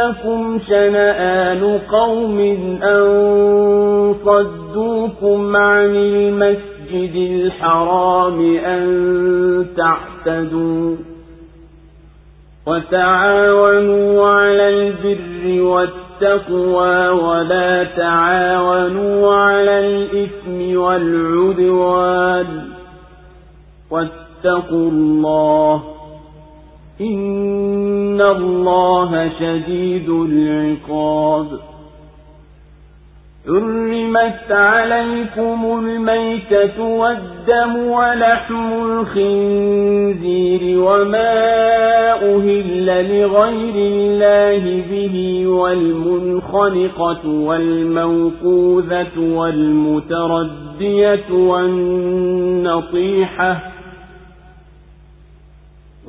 يجرمنكم شنآن قوم أن صدوكم عن المسجد الحرام أن تعتدوا وتعاونوا على البر والتقوى ولا تعاونوا على الإثم والعدوان واتقوا الله إن الله شديد العقاب حرمت عليكم الميتة والدم ولحم الخنزير وما أهل لغير الله به والمنخنقة والموقوذة والمتردية والنطيحة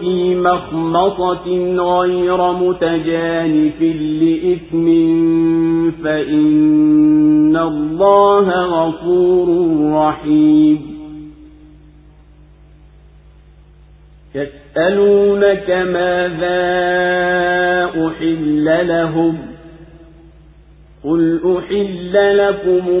في مخمصة غير متجانف لإثم فإن الله غفور رحيم. يسألونك ماذا أحل لهم؟ قل أحل لكم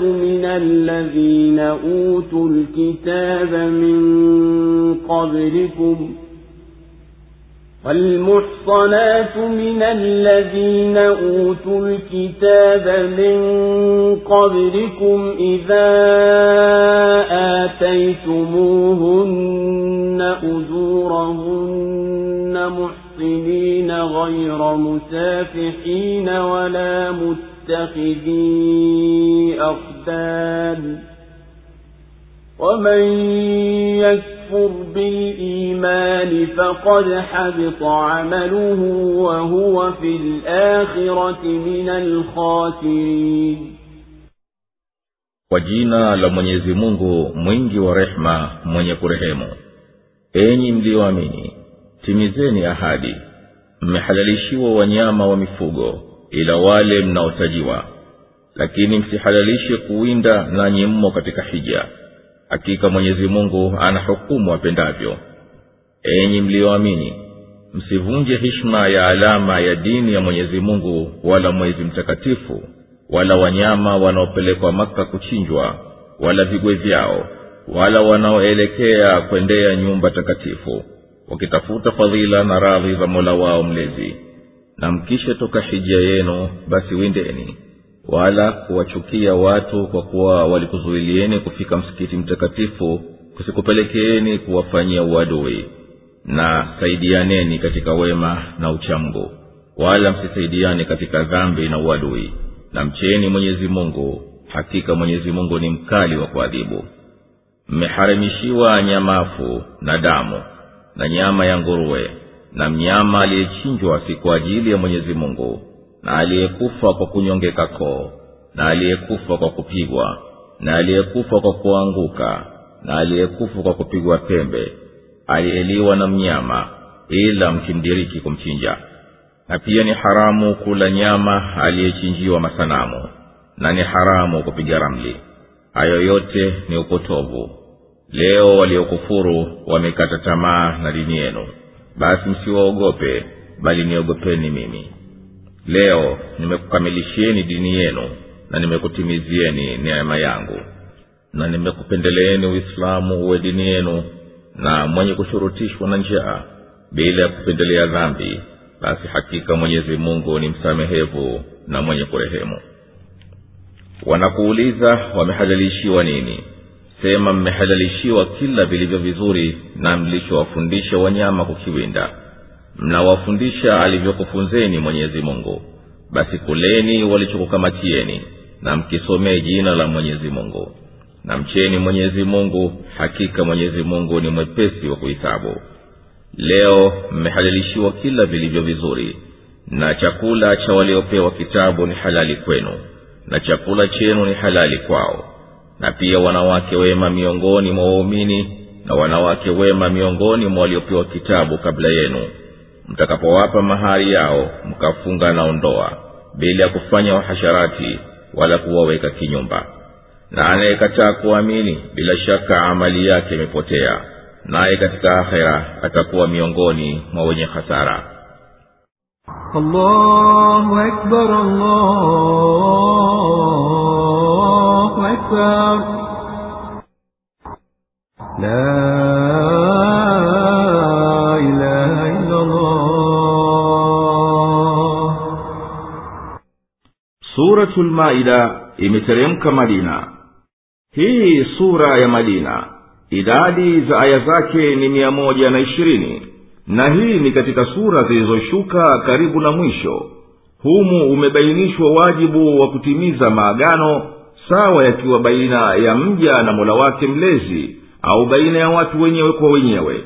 من الذين أوتوا الكتاب من قبلكم والمحصنات من الذين أوتوا الكتاب من قبلكم إذا آتيتموهن أجورهن محصنين غير مسافحين ولا متقين متخذي أخدان ومن يكفر بالإيمان فقد حبط عمله وهو في الآخرة من الخاسرين kwa jina la mwenyezi mungu mwingi wa rehema mwenye kurehemu enyi mliyoamini timizeni ahadi mmehalalishiwa wanyama wa mifugo ila wale mnaotajiwa. Lakini msihalalishe kuwinda nanyi mmo katika hija. Hakika mwenyezi mungu ana hukumu apendavyo enyi mliyoamini msivunje hishma ya alama ya dini ya mwenyezi mungu wala mwezi mtakatifu wala wanyama wanaopelekwa maka kuchinjwa wala vigwe vyao wala wanaoelekea kwendea nyumba takatifu wakitafuta fadhila na radhi za mola wao mlezi na mkisha toka hija yenu basi windeni wala kuwachukia watu kwa kuwa walikuzuilieni kufika msikiti mtakatifu kusikupelekeeni kuwafanyia uadui. Na saidianeni katika wema na uchamgu wala msisaidiane katika dhambi na uadui. Na mcheni mwenyezi mungu hakika mwenyezi mungu ni mkali wa kuadhibu. Mmeharamishiwa nyamafu na damu na nyama ya nguruwe na mnyama aliyechinjwa si kwa ajili ya mwenyezi mungu na aliyekufa kwa kunyongeka koo na aliyekufa kwa kupigwa na aliyekufa kwa kuanguka na aliyekufa kwa kupigwa pembe. Aliyeliwa na mnyama ila mkimdiriki kumchinja. Na pia ni haramu kula nyama aliyechinjiwa masanamu na ni haramu kupiga ramli. Hayo yote ni upotovu. Leo waliokufuru wamekata tamaa na dini yenu basi msiwaogope bali niogopeni mimi. Leo nimekukamilishieni dini yenu na nimekutimizieni neema yangu. Na nimekupendeleeni uislamu uwe dini yenu na mwenye kushurutishwa na njaa bila ya kupendelea dhambi basi hakika mwenyezi mungu ni msamehevu na mwenye kurehemu. Wanakuuliza wamehalalishiwa nini sema mmehalalishiwa kila vilivyo vizuri na mlichowafundisha wanyama kukiwinda. Mnawafundisha alivyokufunzeni mwenyezi mungu. Basi kuleni walichokukamatieni na mkisomee jina la mwenyezi mungu. Na mcheni mwenyezi mungu hakika mwenyezi mungu ni mwepesi wa kuhisabu leo mmehalalishiwa kila vilivyo vizuri na chakula cha waliopewa kitabu ni halali kwenu na chakula chenu ni halali kwao na pia wanawake wema miongoni mwa waumini na wanawake wema miongoni mwa waliopewa kitabu kabla yenu. Mtakapowapa mahari yao mkafunga na ondoa bila ya kufanya wahasharati wala kuwaweka kinyumba. Na anayekataa kuamini bila shaka amali yake imepotea naye katika akhera atakuwa miongoni mwa wenye hasara. Allahu akbar, allahu أكبر لا إله إلا الله suratul maida imeteremka madina hii sura ya madina idadi za aya zake ni mia moja na ishirini na hii ni katika sura zilizoshuka karibu na mwisho humu umebainishwa wajibu wa kutimiza maagano sawa yakiwa baina ya mja na mola wake mlezi au baina ya watu wenyewe kwa wenyewe.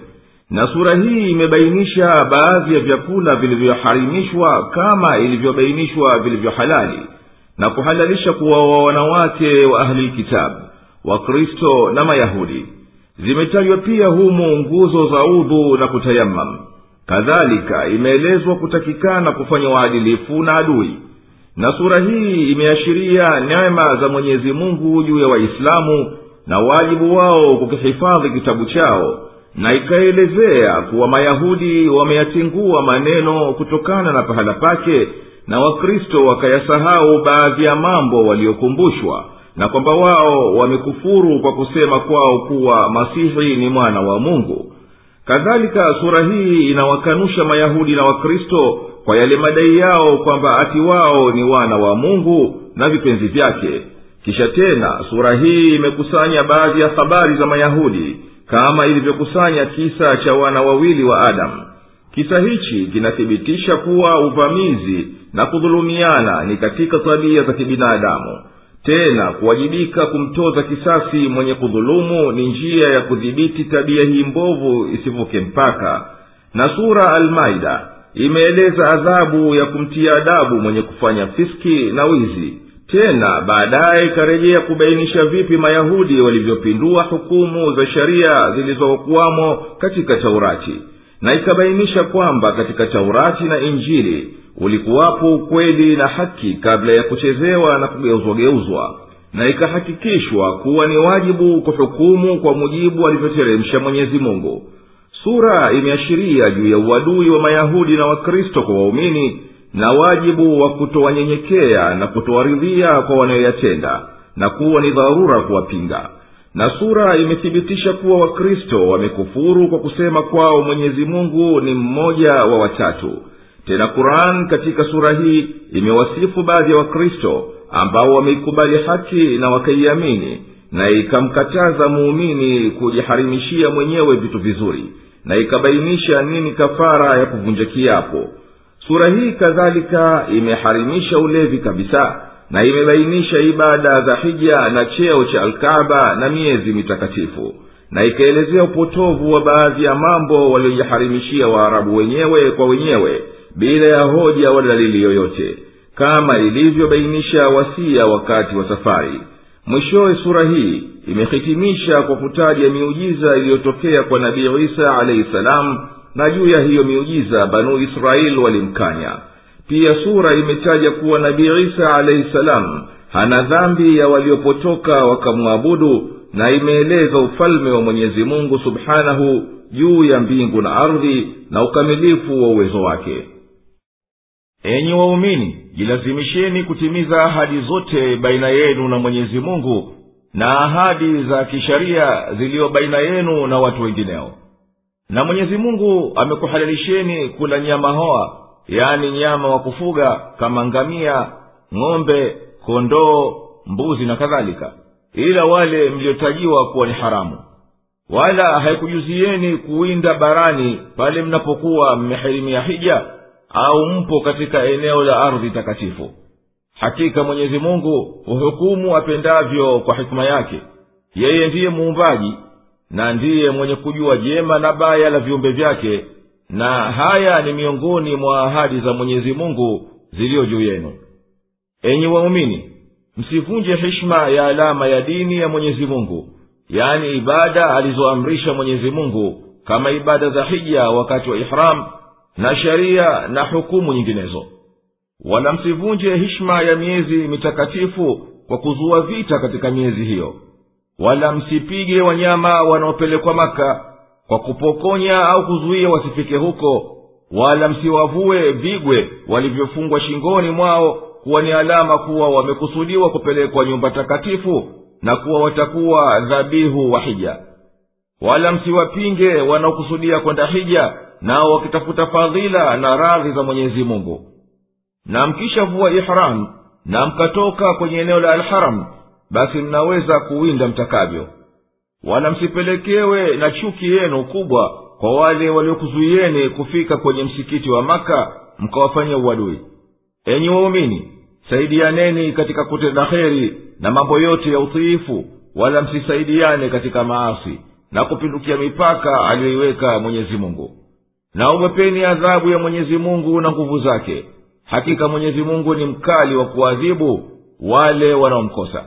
Na sura hii imebainisha baadhi ya vyakula vilivyoharimishwa kama ilivyobainishwa vilivyohalali na kuhalalisha kuwaoa wanawake wa ahlilkitabu wakristo na mayahudi. Zimetajwa pia humu nguzo za udhu na kutayamam kadhalika imeelezwa kutakikana kufanya uadilifu na adui na sura hii imeashiria neema za mwenyezi mungu juu ya waislamu na wajibu wao kukihifadhi kitabu chao na ikaelezea kuwa mayahudi wameyatingua maneno kutokana na pahala pake na wakristo wakayasahau baadhi ya mambo waliokumbushwa na kwamba wao wamekufuru kwa kusema kwao kuwa masihi ni mwana wa mungu kadhalika sura hii inawakanusha mayahudi na wakristo kwa yale madai yao kwamba ati wao ni wana wa mungu na vipenzi vyake. Kisha tena sura hii imekusanya baadhi ya habari za mayahudi kama ilivyokusanya kisa cha wana wawili wa adamu kisa hichi kinathibitisha kuwa uvamizi na kudhulumiana ni katika tabia za kibinadamu tena kuwajibika kumtoza kisasi mwenye kudhulumu ni njia ya kudhibiti tabia hii mbovu isivuke mpaka. Na sura almaida imeeleza adhabu ya kumtia adabu mwenye kufanya fiski na wizi. Tena baadaye ikarejea kubainisha vipi mayahudi walivyopindua hukumu za sheria zilizokuwamo katika taurati. Na ikabainisha kwamba katika taurati na injili ulikuwapo ukweli na haki kabla ya kuchezewa na kugeuzwageuzwa na ikahakikishwa kuwa ni wajibu kuhukumu kwa mujibu alivyoteremsha mwenyezi mungu. Sura imeashiria juu ya uadui wa mayahudi na wakristo kwa waumini na wajibu wa kutowanyenyekea na kutowaridhia kwa wanayoyatenda na kuwa ni dharura kuwapinga. Na sura imethibitisha kuwa wakristo wamekufuru kwa kusema kwao mwenyezi mungu ni mmoja wa watatu tena quran katika sura hii imewasifu baadhi ya wakristo ambao wameikubali haki na wakaiamini na ikamkataza muumini kujiharimishia mwenyewe vitu vizuri na ikabainisha nini kafara ya kuvunja kiapo. Sura hii kadhalika imeharimisha ulevi kabisa na imebainisha ibada za hija na cheo cha alkaba na miezi mitakatifu. Na ikaelezea upotovu wa baadhi ya mambo waliojiharimishia waarabu wenyewe kwa wenyewe bila ya hoja wala dalili yoyote kama ilivyobainisha wasia wakati wa safari. Mwishowe sura hii imehitimisha kwa kutaja miujiza iliyotokea kwa nabii isa alaihi salam na juu ya hiyo miujiza banu israeli walimkanya. Pia sura imetaja kuwa nabii isa alaihi salam hana dhambi ya waliopotoka wakamwabudu na imeeleza ufalme wa mwenyezi mungu subhanahu juu ya mbingu na ardhi na ukamilifu wa uwezo wake enyi waumini jilazimisheni kutimiza ahadi zote baina yenu na mwenyezi mungu na ahadi za kisharia ziliyo baina yenu na watu wengineo. Na mwenyezi mungu amekuhalalisheni kula nyama hoa yani nyama wa kufuga kama ngamia ng'ombe kondoo mbuzi na kadhalika. Ila wale mliotajiwa kuwa ni haramu. Wala haikujuzieni kuwinda barani pale mnapokuwa mmeherimia hija au mpo katika eneo la ardhi takatifu. Hakika mwenyezi mungu huhukumu apendavyo kwa hikima yake. Yeye ndiye muumbaji na ndiye mwenye kujua jema na baya la viumbe vyake na haya ni miongoni mwa ahadi za mwenyezi mungu ziliyo juu yenu. Enyi waumini msivunje hishma ya alama ya dini ya mwenyezi mungu yani ibada alizoamrisha mwenyezi mungu kama ibada za hija wakati wa ihram na sheria na hukumu nyinginezo. Wala msivunje hishma ya miezi mitakatifu kwa kuzua vita katika miezi hiyo. Wala msipige wanyama wanaopelekwa maka kwa kupokonya au kuzuia wasifike huko wala msiwavue vigwe walivyofungwa shingoni mwao kuwa ni alama kuwa wamekusudiwa kupelekwa nyumba takatifu na kuwa watakuwa dhabihu wa hija. Wala msiwapinge wanaokusudia kwenda hija nao wakitafuta fadhila na radhi za mwenyezi mungu. Na mkishavua ihram na mkatoka kwenye eneo la alharam basi mnaweza kuwinda mtakavyo. Wala msipelekewe na chuki yenu kubwa kwa wale waliokuzuieni kufika kwenye msikiti wa maka mkawafanyia uadui. Enyi waumini saidianeni katika kutenda heri na mambo yote ya utiifu wala msisaidiane katika maasi na kupindukia mipaka aliyoiweka mwenyezi mungu na ogopeni adhabu ya mwenyezi mungu na nguvu zake. Hakika mwenyezi mungu ni mkali wa kuadhibu wale wanaomkosa.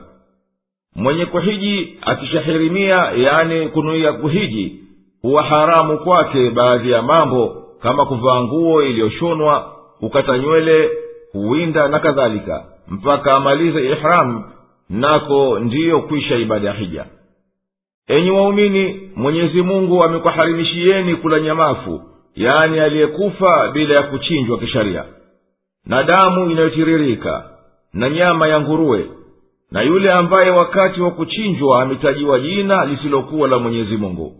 Mwenye kuhiji akishahirimia yani kunuia kuhiji huwa haramu kwake baadhi ya mambo kama kuvaa nguo iliyoshonwa kukata nywele kuwinda na kadhalika mpaka amalize ihramu nako ndiyo kwisha ibada ya hija. Enyi waumini mwenyezi mungu amekuharimishieni kula nyamafu yani aliyekufa bila ya kuchinjwa kisharia. Na damu inayotiririka na nyama ya nguruwe na yule ambaye wakati wa kuchinjwa ametajiwa jina lisilokuwa la mwenyezi mungu.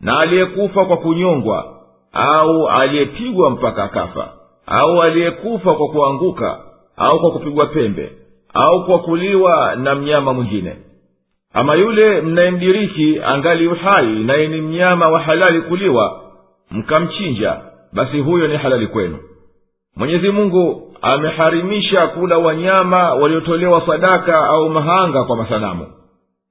Na aliyekufa kwa kunyongwa au aliyepigwa mpaka akafa au aliyekufa kwa kuanguka au kwa kupigwa pembe au kwa kuliwa na mnyama mwingine. Ama yule mnayemdiriki angali uhai naye ni mnyama wa halali kuliwa mkamchinja basi huyo ni halali kwenu. Mwenyezi mungu ameharimisha kula wanyama waliotolewa sadaka au mahanga kwa masanamu.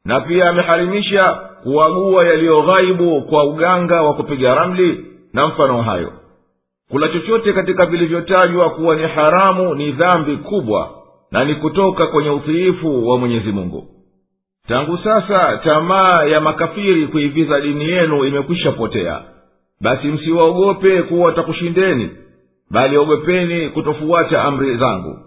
Na pia ameharimisha kuagua yaliyoghaibu kwa uganga wa kupiga ramli na mfano hayo. Kula chochote katika vilivyotajwa kuwa ni haramu ni dhambi kubwa na ni kutoka kwenye utiifu wa mwenyezi mungu. Tangu sasa tamaa ya makafiri kuiviza dini yenu imekwisha potea basi msiwaogope kuwa watakushindeni bali ogopeni kutofuata amri zangu.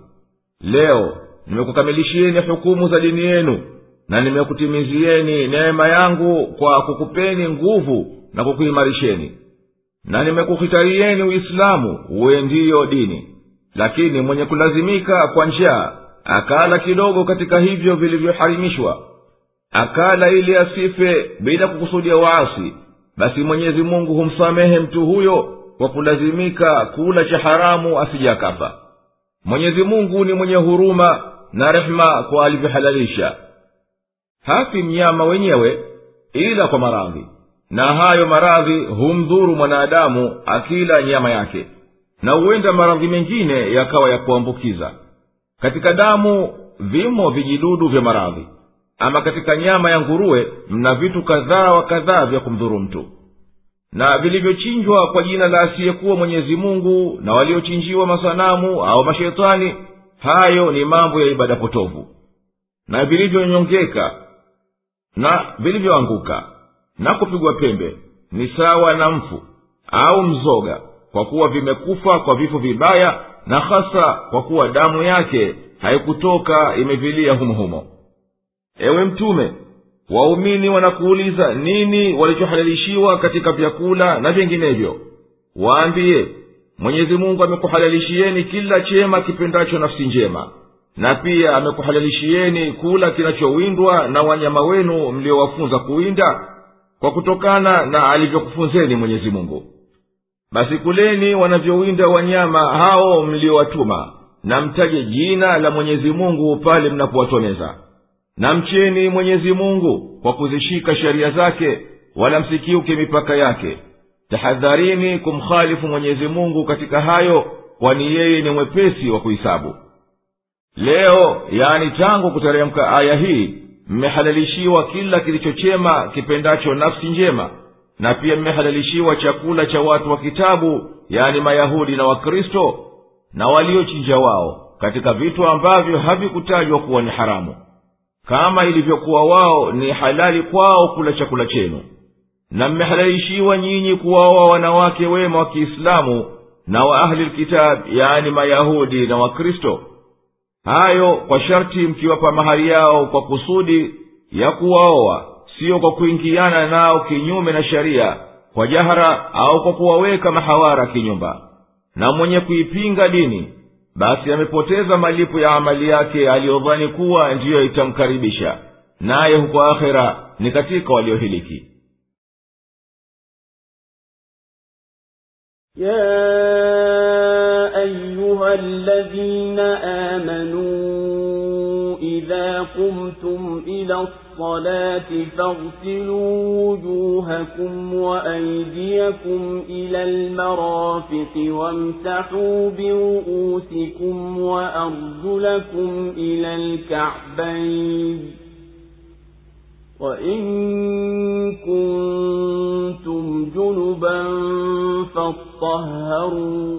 Leo nimekukamilishieni hukumu za dini yenu na nimekutimizieni neema yangu kwa kukupeni nguvu na kukuimarisheni. Na nimekuhitarieni uislamu uwe ndiyo dini lakini mwenye kulazimika kwa njaa akala kidogo katika hivyo vilivyoharimishwa. Akala ili asife bila kukusudia waasi basi mwenyezi mungu humsamehe mtu huyo kwa kulazimika kula cha haramu asijakafa mwenyezi mungu ni mwenye huruma na rehema kwa alivyohalalisha. Hafi mnyama wenyewe ila kwa maradhi na hayo maradhi humdhuru mwanadamu akila nyama yake na huenda maradhi mengine yakawa ya kuambukiza. Katika damu vimo vijidudu vya maradhi ama katika nyama ya nguruwe mna vitu kadhaa wa kadhaa vya kumdhuru mtu. Na vilivyochinjwa kwa jina la asiyekuwa mwenyezi mungu na waliochinjiwa masanamu au mashetani hayo ni mambo ya ibada potovu. Na vilivyonyongeka na vilivyoanguka na kupigwa pembe ni sawa na mfu au mzoga kwa kuwa vimekufa kwa vifo vibaya na hasa kwa kuwa damu yake haikutoka imevilia humohumo ewe mtume waumini wanakuuliza nini walichohalalishiwa katika vyakula na vinginevyo. Waambiye mwenyezi mungu amekuhalalishieni kila chema kipendacho nafsi njema na pia amekuhalalishieni kula kinachowindwa na wanyama wenu mliowafunza kuwinda kwa kutokana na alivyokufunzeni mwenyezi mungu. Basi kuleni wanavyowinda wanyama hao mliowatuma na mtaje jina la mwenyezi mungu pale mnapowatwameza na mcheni mwenyezi mungu kwa kuzishika sheria zake wala msikiuke mipaka yake. Tahadharini kumkhalifu mwenyezi mungu katika hayo kwani yeye ni mwepesi wa kuhisabu leo yaani tangu kuteremka aya hii mmehalalishiwa kila kilichochema kipendacho nafsi njema na pia mmehalalishiwa chakula cha watu wa kitabu yaani mayahudi na wakristo na waliochinja wao katika vitu ambavyo havikutajwa kuwa ni haramu kama ilivyokuwa wao ni halali kwao kula chakula chenu. Na mmehalalishiwa nyinyi kuwaoa wanawake wema wa kiislamu na wa ahli lkitab yani mayahudi na wakristo. Hayo kwa sharti mkiwapa mahari yao kwa kusudi ya kuwaoa siyo kwa kuingiana nao kinyume na sheria kwa jahara au kwa kuwaweka mahawara kinyumba. Na mwenye kuipinga dini basi amepoteza malipo ya amali yake aliyodhani kuwa ndiyo itamkaribisha. Naye huko akhera ni katika waliohiliki. Ya الصلاة فاغسلوا وجوهكم وأيديكم إلى المرافق وامسحوا برؤوسكم وأرجلكم إلى الكعبين. وإن كنتم جنبا فاطهروا.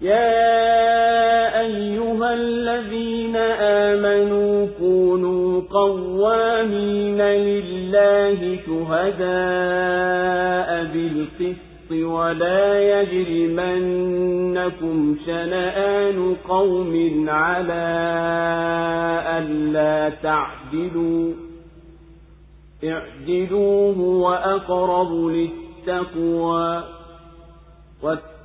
يا أيها الذين آمنوا كونوا قوامين لله شهداء بالقسط ولا يجرمنكم شنآن قوم على ألا تعدلوا اعدلوا هو أقرب للتقوى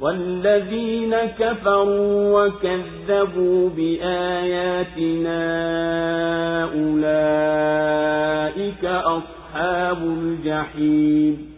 والذين كفروا وكذبوا بآياتنا أولئك أصحاب الجحيم.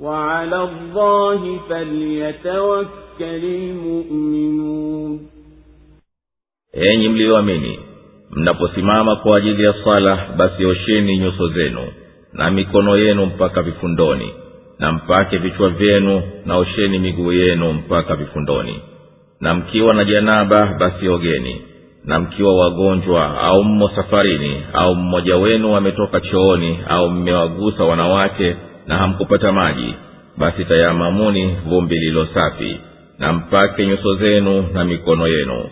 وعلى الله فليتوكل المؤمنون enyi mliyoamini mnaposimama kwa ajili ya sala basi osheni nyuso zenu na mikono yenu mpaka vifundoni na mpake vichwa vyenu na osheni miguu yenu mpaka vifundoni na mkiwa na janaba basi ogeni na mkiwa wagonjwa au mmo safarini au mmoja wenu ametoka chooni au mmewagusa wanawake na hamkupata maji basi tayamamuni vumbi lilo safi na mpake nyuso zenu na mikono yenu.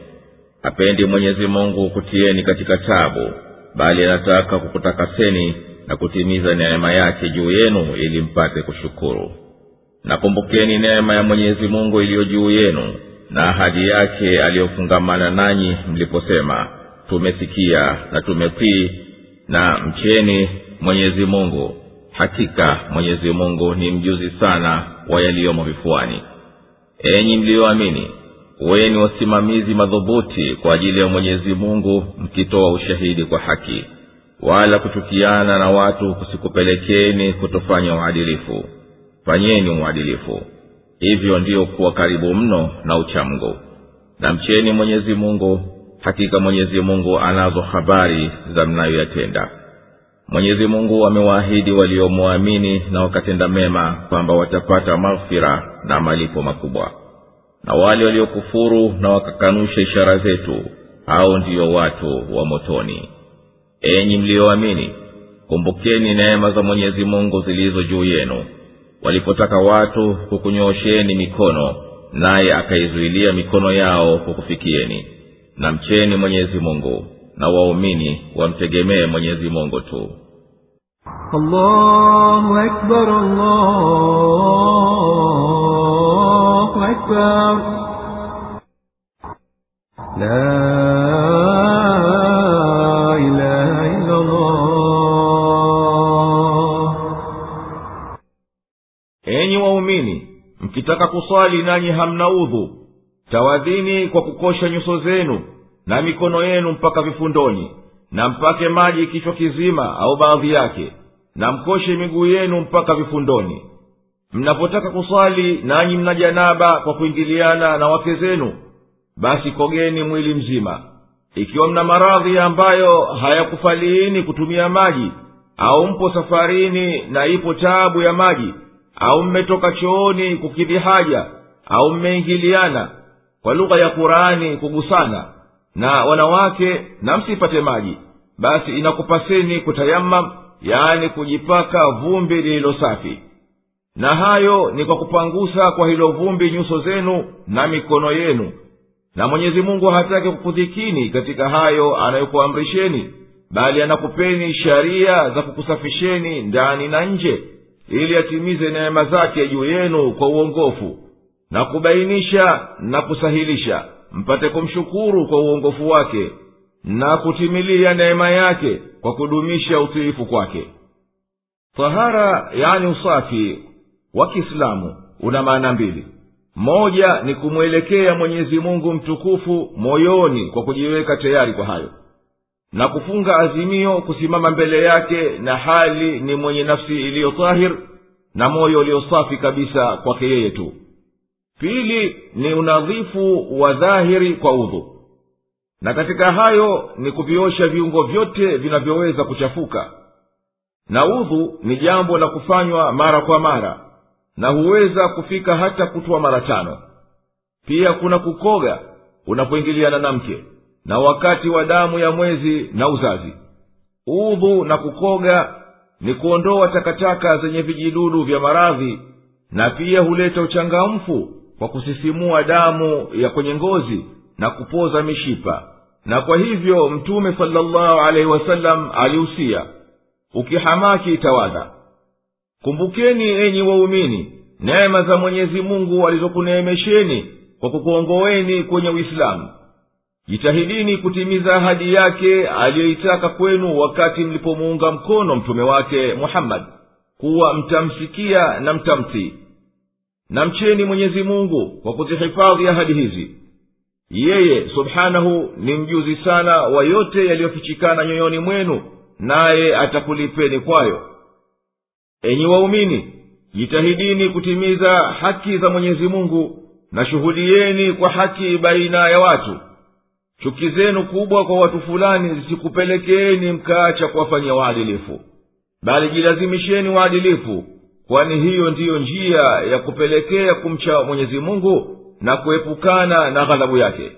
Hapendi mwenyezi mungu kutieni katika tabu bali anataka kukutakaseni na kutimiza neema yake juu yenu ili mpate kushukuru. Nakumbukeni neema ya mwenyezi mungu iliyo juu yenu na ahadi yake aliyofungamana nanyi mliposema tumesikia na tumetii na mcheni mwenyezi mungu hakika mwenyezi mungu ni mjuzi sana wa yaliyomo vifuani. Enyi mliyoamini weni wasimamizi madhubuti kwa ajili ya mwenyezi mungu mkitoa ushahidi kwa haki. Wala kuchukiana na watu kusikupelekeni kutofanya uadilifu. Fanyeni uadilifu. Hivyo ndiyo kuwa karibu mno na uchamgu. Na mcheni mwenyezi mungu hakika mwenyezi mungu anazo habari za mnayoyatenda mwenyezi mungu amewaahidi waliomwamini na wakatenda mema kwamba watapata maghfira na malipo makubwa. Na wale waliokufuru na wakakanusha ishara zetu hao ndiyo watu wa motoni. Enyi mliyoamini kumbukeni neema za mwenyezi mungu zilizo juu yenu. Walipotaka watu kukunyoosheni mikono naye akaizuilia mikono yao kukufikieni. Na mcheni mwenyezi mungu na waumini wamtegemee mwenyezi mungu tu. Allahu akbar, allahu akbar. La enyi waumini mkitaka kuswali nanyi hamna udhu tawadhini kwa kukosha nyuso zenu na mikono yenu mpaka vifundoni na mpake maji kichwa kizima au baadhi yake na mkoshe miguu yenu mpaka vifundoni. Mnapotaka kuswali nanyi mna janaba kwa kuingiliana na wake zenu basi kogeni mwili mzima. Ikiwa mna maradhi ambayo hayakufaliini kutumia maji au mpo safarini na ipo taabu ya maji au mmetoka chooni kukidhi haja au mmeingiliana kwa lugha ya qurani kugusana na wanawake na msipate maji. Basi inakupaseni kutayamam yaani kujipaka vumbi lililo safi. Na hayo ni kwa kupangusa kwa hilo vumbi nyuso zenu na mikono yenu. Na mwenyezi mungu hataki kukudhikini katika hayo anayokuamrisheni bali anakupeni sharia za kukusafisheni ndani na nje ili atimize neema zake juu yenu kwa uongofu na kubainisha na kusahilisha mpate kumshukuru kwa uongofu wake na kutimilia neema yake kwa kudumisha utiifu kwake. Tahara yani usafi wa kiislamu una maana mbili. Moja ni kumwelekea mwenyezi mungu mtukufu moyoni kwa kujiweka tayari kwa hayo. Na kufunga azimio kusimama mbele yake na hali ni mwenye nafsi iliyo tahir na moyo uliosafi kabisa kwake yeye tu pili ni unadhifu wa dhahiri kwa udhu. Na katika hayo ni kuviosha viungo vyote vinavyoweza kuchafuka. Na udhu ni jambo la kufanywa mara kwa mara na huweza kufika hata kutwa mara tano. Pia kuna kukoga unapoingiliana na mke na wakati wa damu ya mwezi na uzazi. Udhu na kukoga ni kuondoa takataka zenye vijidudu vya maradhi na pia huleta uchangamfu kwa kusisimua damu ya kwenye ngozi na kupoza mishipa. Na kwa hivyo mtume salllahu alaihi wasallam alihusia ukihamaki tawadha kumbukeni enyi waumini neema za mwenyezi mungu alizokuneemesheni kwa kukuongoweni kwenye uislamu. Jitahidini kutimiza ahadi yake aliyoitaka kwenu wakati mlipomuunga mkono mtume wake muhammadi kuwa mtamsikia na mtamtii na mcheni mwenyezi mungu kwa kuzihifadhi ahadi hizi. Yeye subhanahu ni mjuzi sana wa yote yaliyofichikana nyoyoni mwenu naye atakulipeni kwayo. Enyi waumini jitahidini kutimiza haki za mwenyezi mungu na shuhudieni kwa haki baina ya watu. Chuki zenu kubwa kwa watu fulani zisikupelekeeni mkaacha kuwafanyia waadilifu. Bali jilazimisheni waadilifu kwani hiyo ndiyo njia ya kupelekea kumcha mwenyezi mungu na kuepukana na ghadhabu yake.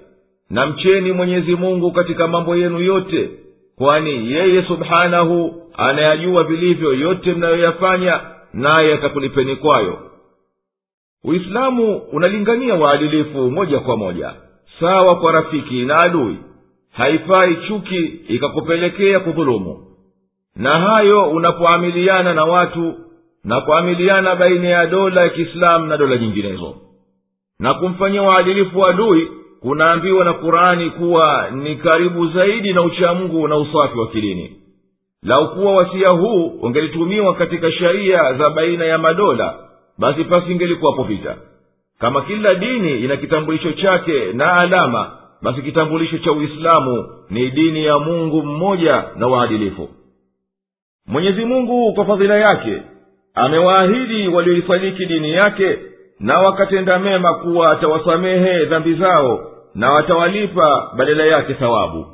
Na mcheni mwenyezi mungu katika mambo yenu yote kwani yeye subhanahu anayajua vilivyo yote mnayoyafanya naye atakulipeni kwayo. Uislamu unalingania waadilifu moja kwa moja sawa kwa rafiki na adui. Haifai chuki ikakupelekea kudhulumu. Na hayo unapoamiliana na watu na kuamiliana baina ya dola ya kiislamu na dola nyinginezo. Na kumfanyia waadilifu adui kunaambiwa na qurani kuwa ni karibu zaidi na uchamungu na usafi wa kilini lau kuwa wasia huu ungelitumiwa katika sharia za baina ya madola basi pasingelikuwapo vita. Kama kila dini ina kitambulisho chake na alama basi kitambulisho cha uislamu ni dini ya mungu mmoja na waadilifu. Mwenyezi mungu kwa fadhila yake amewaahidi walioisadiki dini yake na wakatenda mema kuwa atawasamehe dhambi zao na watawalipa badala yake thawabu.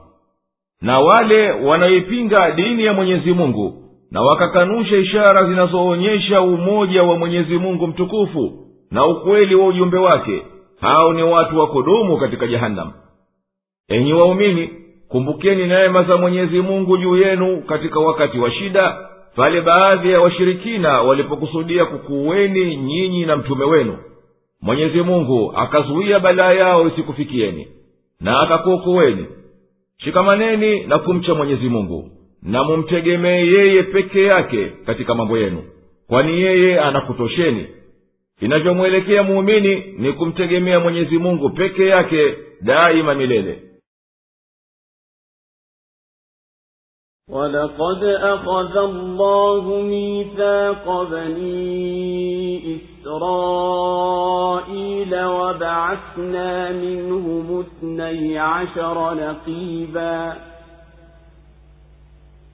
Na wale wanaoipinga dini ya mwenyezi mungu na wakakanusha ishara zinazoonyesha umoja wa mwenyezi mungu mtukufu na ukweli wa ujumbe wake hao ni watu wa kudumu katika jehanamu enyi waumini kumbukeni neema za mwenyezi mungu juu yenu katika wakati wa shida pale baadhi ya washirikina walipokusudia kukuweni nyinyi na mtume wenu mwenyezi mungu akazuia balaa yao isikufikieni na akakuokoweni. Shikamaneni na kumcha mwenyezi mungu na mumtegemee yeye peke yake katika mambo yenu kwani yeye anakutosheni. Inavyomwelekea muumini ni kumtegemea mwenyezi mungu peke yake daima milele ولقد أخذ الله ميثاق بني إسرائيل وبعثنا منهم اثني عشر نقيبا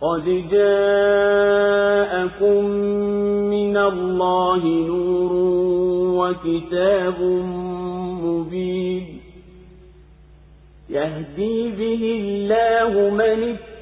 قد جاءكم من الله نور وكتاب مبين يهدي به الله من اتبع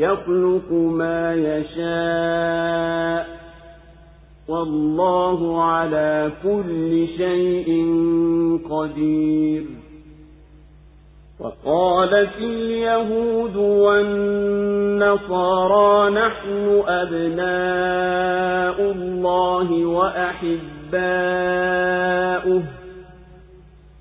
يخلق ما يشاء والله على كل شيء قدير. وقالت اليهود والنصارى نحن أبناء الله وأحباؤه.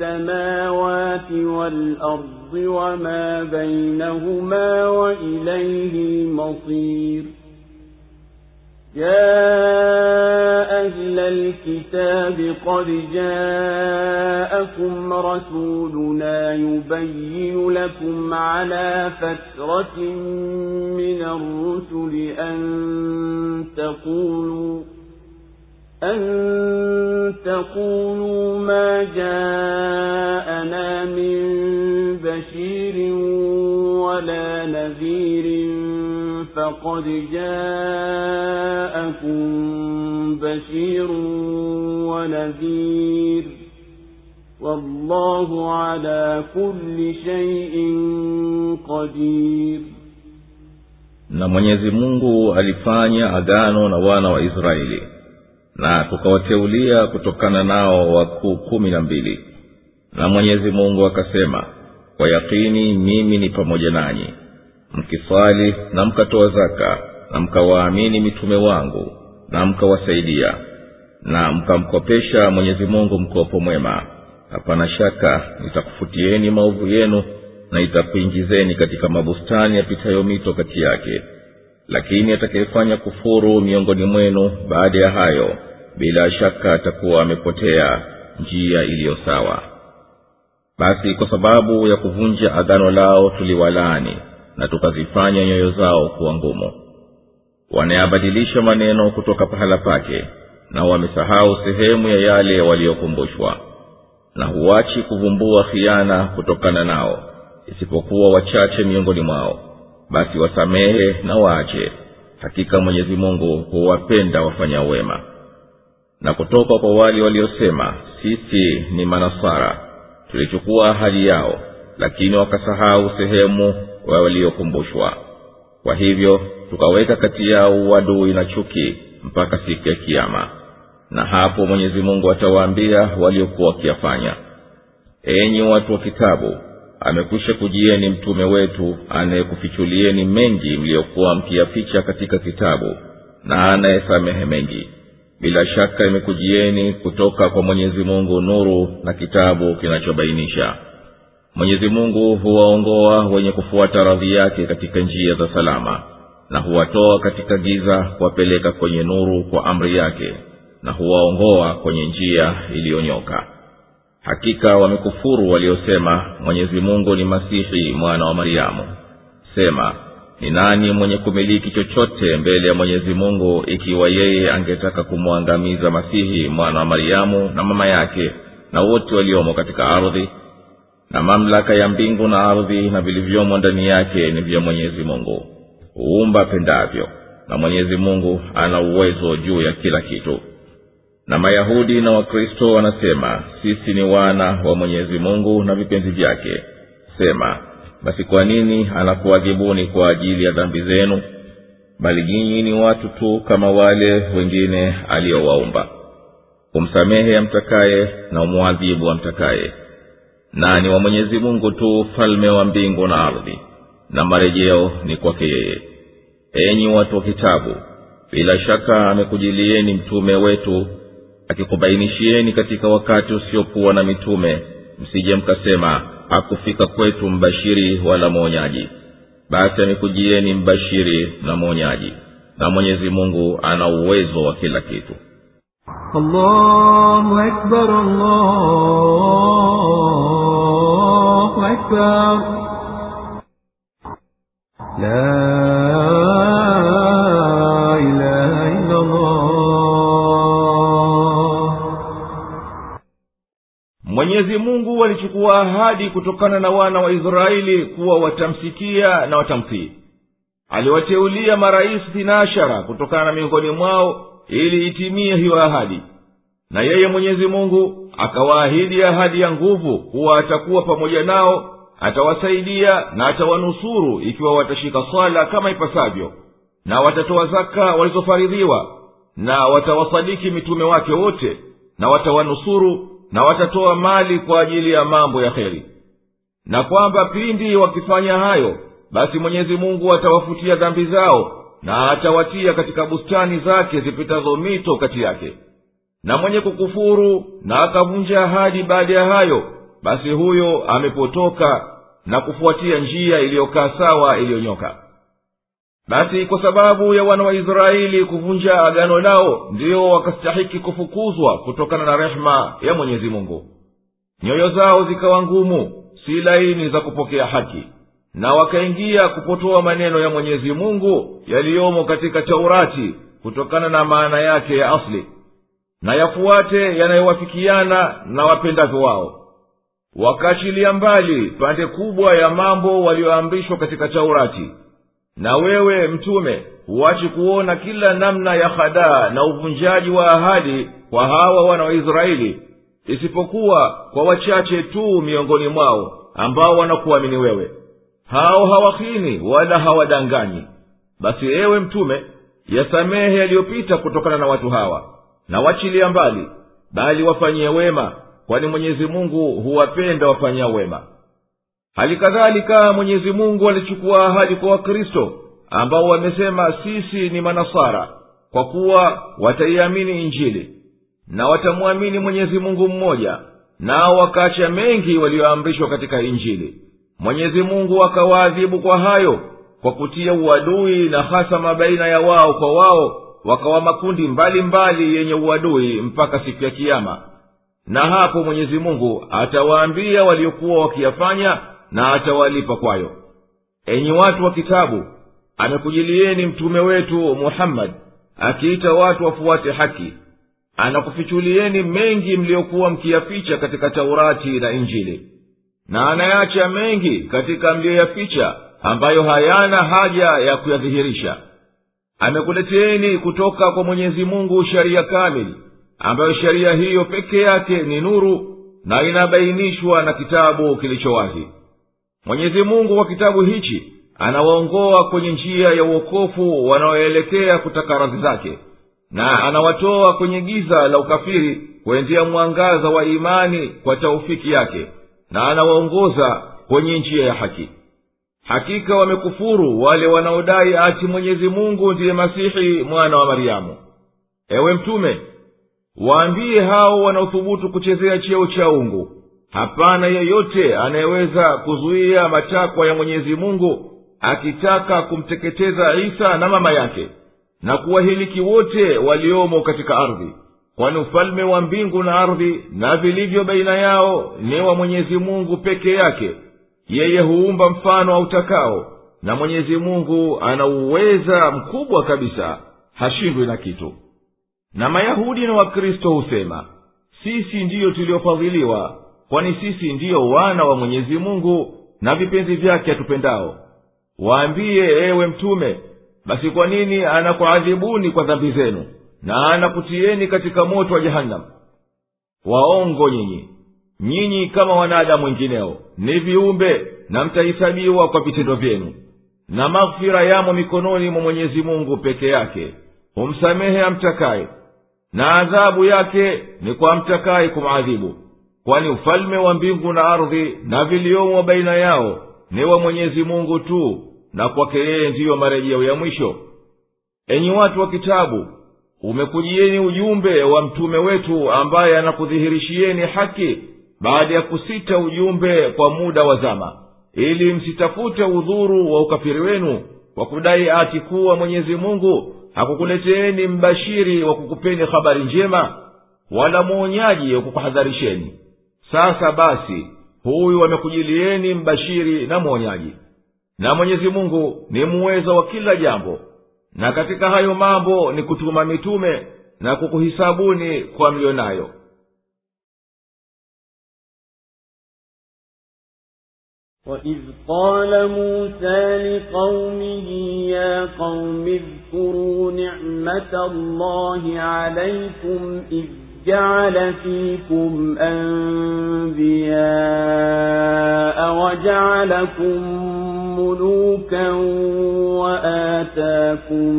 السماوات والأرض وما بينهما وإليه المصير. يا أهل الكتاب قد جاءكم رسولنا يبين لكم على فترة من الرسل أن تقولوا أن تقولوا ما جاءنا من بشير ولا نذير فقد جاءكم بشير ونذير والله على كل شيء قدير na mwenyezi mungu alifanya agano na wana wa israeli na tukawateulia kutokana nao wakuu kumi na mbili. Na mwenyezi mungu akasema kwa yakini mimi ni pamoja nanyi mkiswali na mkatoa zaka na mkawaamini mitume wangu na mkawasaidia na mkamkopesha mwenyezi mungu mkopo mwema. Hapana shaka nitakufutieni maovu yenu na itakuingizeni katika mabustani yapitayo mito kati yake lakini atakayefanya kufuru miongoni mwenu baada ya hayo bila shaka atakuwa amepotea njia iliyo sawa. Basi kwa sababu ya kuvunja agano lao tuliwalaani na tukazifanya nyoyo zao kuwa ngumu. Wanayabadilisha maneno kutoka pahala pake na wamesahau sehemu ya yale waliyokumbushwa na huachi kuvumbua khiana kutokana nao isipokuwa wachache miongoni mwao basi wasamehe na waache. Hakika mwenyezi mungu huwapenda wafanya wema. Na kutoka kwa wale waliosema sisi ni manasara tulichukua ahadi yao lakini wakasahau sehemu wa waliokumbushwa. Kwa hivyo tukaweka kati yao uadui na chuki mpaka siku ya kiama na hapo mwenyezi mungu atawaambia waliokuwa wakiyafanya. Enyi watu wa kitabu amekwisha kujieni mtume wetu anayekufichulieni mengi mliyokuwa mkiyaficha katika kitabu na anayesamehe mengi. Bila shaka imekujieni kutoka kwa mwenyezi mungu nuru na kitabu kinachobainisha. Mwenyezi mungu huwaongoa wenye kufuata radhi yake katika njia za salama na huwatoa katika giza kuwapeleka kwenye nuru kwa amri yake na huwaongoa kwenye njia iliyonyoka hakika wamekufuru waliosema mwenyezi mungu ni masihi mwana wa mariamu sema ni nani mwenye kumiliki chochote mbele ya mwenyezi mungu ikiwa yeye angetaka kumwangamiza masihi mwana wa mariamu na mama yake na wote waliomo katika ardhi? Na mamlaka ya mbingu na ardhi na vilivyomo ndani yake ni vya mwenyezi mungu. Huumba pendavyo na mwenyezi mungu ana uwezo juu ya kila kitu na mayahudi na wakristo wanasema sisi ni wana wa mwenyezi mungu na vipenzi vyake. Sema basi kwa nini anakuwajibuni kwa ajili ya dhambi zenu bali nyinyi ni watu tu kama wale wengine aliyowaumba? Umsamehe amtakaye na umwadhibu amtakaye. Na ni wa mwenyezi mungu tu falme wa mbingu na ardhi na marejeo ni kwake yeye? Enyi watu wa kitabu bila shaka amekujilieni mtume wetu akikubainishieni katika wakati usiokuwa na mitume msije mkasema hakufika kwetu mbashiri wala mwonyaji basi amekujieni mbashiri na mwonyaji na mwenyezi mungu ana uwezo wa kila kitu allahu akbar, allahu akbar. La mwenyezi mungu walichukua ahadi kutokana na wana wa israeli kuwa watamsikia na watamtii. Aliwateulia marais thinashara kutokana na miongoni mwao ili itimie hiyo ahadi. Na yeye mwenyezi mungu akawaahidi ahadi ya nguvu kuwa atakuwa pamoja nao atawasaidia na atawanusuru ikiwa watashika swala kama ipasavyo. Na watatoa zaka walizofaridhiwa na watawasadiki mitume wake wote na watawanusuru na watatoa mali kwa ajili ya mambo ya kheri. Na kwamba pindi wakifanya hayo basi mwenyezi mungu atawafutia dhambi zao na atawatia katika bustani zake zipitazo mito kati yake. Na mwenye kukufuru na akavunja ahadi baada ya hayo basi huyo amepotoka na kufuatia njia iliyokaa sawa iliyonyoka basi kwa sababu ya wana wa israeli kuvunja agano lao ndiyo wakastahiki kufukuzwa kutokana na rehema ya mwenyezi mungu. Nyoyo zao zikawa ngumu si laini za kupokea haki na wakaingia kupotoa maneno ya mwenyezi mungu yaliyomo katika taurati kutokana na maana yake ya asli na yafuate yanayowafikiana na wapendavyo wao. Wakaachilia mbali pande kubwa ya mambo walioamrishwa katika taurati na wewe mtume huachi kuona kila namna ya hadaa na uvunjaji wa ahadi kwa hawa wana wa israeli isipokuwa kwa wachache tu miongoni mwao ambao wanakuamini wewe. Hao hawahini wala hawadanganyi. Basi ewe mtume yasamehe yaliyopita kutokana na watu hawa na wachilia mbali bali wafanyie wema kwani mwenyezi mungu huwapenda wafanyia wema hali kadhalika mwenyezi mungu alichukua ahadi kwa wakristo ambao wamesema sisi ni manasara kwa kuwa wataiamini injili na watamwamini mwenyezi mungu mmoja nao wakaacha mengi walioamrishwa katika injili. Mwenyezi mungu akawaadhibu kwa hayo kwa kutia uadui na hasama baina ya wao kwa wao wakawa makundi mbalimbali mbali yenye uadui mpaka siku ya kiama na hapo mwenyezi mungu atawaambia waliokuwa wakiyafanya na atawalipa kwayo. Enyi watu wa kitabu amekujilieni mtume wetu muhammadi akiita watu wafuate haki. Anakufichulieni mengi mliyokuwa mkiyaficha katika taurati na injili. Na anayacha mengi katika mliyoyaficha ambayo hayana haja ya kuyadhihirisha. Amekuleteeni kutoka kwa mwenyezi mungu sharia kamili ambayo sheria hiyo peke yake ni nuru na inabainishwa na kitabu kilichowahi mwenyezi mungu kwa kitabu hichi anawaongoa kwenye njia ya uokofu wanaoelekea kutaka radhi zake na anawatoa kwenye giza la ukafiri kuendea mwangaza wa imani kwa taufiki yake na anawaongoza kwenye njia ya haki. Hakika wamekufuru wale wanaodai ati mwenyezi mungu ndiye masihi mwana wa maryamu. Ewe mtume waambie hao wanaothubutu kuchezea cheo cha ungu hapana yeyote anayeweza kuzuia matakwa ya mwenyezi mungu akitaka kumteketeza isa na mama yake na kuwahiliki wote waliomo katika ardhi. Kwani ufalme wa mbingu na ardhi na vilivyo baina yao ni wa mwenyezi mungu peke yake. Yeye huumba mfano autakao na mwenyezi mungu ana uweza mkubwa kabisa hashindwi na kitu. Na mayahudi na wakristo husema sisi ndiyo tuliofadhiliwa kwani sisi ndiyo wana wa mwenyezi mungu na vipenzi vyake atupendao waambiye ewe mtume basi kwa nini anakuadhibuni kwa dhambi zenu na anakutieni katika moto wa jehanamu waongo nyinyi. Nyinyi kama wanadamu wengineo ni viumbe na mtahisabiwa kwa vitendo vyenu. Na maghfira yamo mikononi mwa mwenyezi mungu peke yake. Humsamehe amtakaye. Na adhabu yake ni kwa amtakaye kumwadhibu kwani ufalme wa mbingu na ardhi na viliomo baina yao ni wa mwenyezi mungu tu na kwake yeye ndiyo marejeo ya mwisho. Enyi watu wa kitabu umekujieni ujumbe wa mtume wetu ambaye anakudhihirishieni haki baada ya kusita ujumbe kwa muda wa zama. Ili msitafute udhuru wa ukafiri wenu kwa kudai ati kuwa mwenyezi mungu hakukuleteeni mbashiri wa kukupeni habari njema wala mwonyaji wa kukuhadharisheni sasa basi huyu amekujilieni mbashiri na mwonyaji na mwenyezi mungu ni muweza wa kila jambo na katika hayo mambo ni kutuma mitume na kukuhisabuni kwa mliyo nayo وإذ قال موسى لقومه يا قوم اذكروا نعمة الله عليكم إذ جعل فيكم أنبياء وجعلكم ملوكا وآتاكم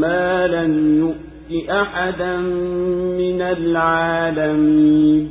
ما لم يؤت أحدا من العالمين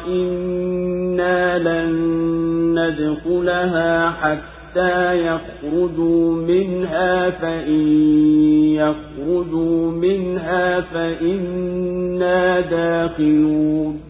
وإنا لن ندخلها حتى يخرجوا منها فإن يخرجوا منها فإنا داخلون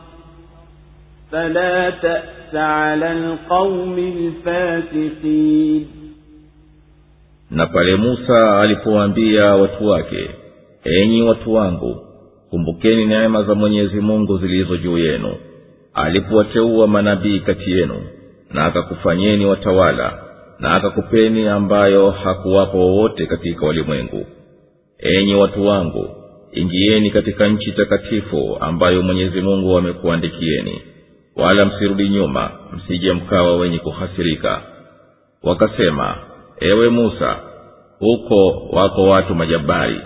فلا تأس على القوم الفاسقين na pale musa alipowaambia watu wake enyi watu wangu kumbukeni neema za mwenyezi mungu zilizo juu yenu alipowateua manabii kati yenu na akakufanyeni watawala na akakupeni ambayo hakuwapo wowote katika walimwengu enyi watu wangu ingieni katika nchi takatifu ambayo mwenyezi mungu amekuandikieni wala msirudi nyuma msije mkawa wenye kuhasirika. Wakasema ewe musa huko wako watu majabari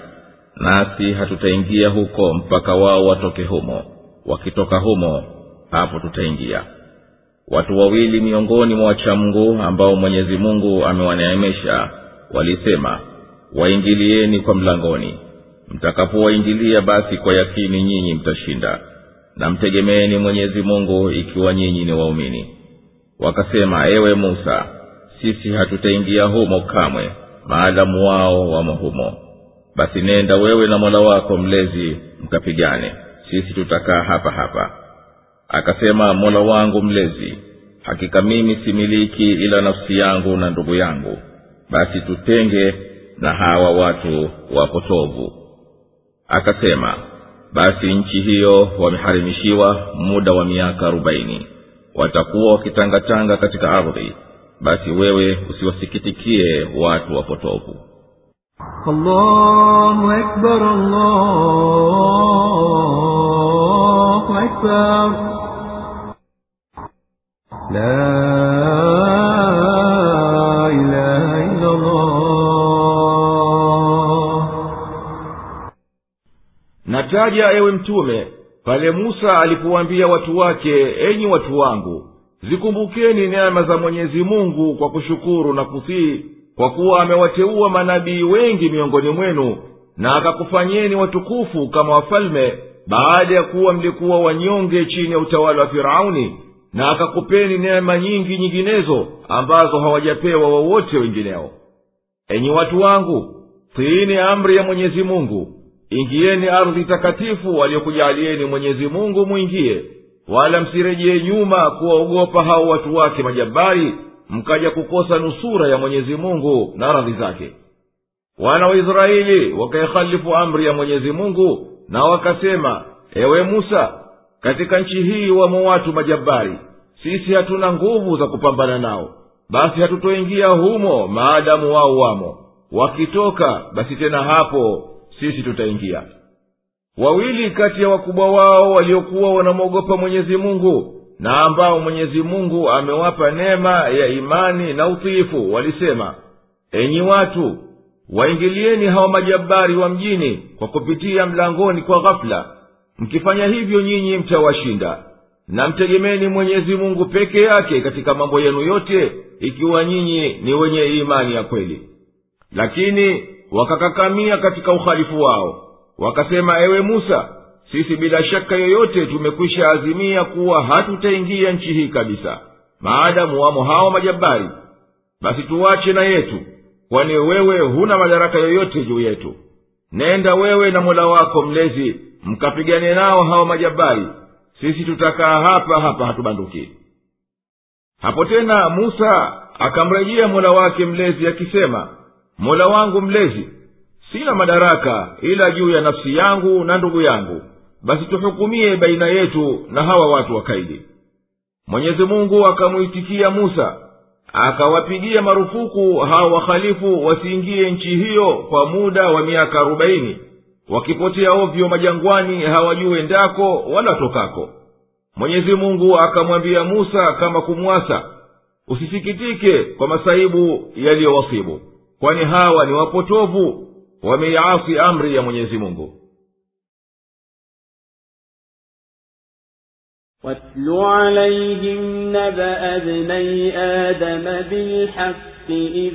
nasi hatutaingia huko mpaka wao watoke humo. Wakitoka humo hapo tutaingia. Watu wawili miongoni mwa wachamngu ambao mwenyezi mungu amewaneemesha walisema waingilieni kwa mlangoni. Mtakapowaingilia basi kwa yakini nyinyi mtashinda na mtegemeeni mwenyezi mungu ikiwa nyinyi ni waumini. Wakasema ewe musa sisi hatutaingia humo kamwe maadamu wao wamo humo. Basi nenda wewe na mola wako mlezi mkapigane. Sisi tutakaa hapa hapa. Akasema mola wangu mlezi hakika mimi similiki ila nafsi yangu na ndugu yangu. Basi tutenge na hawa watu wapotovu. Akasema basi nchi hiyo wameharimishiwa muda wa miaka arobaini. Watakuwa wakitangatanga katika ardhi. Basi wewe usiwasikitikie watu wapotovu. La nataja ewe mtume pale musa alipowaambia watu wake enyi watu wangu zikumbukeni neema za mwenyezi mungu kwa kushukuru na kutii kwa kuwa amewateua manabii wengi miongoni mwenu na akakufanyeni watukufu kama wafalme baada ya kuwa mlikuwa wanyonge chini ya utawala wa firauni na akakupeni neema nyingi nyinginezo ambazo hawajapewa wowote wengineo. Enyi watu wangu tiini amri ya mwenyezi mungu ingieni ardhi takatifu aliyokujalieni mwenyezi mungu mwingie. Wala msirejee nyuma kuwaogopa hao watu wake majabari mkaja kukosa nusura ya mwenyezi mungu na radhi zake. Wana wa israeli wakaihalifu amri ya mwenyezi mungu na wakasema ewe musa katika nchi hii wamo watu majabari. Sisi hatuna nguvu za kupambana nao. Basi hatutoingia humo maadamu wao wamo. Wakitoka basi tena hapo sisi tutaingia. Wawili kati ya wakubwa wao waliokuwa wanamwogopa mwenyezi mungu na ambao mwenyezi mungu amewapa neema ya imani na utiifu walisema enyi watu waingilieni hawa majabari wa mjini kwa kupitia mlangoni kwa ghafula mkifanya hivyo nyinyi mtawashinda. Na mtegemeni mwenyezi mungu peke yake katika mambo yenu yote ikiwa nyinyi ni wenye imani ya kweli. Lakini wakakakamia katika uhalifu wao. Wakasema ewe musa sisi bila shaka yoyote tumekwisha azimia kuwa hatutaingia nchi hii kabisa. Maadamu wamo hawa majabari basi tuwache na yetu kwani wewe huna madaraka yoyote juu yetu. Nenda wewe na mola wako mlezi mkapigane nao hawa majabari. Sisi tutakaa hapa hapa hatubanduki. Hapo tena musa akamrejea mola wake mlezi akisema mola wangu mlezi sina madaraka ila juu ya nafsi yangu na ndugu yangu. Basi tuhukumie baina yetu na hawa watu wakaidi mwenyezi mungu akamwitikia musa akawapigia marufuku hawa wahalifu wasiingie nchi hiyo kwa muda wa miaka arobaini. Wakipotea ovyo majangwani hawajue ndako wala tokako. Mwenyezi mungu akamwambia musa kama kumwasa usisikitike kwa masaibu yaliyowasibu kwani hawa ni wapotovu wameiasi amri ya mwenyezi mungu واتل عليهم نبأ ابني آدم بالحق إذ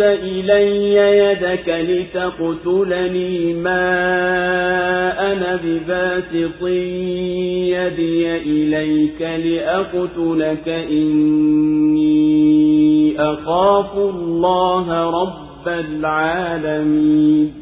إلي يدك لتقتلني ما أنا بباسط يدي إليك لأقتلك إني أخاف الله رب العالمين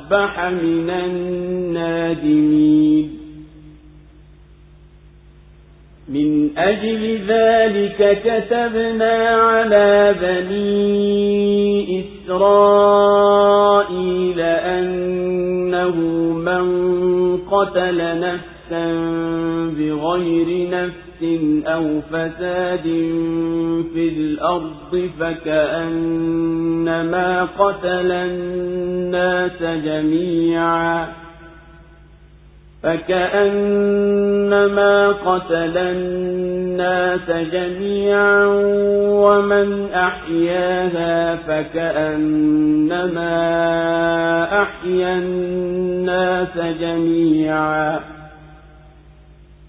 من النادمين. من أجل ذلك كتبنا على بني إسرائيل أنه من قتل نفسا بغير نفس أو فساد في الأرض فكأنما قتل الناس جميعا فكأنما قتل الناس جميعا ومن أحياها فكأنما أحيا الناس جميعا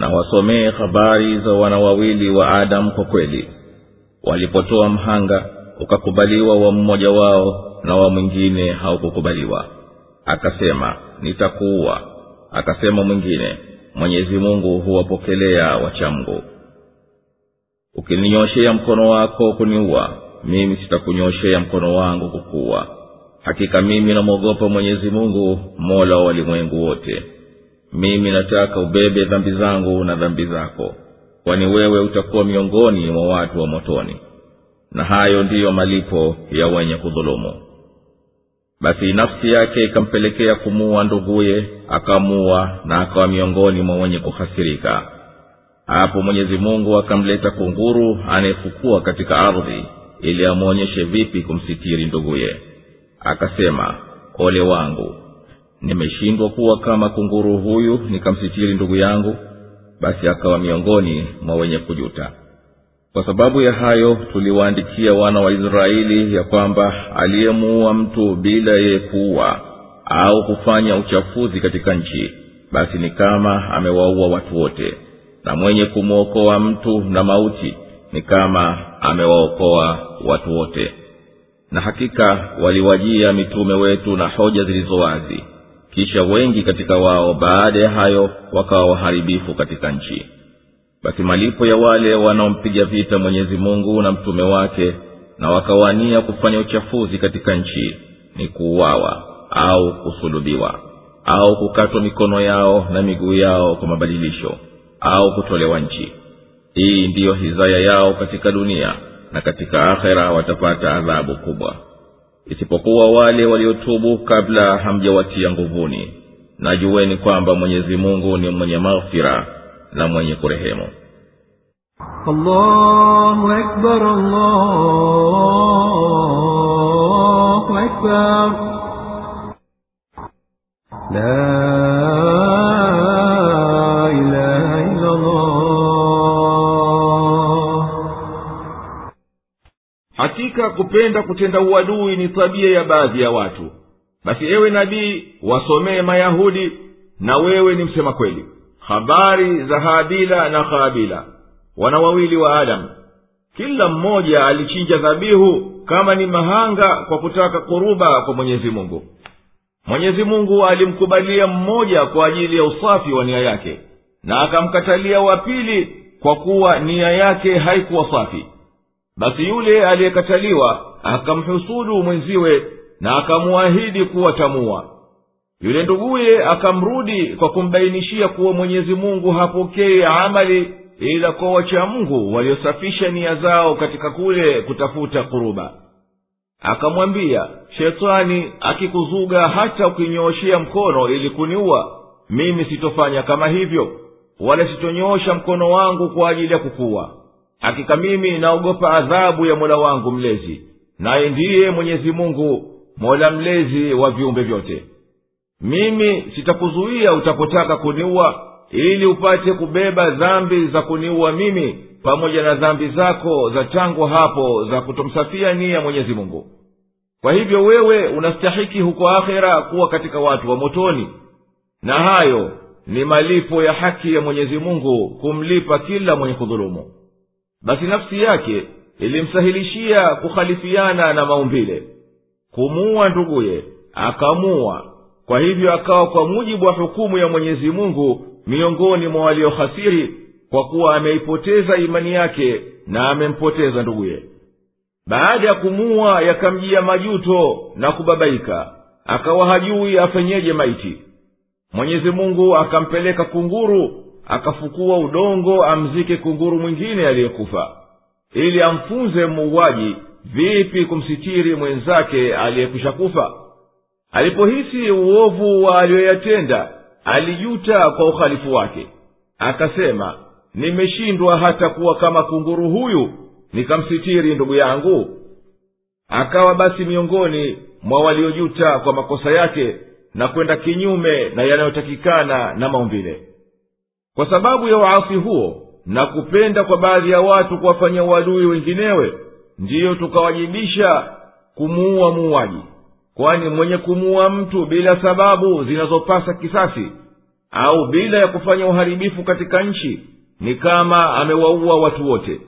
na wasomee habari za wana wawili wa adamu kwa kweli. Walipotoa mhanga ukakubaliwa wa mmoja wao na wa mwingine haukukubaliwa. Akasema nitakuua. Akasema mwingine mwenyezi mungu huwapokelea wachamgu. Ukininyoshea mkono wako kuniua mimi sitakunyoshea mkono wangu kukuua. Hakika mimi namwogopa mwenyezi mungu mola wa walimwengu wote mimi nataka ubebe dhambi zangu na dhambi zako kwani wewe utakuwa miongoni mwa watu wa motoni. Na hayo ndiyo malipo ya wenye kudhulumu. Basi nafsi yake ikampelekea kumuua nduguye akamuua na akawa miongoni mwa wenye kuhasirika hapo mwenyezi mungu akamleta kunguru anayefukua katika ardhi ili amwonyeshe vipi kumsitiri nduguye. Akasema ole wangu nimeshindwa kuwa kama kunguru huyu nikamsitiri ndugu yangu basi akawa miongoni mwa wenye kujuta. Kwa sababu ya hayo tuliwaandikia wana wa israeli ya kwamba aliyemuua mtu bila yeye kuua au kufanya uchafuzi katika nchi basi ni kama amewaua watu wote. Na mwenye kumwokoa mtu na mauti ni kama amewaokoa watu wote. Na hakika waliwajia mitume wetu na hoja zilizo wazi kisha wengi katika wao baada ya hayo wakawa waharibifu katika nchi. Basi malipo ya wale wanaompiga vita mwenyezi mungu na mtume wake na wakawania kufanya uchafuzi katika nchi ni kuuawa au kusulubiwa au kukatwa mikono yao na miguu yao kwa mabadilisho au kutolewa nchi. Hii ndiyo hizaya yao katika dunia na katika akhera watapata adhabu kubwa isipokuwa wale waliotubu kabla hamjawatia nguvuni najuweni kwamba mwenyezi mungu ni mwenye maghfira na mwenye kurehemu allahu akbar, allahu akbar. La hakika kupenda kutenda uadui ni tabia ya baadhi ya watu. Basi ewe nabii wasomee mayahudi na wewe ni msema kweli. Habari za habila na habila wana wawili wa adamu kila mmoja alichinja dhabihu kama ni mahanga kwa kutaka kuruba kwa mwenyezi mungu. Mwenyezi mungu alimkubalia mmoja kwa ajili ya usafi wa nia yake na akamkatalia wa pili kwa kuwa nia yake haikuwa safi basi yule aliyekataliwa akamhusudu mwenziwe na akamuahidi kuwa tamua yule nduguye akamrudi kwa kumbainishia kuwa mwenyezi mungu hapokei amali ila kwa wacha waliosafisha nia zao katika kule kutafuta kuruba. Akamwambia shetani akikuzuga hata ukinyooshea mkono ili kuniua mimi sitofanya kama hivyo wala sitonyoosha mkono wangu kwa ajili ya kukuwa hakika mimi naogopa adhabu ya mola wangu mlezi naye ndiye mwenyezi mungu mola mlezi wa viumbe vyote. Mimi sitakuzuia utapotaka kuniua ili upate kubeba dhambi za kuniua mimi pamoja na dhambi zako za tangu hapo za kutomsafia nia mwenyezi mungu. Kwa hivyo wewe unastahiki huko akhera kuwa katika watu wa motoni. Na hayo ni malipo ya haki ya mwenyezi mungu kumlipa kila mwenye kudhulumu basi nafsi yake ilimsahilishia kukhalifiana na maumbile. Kumuua nduguye akamuua kwa hivyo akawa kwa mujibu wa hukumu ya mwenyezi mungu miongoni mwa waliohasiri kwa kuwa ameipoteza imani yake na amempoteza nduguye. Baada ya kumuua yakamjia majuto na kubabaika. Akawa hajui afenyeje maiti. Mwenyezi mungu akampeleka kunguru akafukua udongo amzike kunguru mwingine aliyekufa ili amfunze muuaji vipi kumsitiri mwenzake aliyekwisha kufa. Alipohisi uovu wa aliyoyatenda alijuta kwa uhalifu wake akasema nimeshindwa hata kuwa kama kunguru huyu nikamsitiri ndugu yangu. Akawa basi miongoni mwa waliojuta kwa makosa yake na kwenda kinyume na yanayotakikana na maumbile kwa sababu ya uasi huo na kupenda kwa baadhi ya watu kuwafanyia uadui wenginewe ndiyo tukawajibisha kumuua muuaji. Kwani mwenye kumuua mtu bila sababu zinazopasa kisasi au bila ya kufanya uharibifu katika nchi ni kama amewaua watu wote.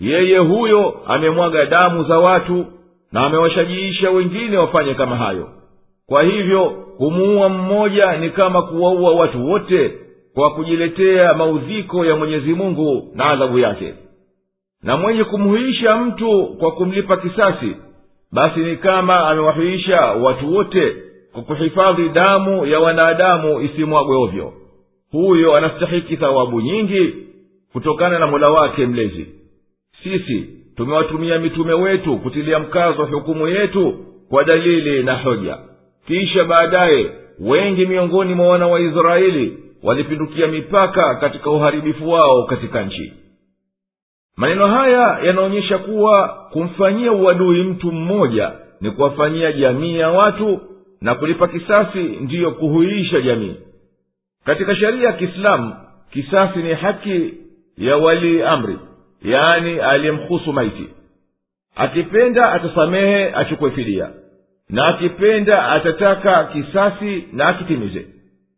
Yeye huyo amemwaga damu za watu na amewashajiisha wengine wafanye kama hayo. Kwa hivyo kumuua mmoja ni kama kuwaua watu wote kwa kujiletea maudhiko ya mwenyezi mungu na adhabu yake. Na mwenye kumhuisha mtu kwa kumlipa kisasi basi ni kama amewahuisha watu wote kwa kuhifadhi damu ya wanadamu isimwagwe ovyo. Huyo anastahiki thawabu nyingi kutokana na mola wake mlezi. Sisi tumewatumia mitume wetu kutilia mkazo hukumu yetu kwa dalili na hoja. Kisha baadaye wengi miongoni mwa wana wa israeli walipindukia mipaka katika uharibifu wao katika nchi. Maneno haya yanaonyesha kuwa kumfanyia uadui mtu mmoja ni kuwafanyia jamii ya watu na kulipa kisasi ndiyo kuhuisha jamii. Katika sheria ya kiislamu kisasi ni haki ya walii amri yaani aliyemhusu maiti. Akipenda atasamehe achukue fidia na akipenda atataka kisasi na akitimize.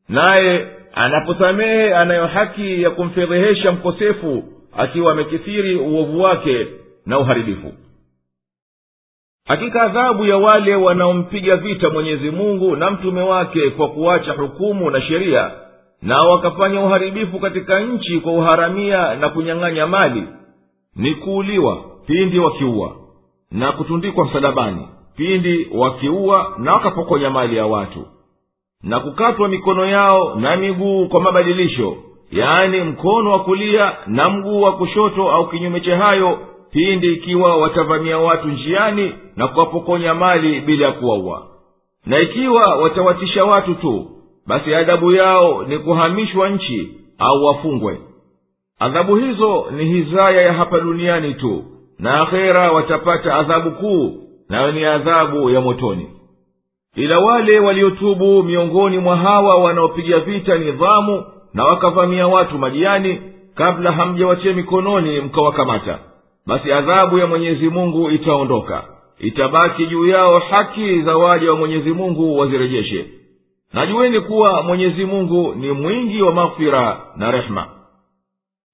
Naye anaposamehe anayo haki ya kumfedhehesha mkosefu akiwa amekithiri uovu wake na uharibifu. Hakika adhabu ya wale wanaompiga vita mwenyezi mungu na mtume wake kwa kuacha hukumu na sheria na wakafanya uharibifu katika nchi kwa uharamia na kunyang'anya mali ni kuuliwa pindi wakiua na kutundikwa msalabani pindi wakiua na wakapokonya mali ya watu na kukatwa mikono yao na miguu kwa mabadilisho yaani mkono wa kulia na mguu wa kushoto au kinyume cha hayo pindi ikiwa watavamia watu njiani na kuwapokonya mali bila ya kuwaua. Na ikiwa watawatisha watu tu basi adhabu yao ni kuhamishwa nchi au wafungwe. Adhabu hizo ni hizaya ya hapa duniani tu na akhera watapata adhabu kuu nayo ni adhabu ya motoni ila wale waliotubu miongoni mwa hawa wanaopiga vita nidhamu na wakavamia watu majiani kabla hamjawatia mikononi mkawakamata. Basi adhabu ya mwenyezi mungu itaondoka. Itabaki juu yao haki za waja wa mwenyezi mungu wazirejeshe. Najueni kuwa mwenyezi mungu ni mwingi wa maghfira na rehma.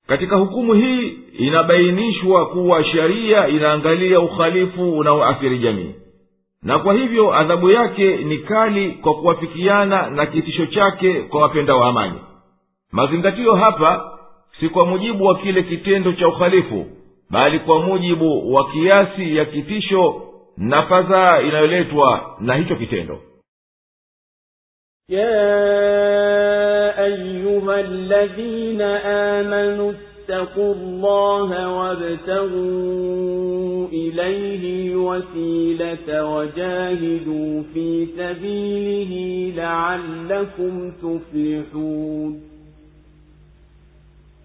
Katika hukumu hii inabainishwa kuwa sheria inaangalia uhalifu unaoathiri jamii na kwa hivyo adhabu yake ni kali kwa kuwafikiana na kitisho chake kwa wapenda wa amani. Mazingatio hapa si kwa mujibu wa kile kitendo cha uhalifu bali kwa mujibu wa kiasi ya kitisho na fadhaa inayoletwa na hicho kitendo. Ya اتقوا الله وابتغوا إليه الوسيلة وجاهدوا في سبيله لعلكم تفلحون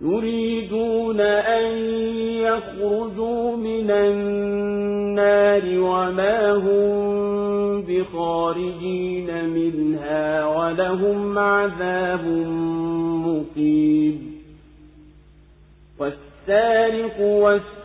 يريدون أن يخرجوا من النار وما هم بخارجين منها ولهم عذاب مقيم. والسارق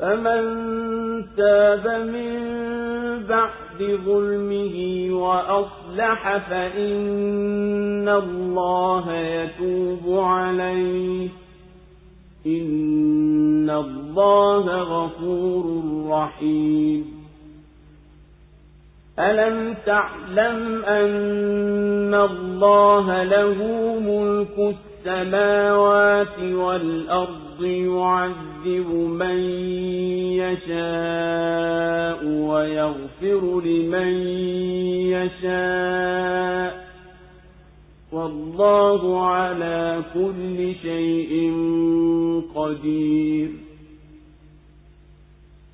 فمن تاب من بعد ظلمه وأصلح فإن الله يتوب عليه. إن الله غفور رحيم. ألم تعلم أن الله له ملك السماوات والأرض يعذب من يشاء ويغفر لمن يشاء والله على كل شيء قدير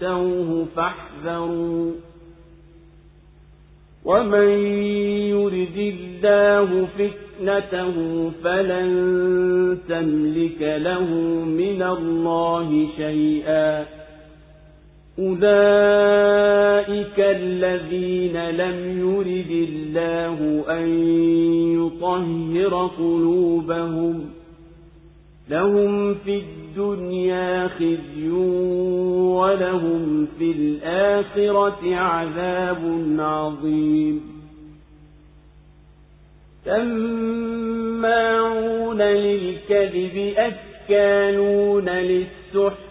فَأْتَوْهُ فَاحْذَرُوا وَمَن يُرِدِ اللَّهُ فِتْنَتَهُ فَلَن تَمْلِكَ لَهُ مِنَ اللَّهِ شَيْئًا أُولَئِكَ الَّذِينَ لَمْ يُرِدِ اللَّهُ أَن يُطَهِّرَ قُلُوبَهُمْ لهم في الدنيا خزي ولهم في الآخرة عذاب عظيم. سماعون للكذب أكالون للسحت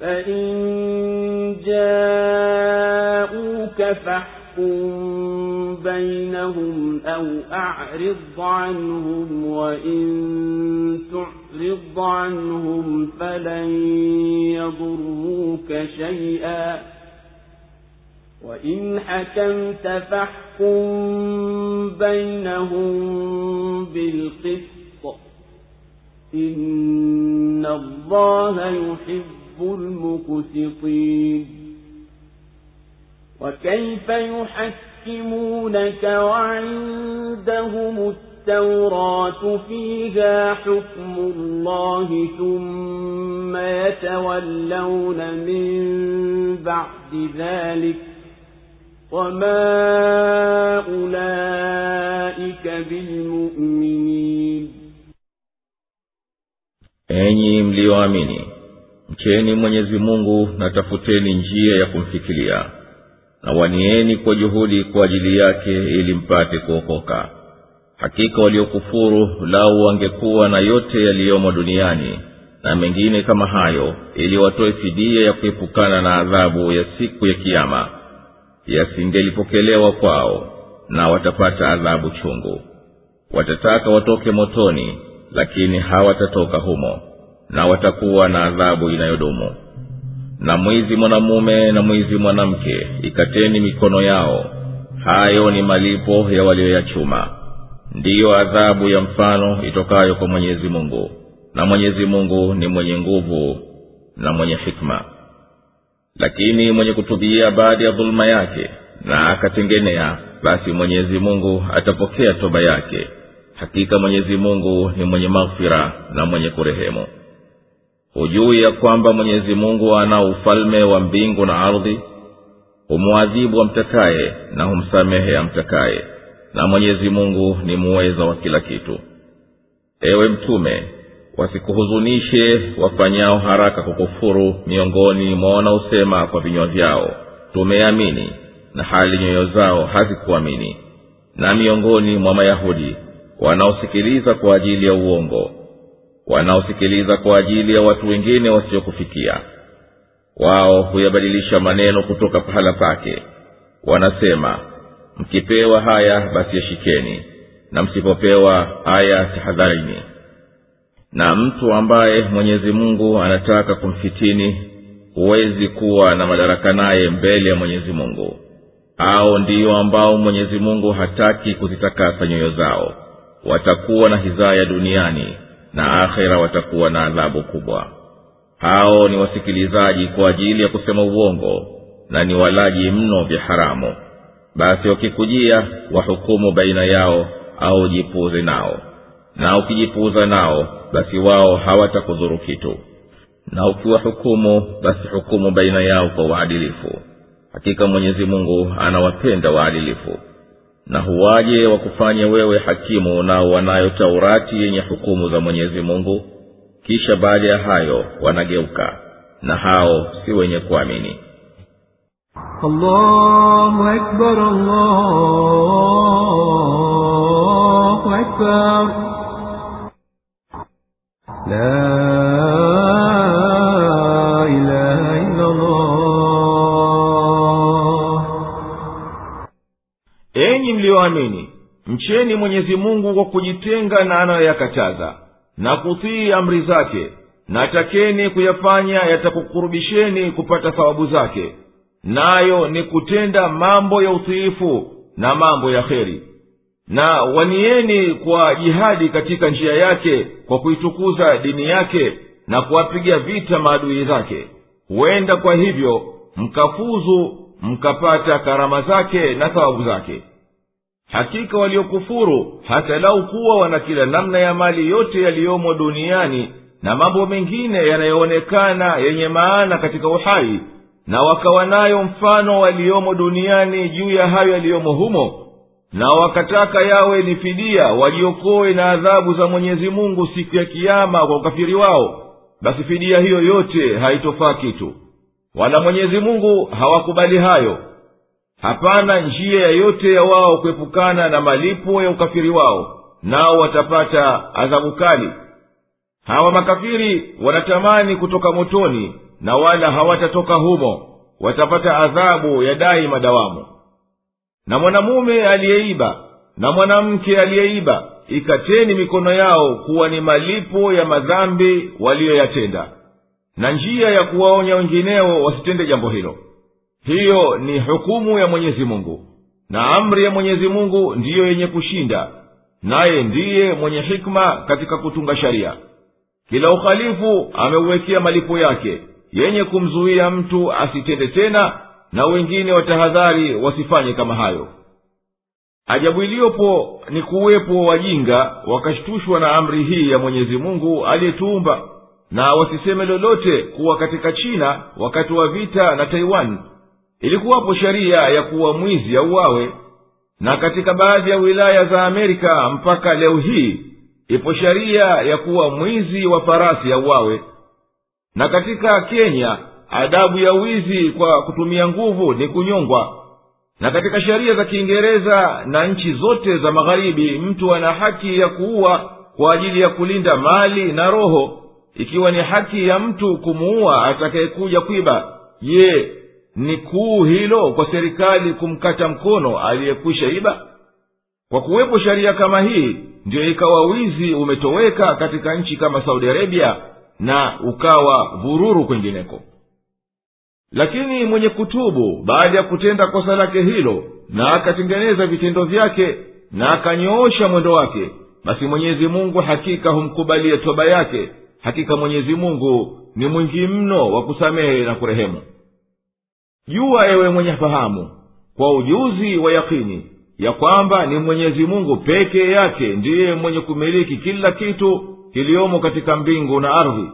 فإن جاءوك فاحكم بينهم أو أعرض عنهم وإن تعرض عنهم فلن يضروك شيئا وإن حكمت فاحكم بينهم بالقسط إن الله يحب المقسطين وكيف يحكمونك وعندهم التوراة فيها حكم الله ثم يتولون من بعد ذلك وما أولئك بالمؤمنين enyi mliyoamini mcheni mwenyezi mungu na tafuteni njia ya kumfikiria na wanieni kwa juhudi kwa ajili yake ili mpate kuokoka. Hakika waliokufuru lau wangekuwa na yote yaliyomo duniani na mengine kama hayo ili watoe fidia ya kuepukana na adhabu ya siku ya kiama yasingelipokelewa kwao na watapata adhabu chungu. Watataka watoke motoni lakini hawatatoka humo na watakuwa na adhabu inayodumu na mwizi mwanamume na mwizi mwanamke ikateni mikono yao. Hayo ni malipo ya walioyachuma. Ndiyo adhabu ya mfano itokayo kwa mwenyezi mungu. Na mwenyezi mungu ni mwenye nguvu na mwenye hikma. Lakini mwenye kutubia baada ya dhuluma yake na akatengenea basi mwenyezi mungu atapokea toba yake. Hakika mwenyezi mungu ni mwenye maghfira na mwenye kurehemu hujui ya kwamba mwenyezi mungu ana ufalme wa mbingu na ardhi humwadhibu amtakaye na humsamehe amtakaye na mwenyezi mungu ni muweza wa kila kitu. Ewe mtume wasikuhuzunishe wafanyao haraka kukufuru miongoni mwa wanaosema kwa vinywa vyao tumeamini na hali nyoyo zao hazikuamini na miongoni mwa mayahudi wanaosikiliza kwa ajili ya uongo wanaosikiliza kwa ajili ya watu wengine wasiokufikia. Wao huyabadilisha maneno kutoka pahala pake. Wanasema mkipewa haya basi yashikeni na msipopewa haya tahadharini. Na mtu ambaye mwenyezi mungu anataka kumfitini huwezi kuwa na madaraka naye mbele ya mwenyezi mungu. Au ndiyo ambao mwenyezi mungu hataki kuzitakasa nyoyo zao. Watakuwa na hizaya duniani na akhera watakuwa na adhabu kubwa. Hao ni wasikilizaji kwa ajili ya kusema uongo na ni walaji mno vya haramu. Basi wakikujia wahukumu baina yao au jipuuze nao. Na ukijipuuza nao basi wao hawatakudhuru kitu. Na ukiwahukumu basi hukumu baina yao kwa waadilifu hakika mwenyezi mungu anawapenda waadilifu na huwaje wakufanye wewe hakimu nao wanayo taurati yenye hukumu za mwenyezi mungu kisha baada ya hayo wanageuka na hao si wenye kuamini. La enyi mliyoamini mcheni mwenyezi mungu kwa kujitenga na anayoyakataza na kutii amri zake na takeni kuyafanya yatakukurubisheni kupata thawabu zake. Nayo ni kutenda mambo ya utiifu na mambo ya kheri. Na wanieni kwa jihadi katika njia yake kwa kuitukuza dini yake na kuwapiga vita maadui zake. Huenda kwa hivyo mkafuzu mkapata karama zake na thawabu zake hakika waliokufuru hata lau kuwa wana kila namna ya mali yote yaliyomo duniani na mambo mengine yanayoonekana yenye maana katika uhai na wakawa nayo mfano waliyomo duniani juu ya hayo yaliyomo humo na wakataka yawe ni fidia wajiokowe na adhabu za mwenyezi mungu siku ya kiama kwa ukafiri wao basi fidia hiyo yote haitofaa kitu. Wala mwenyezi mungu hawakubali hayo hapana njia yoyote ya wao kuepukana na malipo ya ukafiri wao nao watapata adhabu kali. Hawa makafiri wanatamani kutoka motoni na wala hawatatoka humo watapata adhabu ya dai madawamu. Na mwanamume aliyeiba na mwanamke aliyeiba ikateni mikono yao kuwa ni malipo ya madhambi waliyoyatenda. Na njia ya kuwaonya wengineo wasitende jambo hilo hiyo ni hukumu ya mwenyezi mungu. Na amri ya mwenyezi mungu ndiyo yenye kushinda. Naye ndiye mwenye hikma katika kutunga sharia. Kila ukhalifu ameuwekea malipo yake yenye kumzuia mtu asitende tena na wengine watahadhari wasifanye kama hayo. Ajabu iliyopo ni kuwepo wajinga wakashtushwa na amri hii ya mwenyezi mungu aliyetuumba na wasiseme lolote kuwa katika china wakati wa vita na taiwan ilikuwapo sheria ya kuwa mwizi auawe. Na katika baadhi ya wilaya za amerika mpaka leo hii ipo sheria ya kuwa mwizi wa farasi auawe. Na katika kenya adabu ya wizi kwa kutumia nguvu ni kunyongwa. Na katika sheria za kiingereza na nchi zote za magharibi mtu ana haki ya kuua kwa ajili ya kulinda mali na roho. Ikiwa ni haki ya mtu kumuua atakayekuja kwiba je ni kuu hilo kwa serikali kumkata mkono aliyekwisha iba? Kwa kuwepo sharia kama hii ndiyo ikawa wizi umetoweka katika nchi kama saudi arabia na ukawa vururu kwengineko lakini mwenye kutubu baada ya kutenda kosa lake hilo na akatengeneza vitendo vyake na akanyoosha mwendo wake basi mwenyezi mungu hakika humkubalie toba yake. Hakika mwenyezi mungu ni mwingi mno wa kusamehe na kurehemu jua ewe mwenye fahamu kwa ujuzi wa yakini ya kwamba ni mwenyezi mungu pekee yake ndiye mwenye kumiliki kila kitu kiliyomo katika mbingu na ardhi.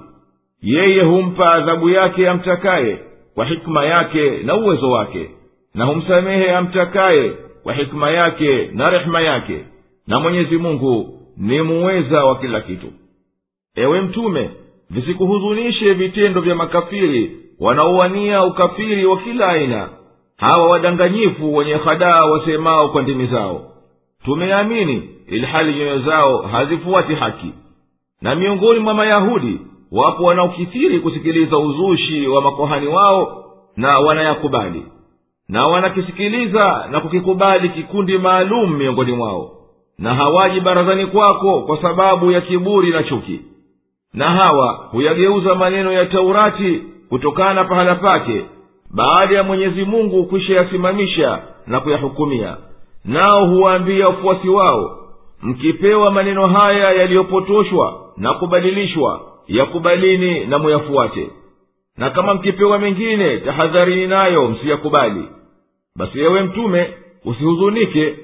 Yeye humpa adhabu yake amtakaye kwa hikima yake na uwezo wake na humsamehe amtakaye kwa hikima yake na rehema yake na mwenyezi mungu ni muweza wa kila kitu. Ewe mtume visikuhuzunishe vitendo vya makafiri wanaowania ukafiri wa kila aina. Hawa wadanganyifu wenye hadaa wasemao kwa ndimi zao. Tumeamini ilhali nyoyo zao hazifuati haki. Na miongoni mwa mayahudi wapo wanaokithiri kusikiliza uzushi wa makohani wao na wanayakubali. Na wanakisikiliza na kukikubali kikundi maalum miongoni mwao. Na hawaji barazani kwako kwa sababu ya kiburi na chuki. Na hawa huyageuza maneno ya taurati kutokana pahala pake baada ya mwenyezi mungu kwishayasimamisha na kuyahukumia. Nao huwaambia wafuasi wao mkipewa maneno haya yaliyopotoshwa na kubadilishwa yakubalini na muyafuate. Na kama mkipewa mengine tahadharini nayo msiyakubali. Basi yewe mtume usihuzunike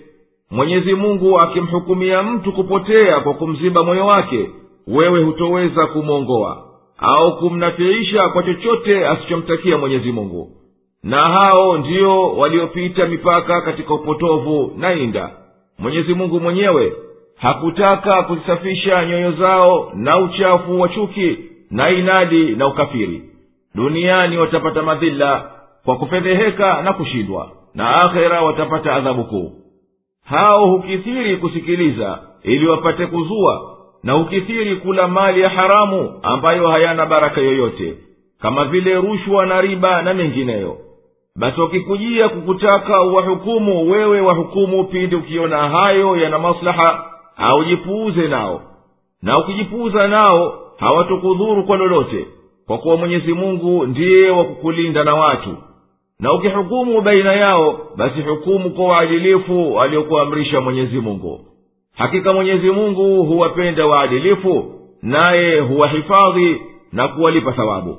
mwenyezi mungu akimhukumia mtu kupotea kwa kumziba moyo wake wewe hutoweza kumwongoa au kumnafiisha kwa chochote asichomtakia mwenyezi mungu. Na hao ndio waliopita mipaka katika upotovu na inda. Mwenyezi mungu mwenyewe hakutaka kuzisafisha nyoyo zao na uchafu wa chuki na inadi na ukafiri. Duniani watapata madhila kwa kufedheheka na kushindwa na akhera watapata adhabu kuu. Hao hukithiri kusikiliza ili wapate kuzua na ukithiri kula mali ya haramu ambayo hayana baraka yoyote kama vile rushwa na riba na mengineyo. Basi wakikujia kukutaka uwahukumu wewe wahukumu pindi ukiona hayo yana maslaha aujipuuze nao. Na ukijipuuza nao hawatukudhuru kwa lolote kwa kuwa mwenyezi mungu ndiye wa kukulinda na watu. Na ukihukumu baina yao basi hukumu kwa uadilifu aliyokuamrisha mwenyezi mungu hakika mwenyezi mungu huwapenda waadilifu naye huwahifadhi na kuwalipa thawabu.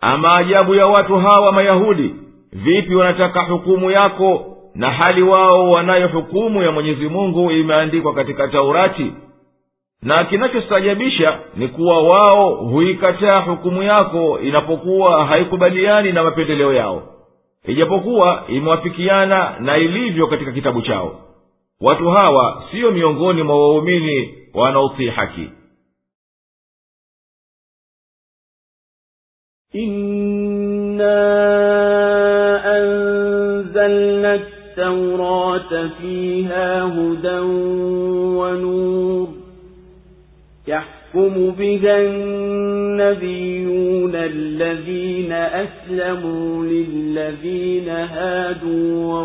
Ama ajabu ya watu hawa mayahudi vipi wanataka hukumu yako na hali wao wanayo hukumu ya mwenyezi mungu imeandikwa katika taurati? Na kinachostajabisha ni kuwa wao huikataa hukumu yako inapokuwa haikubaliani na mapendeleo yao. Ijapokuwa imewafikiana na ilivyo katika kitabu chao watu hawa siyo miongoni mwa waumini wanaotii haki إنا أنزلنا التوراة فيها هدى ونور يحكم بها النبيون الذين أسلموا للذين هادوا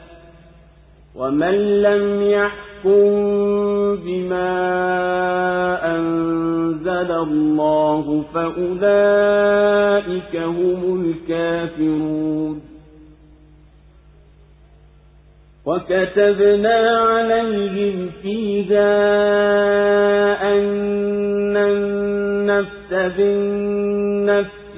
ومن لم يحكم بما أنزل الله فأولئك هم الكافرون وكتبنا عليهم فيها أن النفس بالنفس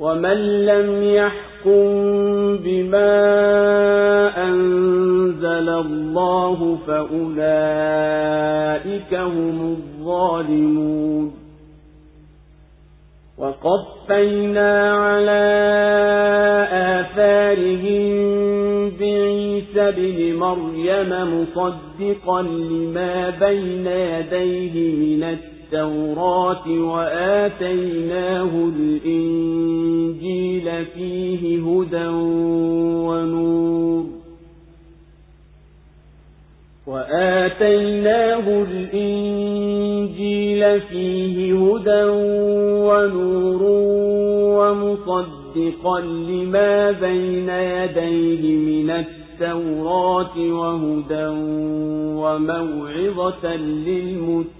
ومن لم يحكم بما أنزل الله فأولئك هم الظالمون وقفينا على آثارهم بعيسى بن مريم مصدقا لما بين يديه من التوراة وآتيناه الإنجيل فيه هدى ونور. وآتيناه الإنجيل فيه هدى ونور ومصدقا لما بين يديه من التوراة وهدى وموعظة للمتقين.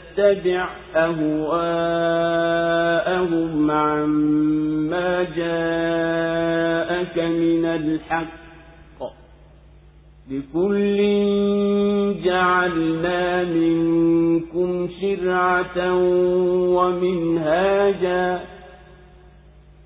أهواءهم عما جاءك من الحق. لكل جعلنا منكم شرعة ومنهاجا.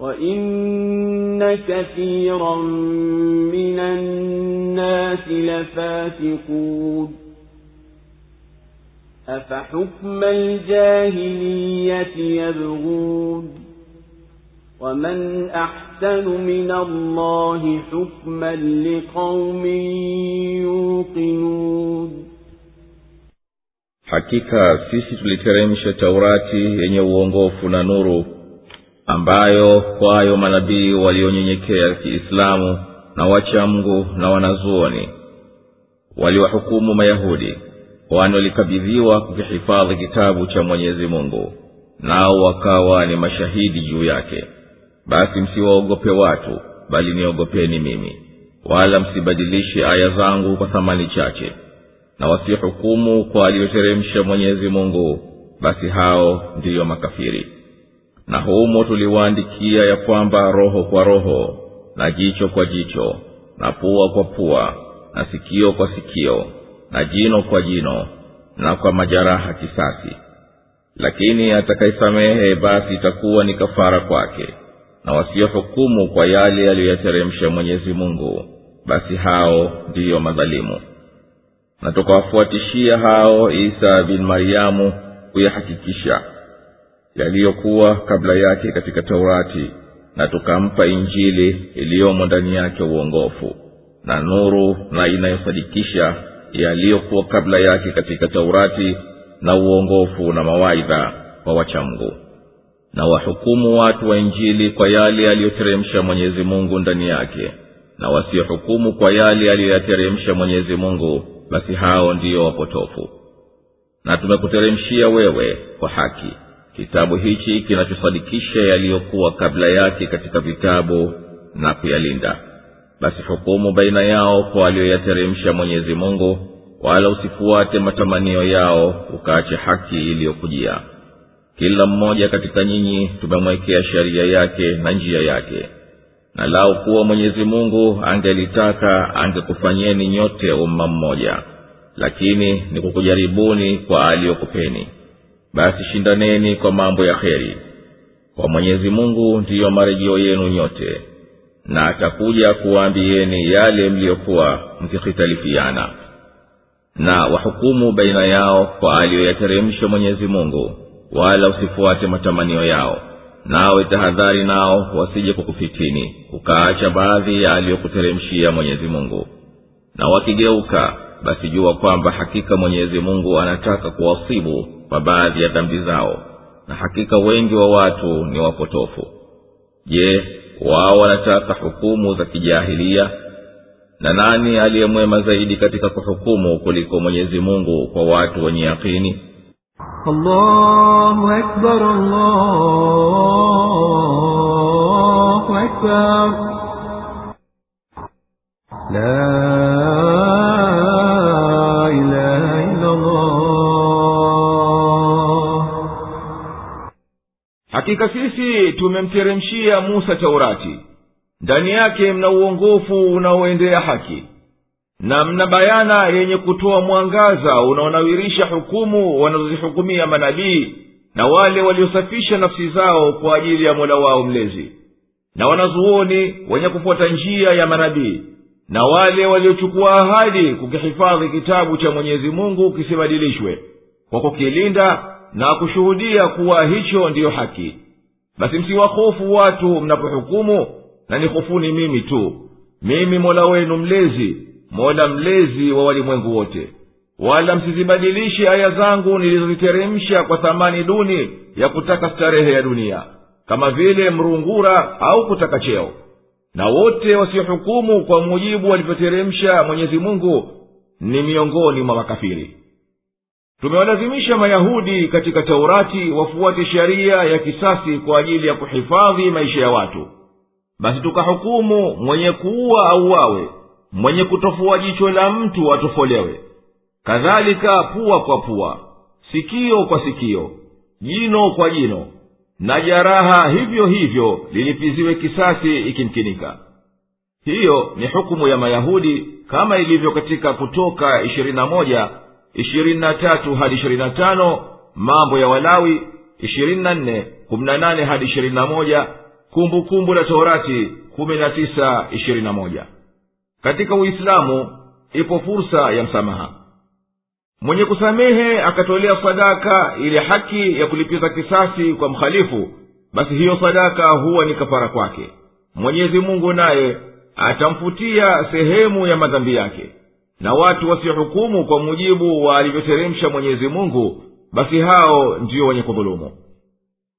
وإن كثيرا من الناس لفاتقون أفحكم الجاهلية يبغون ومن أحسن من الله حكما لقوم يوقنون hakika sisi tuliteremsha taurati yenye uongofu na ambayo kwayo manabii walionyenyekea kiislamu na wachamgu na wanazuoni waliwahukumu mayahudi kwani walikabidhiwa kukihifadhi kitabu cha mwenyezi mungu nao wakawa ni mashahidi juu yake. Basi msiwaogope watu bali niogopeni mimi wala msibadilishe aya zangu kwa thamani chache. Na wasihukumu kwa aliyoteremsha mwenyezi mungu basi hao ndiyo makafiri na humo tuliwaandikia ya kwamba roho kwa roho na jicho kwa jicho na pua kwa pua na sikio kwa sikio na jino kwa jino na kwa majeraha kisasi. Lakini atakayesamehe basi itakuwa ni kafara kwake. Na wasiohukumu kwa yale aliyoyateremsha mwenyezi mungu basi hao ndiyo madhalimu. Na tukawafuatishia hao isa bin maryamu kuyahakikisha yaliyokuwa kabla yake katika taurati na tukampa injili iliyomo ndani yake uongofu na nuru na inayosadikisha yaliyokuwa kabla yake katika taurati na uongofu na mawaidha kwa wachamgu. Na wahukumu watu wa injili kwa yale aliyoteremsha mwenyezi mungu ndani yake na wasiohukumu kwa yale aliyoyateremsha mwenyezi mungu basi hao ndiyo wapotofu. Na tumekuteremshia wewe kwa haki kitabu hichi kinachosadikisha yaliyokuwa kabla yake katika vitabu na kuyalinda. Basi hukumu baina yao kwa aliyoyateremsha mwenyezi mungu wala usifuate matamanio yao ukaache haki iliyokujia. Kila mmoja katika nyinyi tumemwekea sheria yake na njia yake. Na lau kuwa mwenyezi mungu angelitaka angekufanyeni nyote umma mmoja. Lakini ni kukujaribuni kwa aliyokupeni basi shindaneni kwa mambo ya kheri. Kwa mwenyezi mungu ndiyo marejeo yenu nyote na atakuja kuwaambieni yale mliyokuwa mkihitalifiana na wahukumu baina yao kwa aliyoyateremsha mwenyezi mungu wala usifuate matamanio yao nawe tahadhari nao wasije kukufitini ukaacha baadhi ya aliyokuteremshia mwenyezi mungu. Na wakigeuka basi jua kwamba hakika mwenyezi mungu anataka kuwasibu kwa baadhi ya dhambi zao na hakika wengi wa watu ni wapotofu. Je wao wanataka hukumu za kijahilia? Na nani aliyemwema zaidi katika kuhukumu kuliko mwenyezi mungu kwa watu wenye yaqini. La hakika sisi tumemteremshia musa taurati. Ndani yake mna uongofu unaoendea haki. Na mna bayana yenye kutoa mwangaza unaonawirisha hukumu wanazozihukumia manabii na wale waliosafisha nafsi zao kwa ajili ya mola wao mlezi. Na wanazuoni wenye kufuata njia ya manabii na wale waliochukua ahadi kukihifadhi kitabu cha mwenyezi mungu kisibadilishwe kwa kukilinda na kushuhudia kuwa hicho ndiyo haki. Basi msiwahofu watu mnapohukumu na nihofuni mimi tu. Mimi mola wenu mlezi mola mlezi wa walimwengu wote. Wala msizibadilishe aya zangu nilizoziteremsha kwa thamani duni ya kutaka starehe ya dunia kama vile mrungura au kutaka cheo. Na wote wasiohukumu kwa mujibu walivyoteremsha mwenyezi mungu ni miongoni mwa makafiri tumewalazimisha mayahudi katika taurati wafuate sheria ya kisasi kwa ajili ya kuhifadhi maisha ya watu. Basi tukahukumu mwenye kuua auawe mwenye kutofua jicho la mtu atofolewe. Kadhalika pua kwa pua sikio kwa sikio jino kwa jino na jaraha hivyo hivyo lilipiziwe kisasi ikimkinika. Hiyo ni hukumu ya mayahudi kama ilivyo katika kutoka ishirini na moja ishirini na tatu hadi ishirini na tano mambo ya walawi ishirini na nne kumi na nane hadi ishirini na moja kumbukumbu la torati kumi na tisa ishirini na moja. Katika uislamu ipo fursa ya msamaha. Mwenye kusamehe akatolea sadaka ili haki ya kulipiza kisasi kwa mhalifu basi hiyo sadaka huwa ni kafara kwake. Mwenyezi mungu naye atamfutia sehemu ya madhambi yake na watu wasihukumu kwa mujibu wa alivyoteremsha mwenyezi mungu basi hao ndio wenye kudhulumu.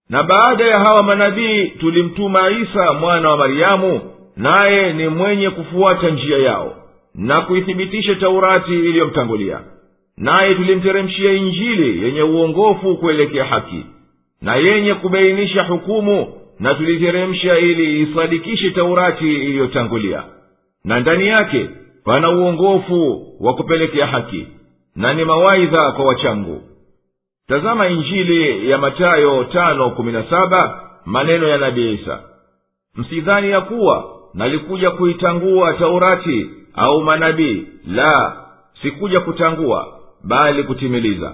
Na baada ya hawa manabii tulimtuma isa mwana wa maryamu naye ni mwenye kufuata njia yao na kuithibitisha taurati iliyomtangulia. Naye tulimteremshia injili yenye uongofu kuelekea haki na yenye kubainisha hukumu na tuliteremsha ili isadikishe taurati iliyotangulia. Na ndani yake pana uongofu wa kupelekea haki na ni mawaidha kwa wachangu. Tazama injili ya matayo tano kumi na saba maneno ya nabii isa. Msidhani ya kuwa nalikuja kuitangua taurati au manabii. La sikuja kutangua bali kutimiliza.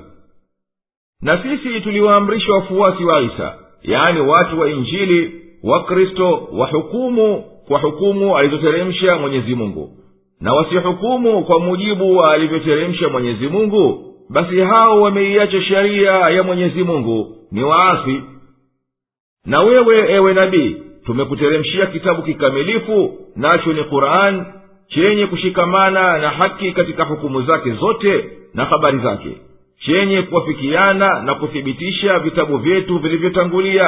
Na sisi tuliwaamrisha wafuasi wa isa yaani watu wa injili wakristo wahukumu kwa hukumu alizoteremsha mwenyezi mungu na wasihukumu kwa mujibu wa alivyoteremsha mwenyezi mungu basi hao wameiacha sheria ya mwenyezi mungu. Ni waasi. Na wewe ewe nabii tumekuteremshia kitabu kikamilifu nacho ni quran chenye kushikamana na haki katika hukumu zake zote na habari zake chenye kuwafikiana na kuthibitisha vitabu vyetu vilivyotangulia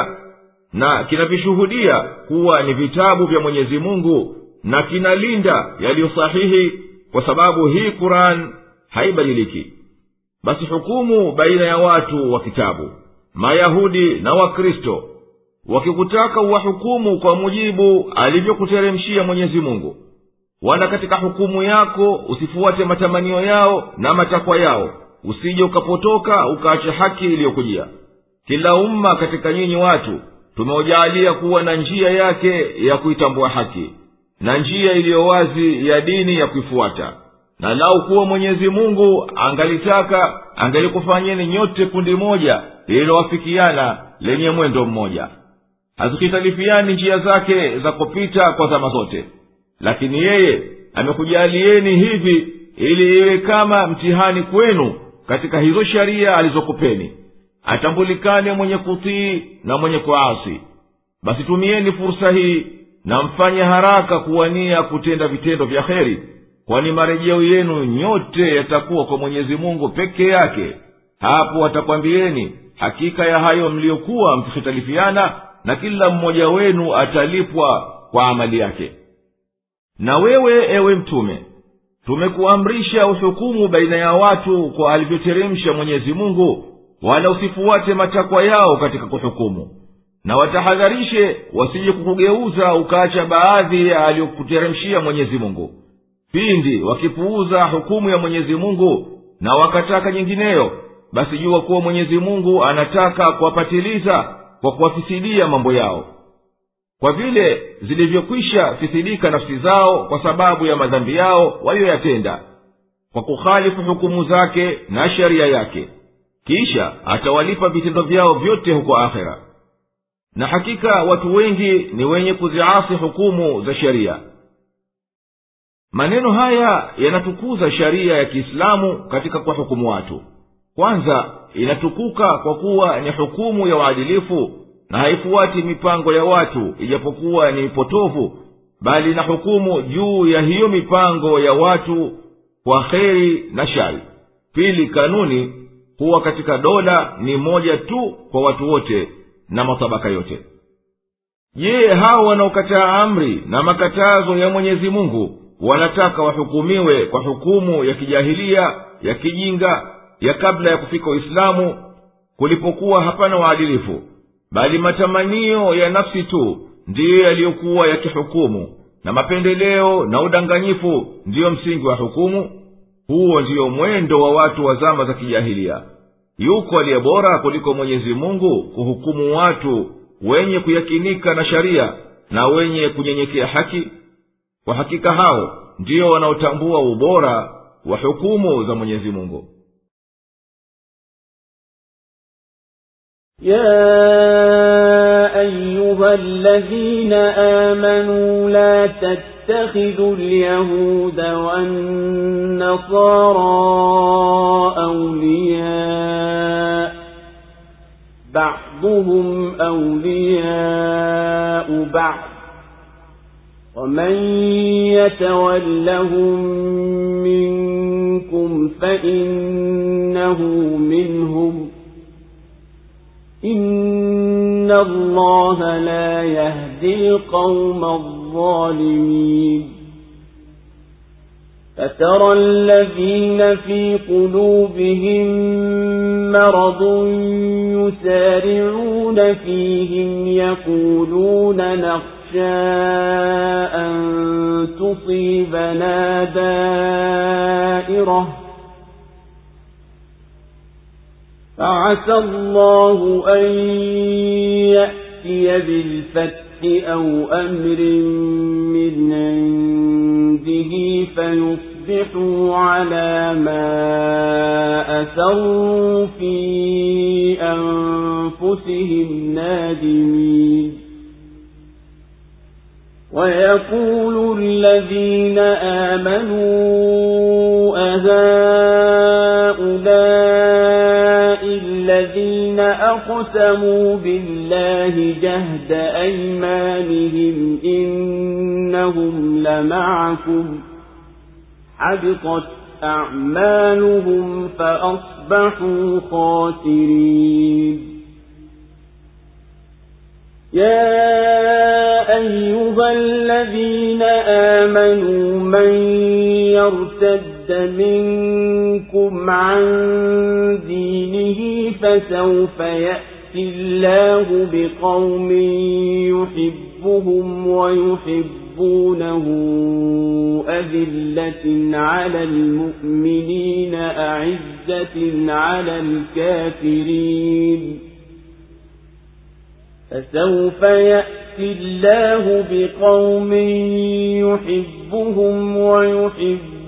na kinavishuhudia kuwa ni vitabu vya mwenyezi mungu na kinalinda yaliyo sahihi kwa sababu hii quran haibadiliki. Basi hukumu baina ya watu wa kitabu mayahudi na wakristo wakikutaka uwahukumu kwa mujibu alivyokuteremshia mwenyezi mungu. Wala katika hukumu yako usifuate matamanio yao na matakwa yao usije ukapotoka ukaacha haki iliyokujia. Kila umma katika nyinyi watu tumeujalia kuwa na njia yake ya kuitambua haki na njia iliyo wazi ya dini ya kuifuata. Na lau kuwa mwenyezi mungu angalitaka angalikufanyeni nyote kundi moja lililowafikiana lenye mwendo mmoja. Hazikitalifiani njia zake za kupita kwa zama zote. Lakini yeye amekujalieni hivi ili iwe kama mtihani kwenu katika hizo sharia alizokupeni. Atambulikane mwenye kutii na mwenye kuasi. Basi tumieni fursa hii na mfanye haraka kuwania kutenda vitendo vya kheri kwani marejeo yenu nyote yatakuwa kwa mwenyezi mungu peke yake. Hapo atakwambieni hakika ya hayo mliyokuwa mkihitalifiana na kila mmoja wenu atalipwa kwa amali yake. Na wewe ewe mtume tumekuamrisha uhukumu baina ya watu kwa alivyoteremsha mwenyezi mungu wala usifuate matakwa yao katika kuhukumu na watahadharishe wasije kukugeuza ukaacha baadhi ya aliyokuteremshia mwenyezi mungu. Pindi wakipuuza hukumu ya mwenyezi mungu na wakataka nyingineyo basi jua kuwa mwenyezi mungu anataka kuwapatiliza kwa kuwafisidia mambo yao. Kwa vile zilivyokwisha fisidika nafsi zao kwa sababu ya madhambi yao waliyoyatenda kwa kukhalifu hukumu zake na sheria yake kisha atawalipa vitendo vyao vyote huko akhera na hakika watu wengi ni wenye kuziasi hukumu za sheria maneno haya yanatukuza sheria ya kiislamu katika kuwahukumu watu. Kwanza inatukuka kwa kuwa ni hukumu ya uadilifu na haifuati mipango ya watu ijapokuwa ni mipotovu bali na hukumu juu ya hiyo mipango ya watu kwa kheri na shari. Pili kanuni huwa katika dola ni moja tu kwa watu wote na matabaka yote. Je hao wanaokataa amri na makatazo ya mwenyezi mungu wanataka wahukumiwe kwa hukumu ya kijahilia ya kijinga ya kabla ya kufika uislamu kulipokuwa hapana waadilifu bali matamanio ya nafsi tu ndiyo yaliyokuwa yakihukumu na mapendeleo na udanganyifu ndiyo msingi wa hukumu. Huo ndiyo mwendo wa watu wa zama za kijahilia yuko aliye bora kuliko mwenyezi mungu kuhukumu watu wenye kuyakinika na sharia na wenye kunyenyekea haki kwa hakika hao ndiyo wanaotambua ubora wa hukumu za mwenyezi mungu يا أيها الذين آمنوا لا تتخذوا اليهود والنصارى أولياء. بعضهم أولياء بعض. ومن يتولهم منكم فإنه منهم. إن الله لا يهدي القوم الظالمين. فترى الذين في قلوبهم مرض يسارعون فيهم يقولون نخشى أن تصيبنا دائرة. فعسى الله أن يأتي بالفتح أو أمر من عنده فيصبحوا على ما أسروا في أنفسهم نادمين. ويقول الذين آمنوا أهؤلاء أقسموا بالله جهد أيمانهم إنهم لمعكم حبطت أعمالهم فأصبحوا خاسرين. يا أيها الذين آمنوا من يرتد منكم عن دينه فسوف يأتي الله بقوم يحبهم ويحبونه أذلة على المؤمنين أعزة على الكافرين فسوف يأتي الله بقوم يحبهم ويحبونه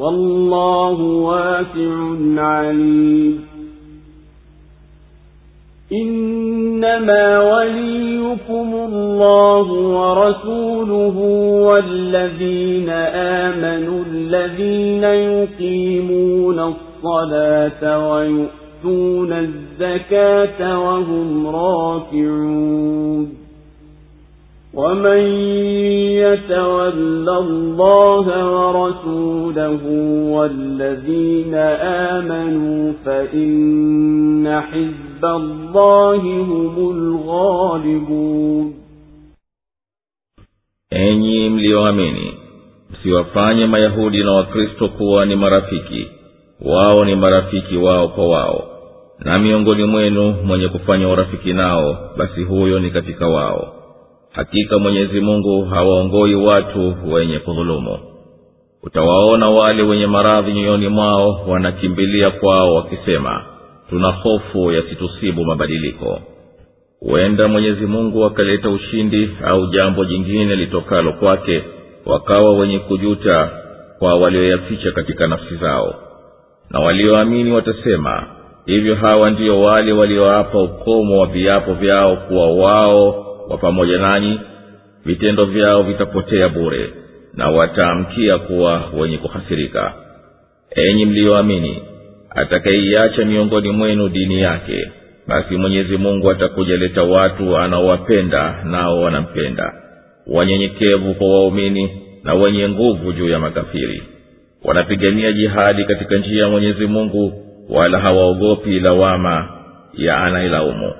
والله واسع عليم. إن إنما وليكم الله ورسوله والذين آمنوا الذين يقيمون الصلاة ويؤتون الزكاة وهم راكعون. ومن يتول الله ورسوله والذين آمنوا فإن حزب الله هم الغالبون enyi mliyoamini msiwafanye mayahudi na wakristo kuwa ni marafiki wao ni marafiki wao kwa wao na miongoni mwenu mwenye kufanya urafiki nao basi huyo ni katika wao hakika mwenyezi mungu hawaongoi watu wenye kudhulumu. Utawaona wale wenye maradhi nyoyoni mwao wanakimbilia kwao wakisema tuna hofu yasitusibu mabadiliko. Huenda mwenyezi mungu akaleta ushindi au jambo jingine litokalo kwake wakawa wenye kujuta kwa walioyaficha katika nafsi zao. Na walioamini watasema hivyo hawa ndiyo wale walioapa ukomo wa viapo vyao kuwa wao wa pamoja nanyi vitendo vyao vitapotea bure na wataamkia kuwa wenye kuhasirika. Enyi mliyoamini atakayeiacha miongoni mwenu dini yake basi mwenyezi mungu atakuja watu anaowapenda nao wanampenda. Wanyenyekevu kwa waumini na wenye nguvu juu ya makafiri. Wanapigania jihadi katika njia ya mwenyezi mungu wala hawaogopi lawama ya anailaumu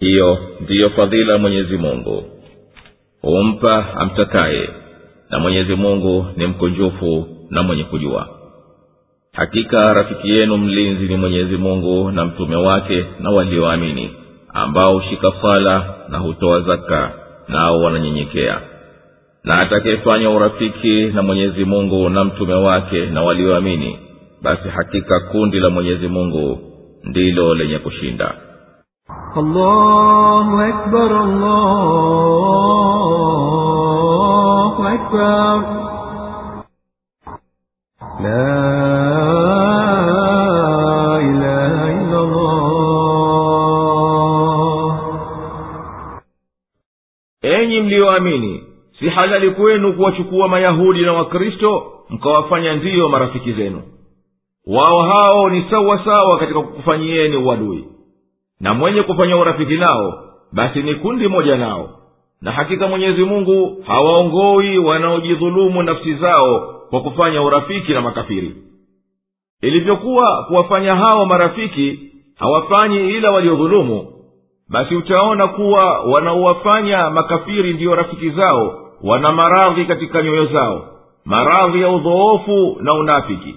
hiyo ndiyo fadhila mwenyezi mungu. Humpa amtakaye na mwenyezi mungu ni mkunjufu na mwenye kujua. Hakika rafiki yenu mlinzi ni mwenyezi mungu na mtume wake na walioamini ambao hushika sala na hutoa zaka nao wananyenyekea. Na atakayefanya urafiki na mwenyezi mungu na mtume wake na walioamini basi hakika kundi la mwenyezi mungu ndilo lenye kushinda الله أكبر الله أكبر لا إله إلا الله enyi mliyoamini si halali kwenu kuwachukua mayahudi na wakristo mkawafanya ndiyo marafiki zenu wao hao ni sawa sawa katika kukufanyieni uadui na mwenye kufanya urafiki nao basi ni kundi moja nao. Na hakika mwenyezi mungu hawaongoi wanaojidhulumu nafsi zao kwa kufanya urafiki na makafiri. Ilivyokuwa kuwafanya hao marafiki hawafanyi ila waliodhulumu basi utaona kuwa wanaowafanya makafiri ndiyo rafiki zao wana maradhi katika nyoyo zao maradhi ya udhoofu na unafiki.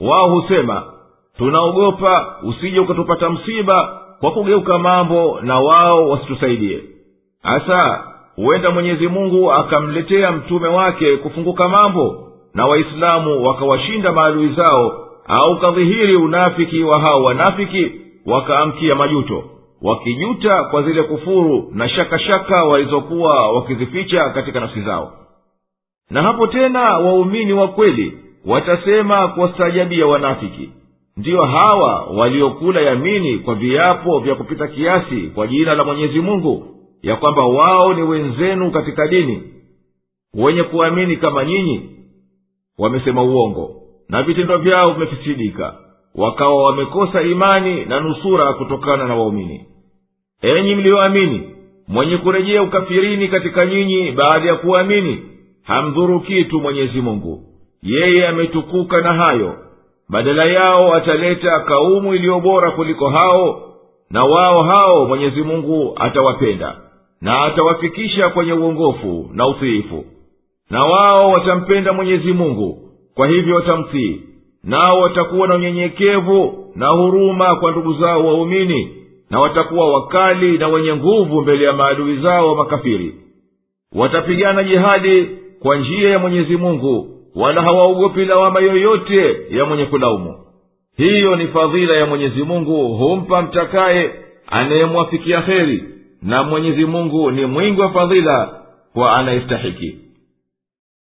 Wao husema tunaogopa usije ukatupata msiba kwa kugeuka mambo na wao wasitusaidie. Hasa huenda mwenyezi mungu akamletea mtume wake kufunguka mambo na waislamu wakawashinda maadui zao au kadhihiri unafiki wa hao wanafiki wakaamkia majuto wakijuta kwa zile kufuru na shakashaka walizokuwa wakizificha katika nafsi zao. Na hapo tena waumini wa kweli watasema kuwastaajabia wanafiki ndiyo hawa waliokula yamini kwa viapo vya kupita kiasi kwa jina la mwenyezi mungu ya kwamba wao ni wenzenu katika dini. Wenye kuamini kama nyinyi wamesema uongo na vitendo vyao vimefisidika wakawa wamekosa imani na nusura kutokana na waumini. Enyi mliyoamini mwenye kurejea ukafirini katika nyinyi baada ya kuamini hamdhuru kitu mwenyezi mungu. Yeye ametukuka na hayo badala yao ataleta kaumu iliyo bora kuliko hao na wao hao mwenyezi mungu atawapenda na atawafikisha kwenye uongofu na utiifu. Na wao watampenda mwenyezi mungu kwa hivyo watamtii. Nao watakuwa na unyenyekevu na huruma kwa ndugu zao waumini na watakuwa wakali na wenye nguvu mbele ya maadui zao wa makafiri. Watapigana jihadi kwa njia ya mwenyezi mungu wala hawaogopi lawama yoyote ya mwenye kulaumu. Hiyo ni fadhila ya mwenyezi mungu humpa mtakaye anayemwafikia heri na mwenyezi mungu ni mwingi wa fadhila kwa anayestahiki.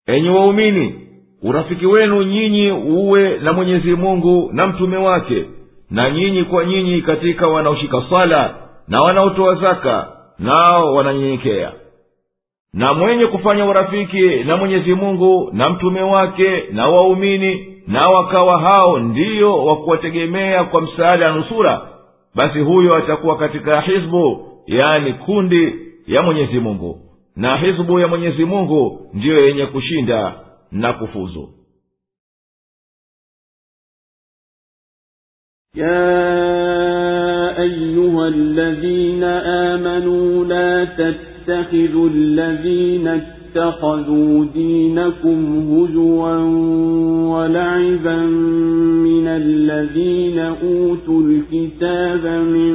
Enyi waumini urafiki wenu nyinyi uwe na mwenyezi mungu na mtume wake na nyinyi kwa nyinyi katika wanaoshika swala na wanaotoa zaka nao wananyenyekea na mwenye kufanya urafiki na mwenyezi mungu na mtume wake na waumini na wakawa hao ndiyo wakuwategemea kwa msaada na nusura basi huyo atakuwa katika hizbu yani kundi ya mwenyezi mungu. Na hizbu ya mwenyezi mungu ndiyo yenye kushinda na kufuzu. Ya ayuha amanu la tat تتخذوا الذين اتخذوا دينكم هزوا ولعبا من الذين أوتوا الكتاب من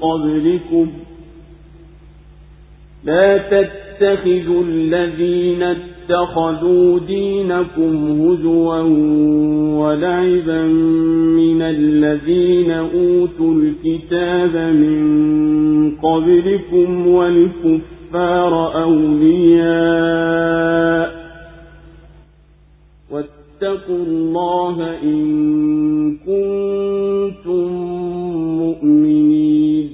قبلكم لا تتخذوا الذين اتخذوا دينكم هزوا ولعبا من الذين أوتوا الكتاب من قبلكم والكفار أولياء واتقوا الله إن كنتم مؤمنين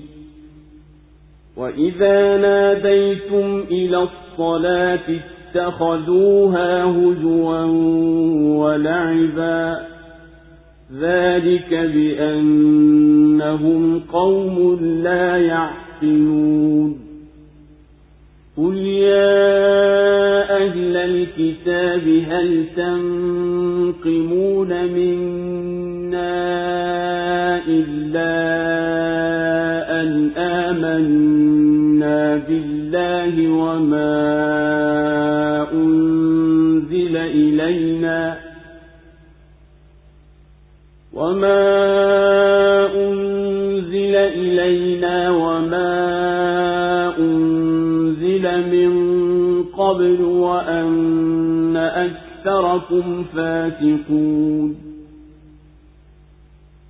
وإذا ناديتم إلى الصلاة اتخذوها هزوا ولعبا. ذلك بأنهم قوم لا يعقلون. قل يا أهل الكتاب هل تنقمون منا إلا أن آمنا بالله وما أنزل إلينا وما أنزل إلينا وما أنزل من قبل وأن أكثركم فاتقون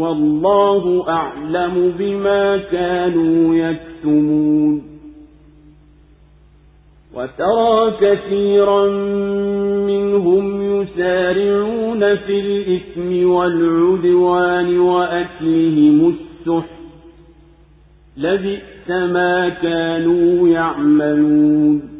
والله أعلم بما كانوا يكتمون. وترى كثيرا منهم يسارعون في الإثم والعدوان وأكلهم السحت لبئس ما كانوا يعملون.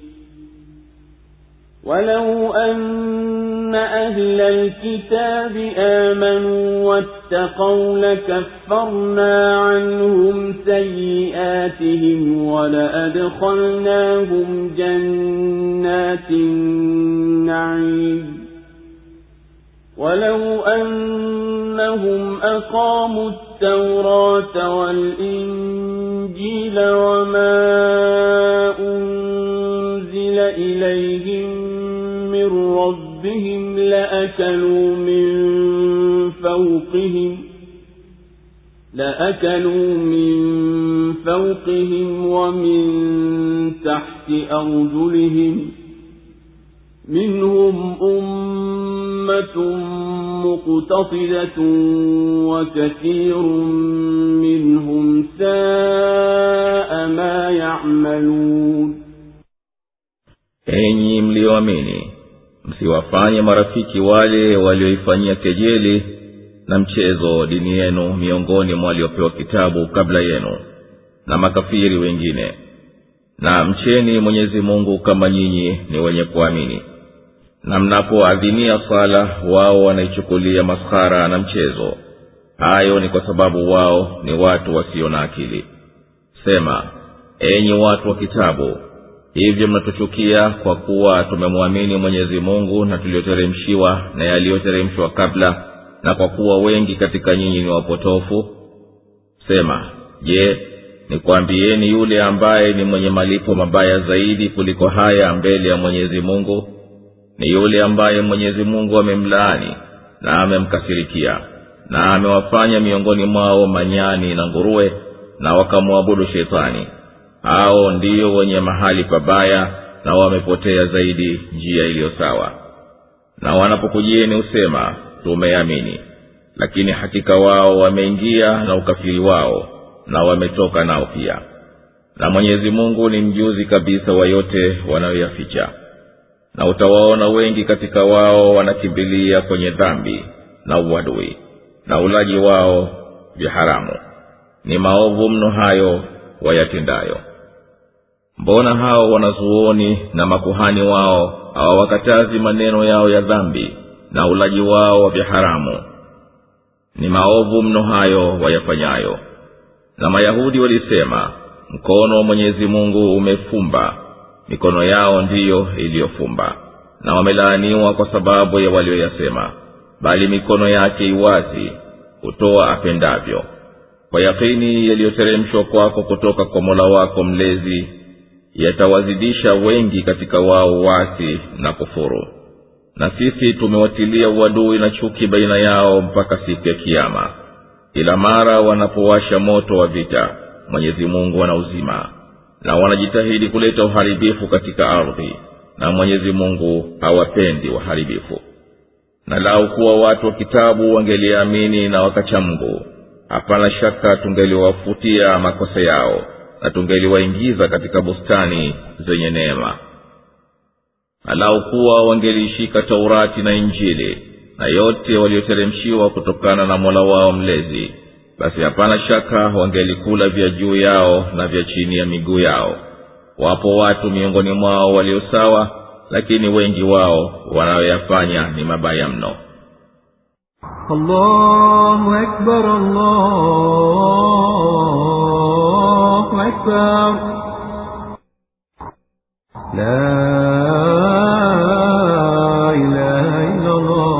ولو أن أهل الكتاب آمنوا واتقوا لكفرنا عنهم سيئاتهم ولأدخلناهم جنات النعيم ولو أنهم أقاموا التوراة والإنجيل وما من ربهم لأكلوا من فوقهم لأكلوا من فوقهم ومن تحت أرجلهم منهم أمة مقتصدة وكثير منهم ساء ما يعملون. Enyi mlioamini msiwafanye marafiki wale walioifanyia kejeli na mchezo dini yenu miongoni mwa waliopewa kitabu kabla yenu na makafiri wengine. Na mcheni mwenyezi mungu kama nyinyi ni wenye kuamini. Na mnapoadhinia sala wao wanaichukulia maskhara na mchezo. Hayo ni kwa sababu wao ni watu wasio na akili. Sema enyi watu wa kitabu hivyo mnatuchukia kwa kuwa tumemwamini mwenyezi mungu na tuliyoteremshiwa na yaliyoteremshwa kabla na kwa kuwa wengi katika nyinyi ni wapotofu. Sema je nikwambieni yule ambaye ni mwenye malipo mabaya zaidi kuliko haya mbele ya mwenyezi mungu? Ni yule ambaye mwenyezi mungu amemlaani na amemkasirikia na amewafanya miongoni mwao manyani na nguruwe na wakamwabudu shetani hao ndiyo wenye mahali pabaya na wamepotea zaidi njia iliyo sawa. Na wanapokujieni husema tumeamini. Lakini hakika wao wameingia na ukafiri wao na wametoka nao pia. Na mwenyezi mungu ni mjuzi kabisa wa yote wanayoyaficha. Na utawaona wengi katika wao wanakimbilia kwenye dhambi na uadui na ulaji wao vya haramu. Ni maovu mno hayo wayatendayo mbona hao wanazuoni na makuhani wao hawawakatazi maneno yao ya dhambi na ulaji wao wa viharamu ni maovu mno hayo wayafanyayo. Na mayahudi walisema mkono wa mwenyezi mungu umefumba mikono yao ndiyo iliyofumba na wamelaaniwa kwa sababu ya walioyasema bali mikono yake iwazi hutoa apendavyo. Kwa yakini yaliyoteremshwa kwako kutoka kwa mola wako mlezi yatawazidisha wengi katika wao wasi na kufuru. Na sisi tumewatilia uadui na chuki baina yao mpaka siku ya kiama kila mara wanapowasha moto wa vita mwenyezi mungu anauzima na wanajitahidi kuleta uharibifu katika ardhi na mwenyezi mungu hawapendi waharibifu. Na lau kuwa watu wa kitabu wangeliamini na wakachamgu hapana shaka tungeliwafutia makosa yao na tungeliwaingiza katika bustani zenye neema. Alau kuwa wangelishika taurati na injili na yote walioteremshiwa kutokana na mola wao mlezi basi hapana shaka wangelikula vya juu yao na vya chini ya miguu yao. Wapo watu miongoni mwao waliosawa lakini wengi wao wanayoyafanya ni mabaya mno. Allahu akbar, allahu أكبر لا إله إلا الله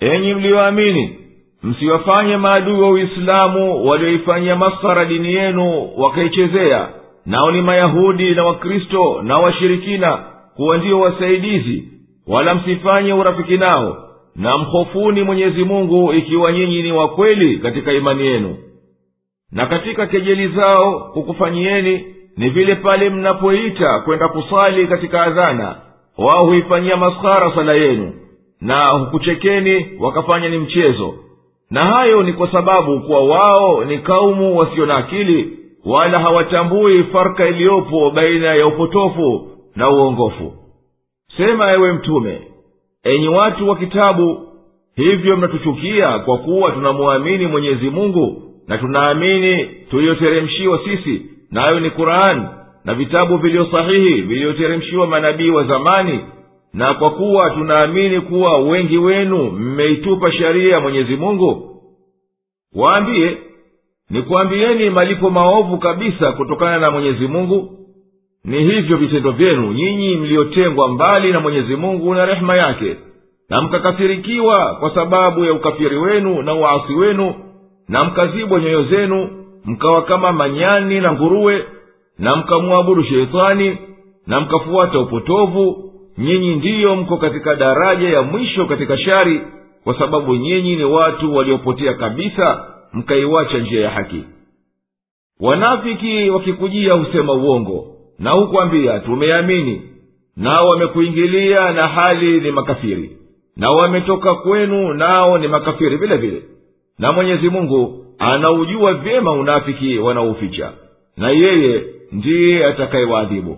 enyi mliyoamini msiwafanye maadui wa uislamu walioifanyia maskhara dini yenu wakaichezea nao ni mayahudi na wakristo na washirikina kuwa ndio wasaidizi wala msifanye urafiki nao na mhofuni mwenyezi mungu ikiwa nyinyi ni wakweli katika imani yenu. Na katika kejeli zao kukufanyieni ni vile pale mnapoita kwenda kusali katika adhana. Wao huifanyia maskhara sala yenu na hukuchekeni wakafanya ni mchezo. Na hayo ni kwa sababu kuwa wao ni kaumu wasio na akili wala hawatambui farka iliyopo baina ya upotofu na uongofu. Sema ewe mtume enyi watu wa kitabu hivyo mnatuchukia kwa kuwa tunamwamini mwenyezi mungu na tunaamini tuliyoteremshiwa sisi nayo ni qurani na vitabu vilivyo sahihi vilivyoteremshiwa manabii wa zamani na kwa kuwa tunaamini kuwa wengi wenu mmeitupa sheria ya mwenyezi mungu waambiye nikwambieni malipo maovu kabisa kutokana na mwenyezi mungu ni hivyo vitendo vyenu nyinyi mliotengwa mbali na mwenyezi mungu na rehema yake na mkakasirikiwa kwa sababu ya ukafiri wenu na uasi wenu na mkazibwa nyoyo zenu mkawa kama manyani na nguruwe na mkamwabudu sheitani na mkafuata upotovu nyinyi ndiyo mko katika daraja ya mwisho katika shari kwa sababu nyinyi ni watu waliopotea kabisa mkaiwacha njia ya haki. Wanafiki wakikujia husema uongo na hukwambia tumeamini. Nao wamekuingilia na hali ni makafiri. Na wametoka kwenu nao ni makafiri vile vile. Na mwenyezi mungu anaujua vyema unafiki wanaouficha na yeye ndiye atakayewaadhibu.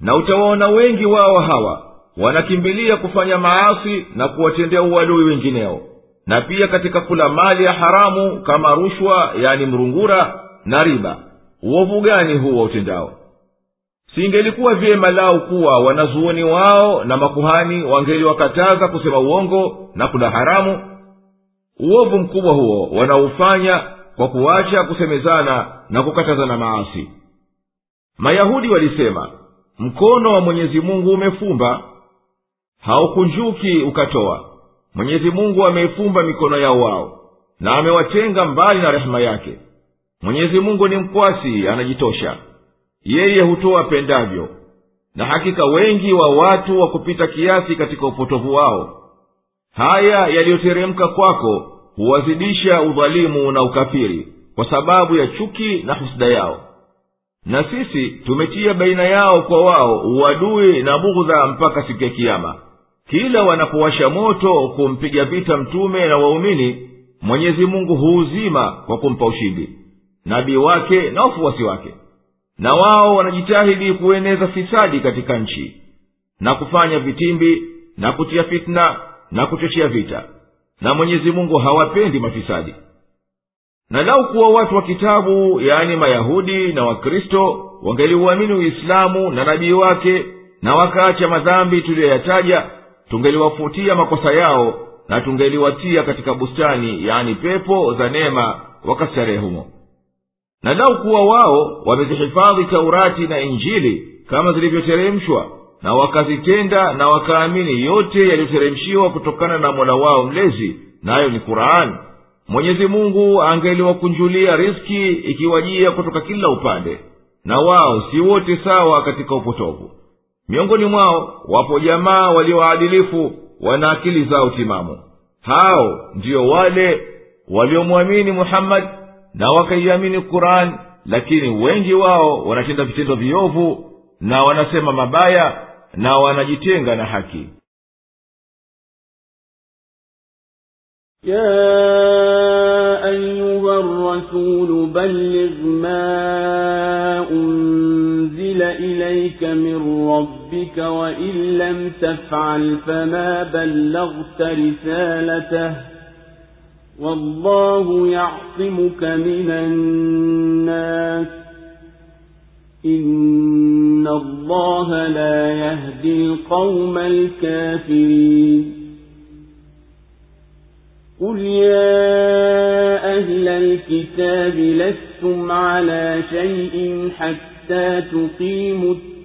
Na utawaona wengi wao hawa wanakimbilia kufanya maasi na kuwatendea uadui wengineo. Na pia katika kula mali ya haramu kama rushwa yani mrungura na riba. Uovu gani huwa utendao singelikuwa vyema lao kuwa wanazuoni wao na makuhani wangeliwakataza kusema uongo na kula haramu. Uovu mkubwa huo wanaufanya kwa kuacha kusemezana na kukatazana maasi. Mayahudi walisema mkono wa mwenyezi mungu umefumba. Haukunjuki ukatoa. Mwenyezi mungu ameifumba mikono yao wao na amewatenga mbali na rehema yake. Mwenyezi mungu ni mkwasi anajitosha yeye hutoa pendavyo na hakika wengi wa watu wa kupita kiasi katika upotovu wao. Haya yaliyoteremka kwako huwazidisha udhalimu na ukafiri kwa sababu ya chuki na husda yao. Na sisi tumetia baina yao kwa wao uadui na bughudha mpaka siku ya kiama kila wanapowasha moto kumpiga vita mtume na waumini mwenyezi mungu huuzima kwa kumpa ushindi. Nabii wake na wafuasi wake na wao wanajitahidi kueneza fisadi katika nchi na kufanya vitimbi na kutia fitna na kuchochea vita. Na mwenyezi mungu hawapendi mafisadi. Na lau kuwa watu wa kitabu yaani mayahudi na wakristo wangeliuamini uislamu na nabii wake na wakaacha madhambi tuliyoyataja tungeliwafutia makosa yao na tungeliwatia katika bustani yaani pepo za neema wakastarehe humo na lau kuwa wao wamezihifadhi taurati na injili kama zilivyoteremshwa na wakazitenda na wakaamini yote yaliyoteremshiwa kutokana na mola wao mlezi nayo ni qurani mwenyezi mungu angeliwakunjulia riski ikiwajia kutoka kila upande na wao si wote sawa katika upotovu. Miongoni mwao wapo jamaa walioadilifu wana akili zao timamu. Hao ndiyo wale waliomwamini muhammadi na wakaiamini qurani lakini wengi wao wanatenda vitendo viovu na wanasema mabaya na wanajitenga na haki يا أيها الرسول بلغ ما أنزل إليك من ربك وإن لم تفعل فما بلغت رسالته والله يعصمك من الناس. إن الله لا يهدي القوم الكافرين. قل يا أهل الكتاب لستم على شيء حتى تقيموا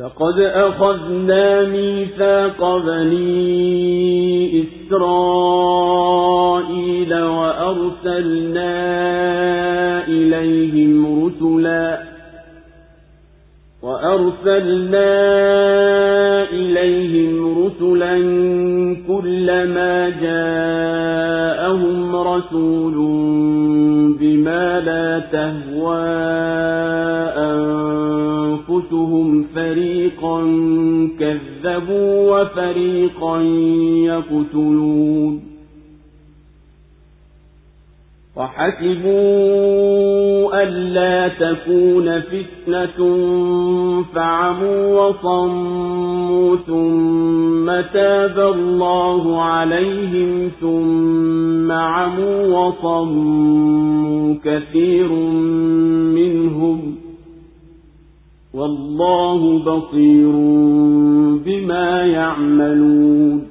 لقد أخذنا ميثاق بني إسرائيل وأرسلنا إليهم رسلا وأرسلنا إليهم رسلا كلما جاءهم رسول بما لا تهوى أنفسهم فريقا كذبوا وفريقا يقتلون. وحسبوا ألا تكون فتنة فعموا وصموا ثم تاب الله عليهم ثم عموا وصموا كثير منهم. والله بصير بما يعملون.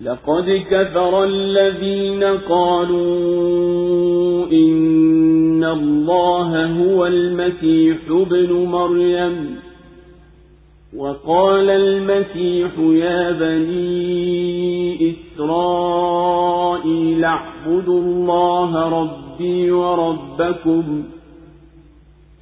لقد كفر الذين قالوا إن الله هو المسيح ابن مريم. وقال المسيح يا بني إسرائيل اعبدوا الله ربي وربكم.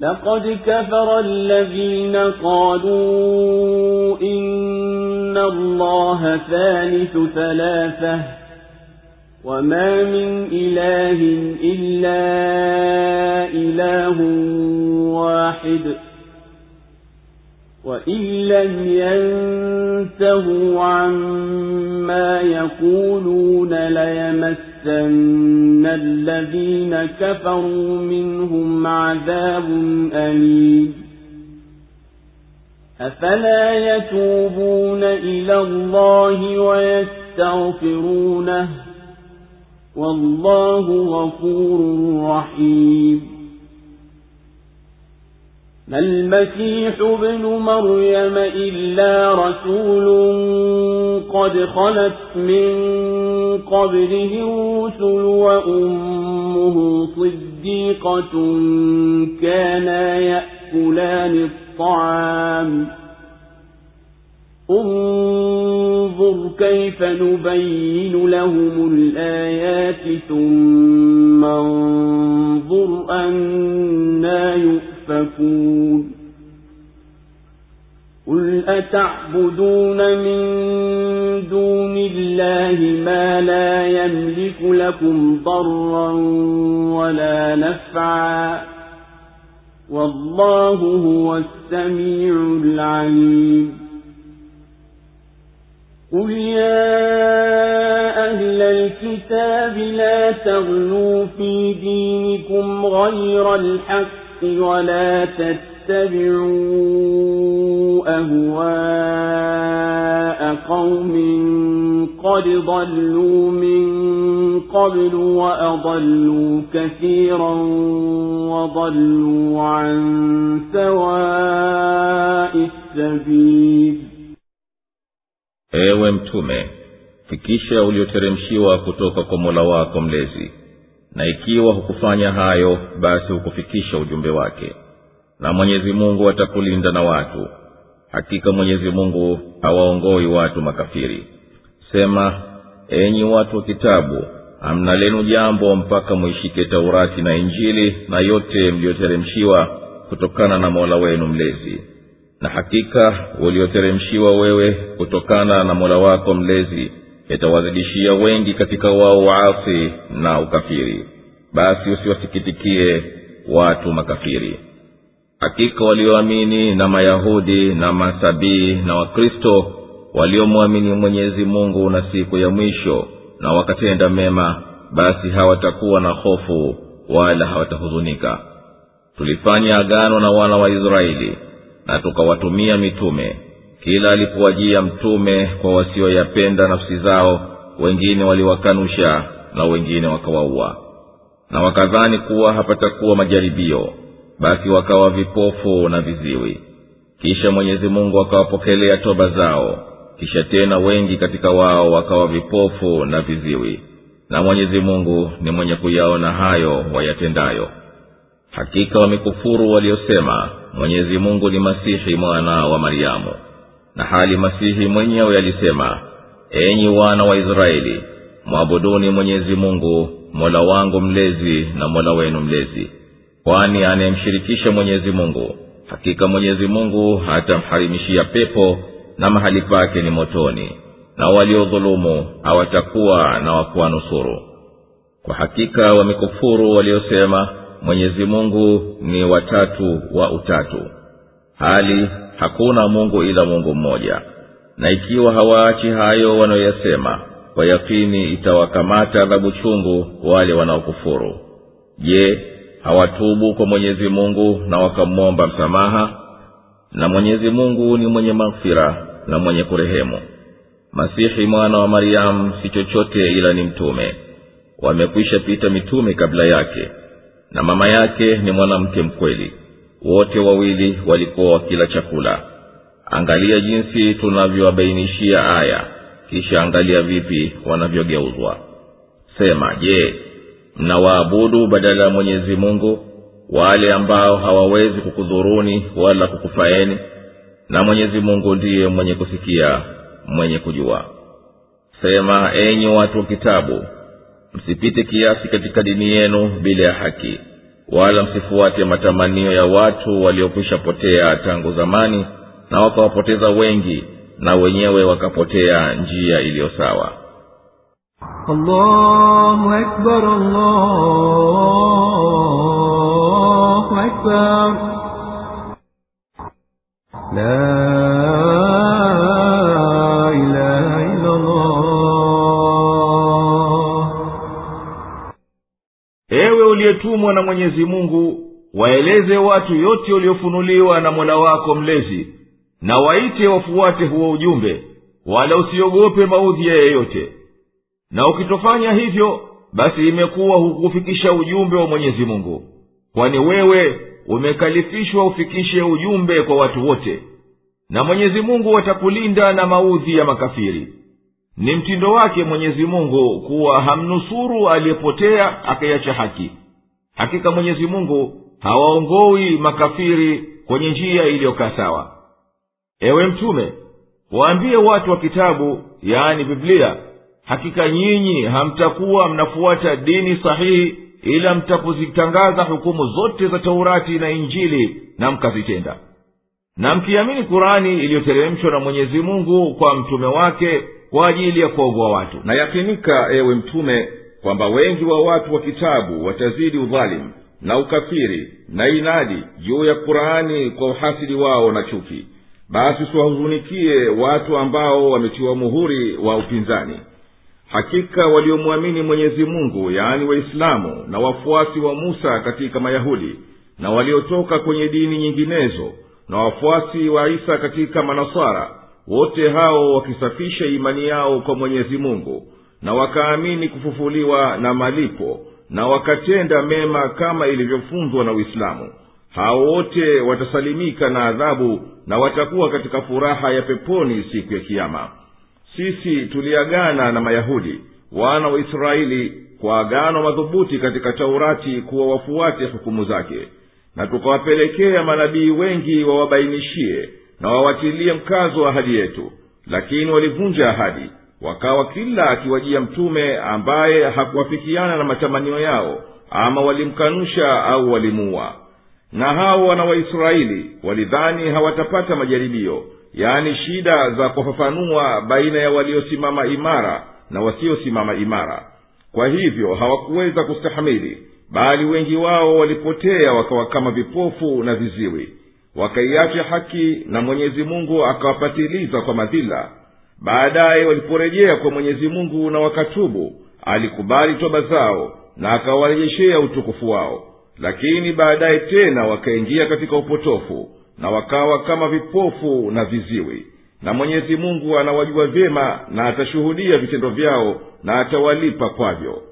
لقد كفر الذين قالوا إن الله ثالث ثلاثة وما من إله إلا إله واحد وإن لم ينتهوا عما يقولون ليمسن الذين كفروا منهم عذاب أليم أفلا يتوبون إلى الله ويستغفرونه والله غفور رحيم ما المسيح ابن مريم إلا رسول قد خلت من قبله الرسل وأمه صديقة كانا يأكلان الطعام. انظر كيف نبين لهم الآيات ثم انظر أنا يؤفكون قل أتعبدون من دون الله ما لا يملك لكم ضرا ولا نفعا والله هو السميع العليم قل يا أهل الكتاب لا تغلوا في دينكم غير الحق ولا تتبعوا أهواء قوم قد ضلوا من قبل وأضلوا كثيرا وضلوا عن سواء السبيل ewe mtume fikisha ulioteremshiwa kutoka kwa mola wako mlezi na ikiwa hukufanya hayo basi hukufikisha ujumbe wake. Na mwenyezi mungu atakulinda na watu. Hakika mwenyezi mungu hawaongoi watu makafiri. Sema enyi watu wa kitabu hamna lenu jambo mpaka mwishike taurati na injili na yote mliyoteremshiwa kutokana na mola wenu mlezi. Na hakika ulioteremshiwa wewe kutokana na mola wako mlezi yatawazidishia wengi katika wao waasi na ukafiri. Basi usiwasikitikie watu makafiri. Hakika walioamini na mayahudi na masabii na wakristo waliomwamini mwenyezi mungu na siku ya mwisho na wakatenda mema basi hawatakuwa na hofu wala hawatahuzunika. Tulifanya agano na wana wa israeli na tukawatumia mitume kila alipowajia mtume kwa wasioyapenda nafsi zao wengine waliwakanusha na wengine wakawaua. Na wakadhani kuwa hapatakuwa majaribio basi wakawa vipofu na viziwi. Kisha mwenyezi mungu akawapokelea toba zao kisha tena wengi katika wao wakawa vipofu na viziwi. Na mwenyezi mungu ni mwenye kuyaona hayo wayatendayo. Hakika wamekufuru waliosema mwenyezi mungu ni masihi mwana wa maryamu na hali masihi mwenyewe alisema enyi wana wa israeli mwabuduni mwenyezi mungu mola wangu mlezi na mola wenu mlezi. Kwani anayemshirikisha mwenyezi mungu hakika mwenyezi mungu hatamharimishia pepo na mahali pake ni motoni. Na waliodhulumu hawatakuwa na wakuwanusuru kwa hakika wamekufuru waliosema mwenyezi mungu ni watatu wa utatu hali hakuna mungu ila mungu mmoja. Na ikiwa hawaachi hayo wanayoyasema kwa yakini itawakamata adhabu chungu wale wanaokufuru. Je hawatubu kwa mwenyezi mungu na wakamwomba msamaha? Na mwenyezi mungu ni mwenye maghfira na mwenye kurehemu. Masihi mwana wa maryamu si chochote ila ni mtume. Wamekwisha pita mitume kabla yake. Na mama yake ni mwanamke mkweli wote wawili walikuwa wakila chakula. Angalia jinsi tunavyowabainishia aya kisha angalia vipi wanavyogeuzwa. Sema je mnawaabudu badala ya mwenyezi mungu wale ambao hawawezi kukudhuruni wala kukufaeni? Na mwenyezi mungu ndiye mwenye kusikia mwenye kujua. Sema enyi watu wa kitabu msipite kiasi katika dini yenu bila ya haki wala msifuate matamanio ya watu waliokwisha potea tangu zamani na wakawapoteza wengi na wenyewe wakapotea njia iliyo sawa. La ewe na mwenyezi mungu waeleze watu yote uliofunuliwa na mola wako mlezi na waite wafuate huo ujumbe wala usiogope maudhi ya yeyote. Na ukitofanya hivyo basi imekuwa hukufikisha ujumbe wa mwenyezi mungu kwani wewe umekalifishwa ufikishe ujumbe kwa watu wote. Na mwenyezi mungu atakulinda na maudhi ya makafiri. Ni mtindo wake mwenyezi mungu kuwa hamnusuru aliyepotea akaiacha haki hakika mwenyezi mungu hawaongowi makafiri kwenye njia iliyokaa sawa. Ewe mtume waambie watu wa kitabu yaani biblia hakika nyinyi hamtakuwa mnafuata dini sahihi ila mtapozitangaza hukumu zote za taurati na injili na mkazitenda. Na mkiamini kurani iliyoteremshwa na mwenyezi mungu kwa mtume wake kwa ajili ya kuwaogoa watu. Na yakinika ewe mtume kwamba wengi wa watu wa kitabu watazidi udhalimu na ukafiri na inadi juu ya qurani kwa uhasidi wao na chuki. Basi siwahuzunikie watu ambao wametiwa muhuri wa upinzani. Hakika waliomwamini mwenyezi mungu yaani waislamu na wafuasi wa musa katika mayahudi na waliotoka kwenye dini nyinginezo na wafuasi wa isa katika manasara wote hao wakisafisha imani yao kwa mwenyezi mungu na wakaamini kufufuliwa na malipo na wakatenda mema kama ilivyofunzwa na uislamu. Hao wote watasalimika na adhabu na watakuwa katika furaha ya peponi siku ya kiama sisi tuliagana na mayahudi wana wa israeli kwa agano madhubuti katika taurati kuwa wafuate hukumu zake. Na tukawapelekea manabii wengi wawabainishie na wawatilie mkazo wa ahadi yetu lakini walivunja ahadi wakawa kila akiwajia mtume ambaye hakuwafikiana na matamanio yao ama walimkanusha au walimuua na hao wana waisraeli walidhani hawatapata majaribio yaani shida za kufafanua baina ya waliosimama imara na wasiosimama imara. Kwa hivyo hawakuweza kustahamili bali wengi wao walipotea wakawa kama vipofu na viziwi. Wakaiacha haki na mwenyezi mungu akawapatiliza kwa madhila baadaye waliporejea kwa mwenyezi mungu na wakatubu. Alikubali toba zao na akawarejeshea utukufu wao. Lakini baadaye tena wakaingia katika upotofu na wakawa kama vipofu na viziwi. Na mwenyezi mungu anawajua vyema na atashuhudia vitendo vyao na atawalipa kwavyo.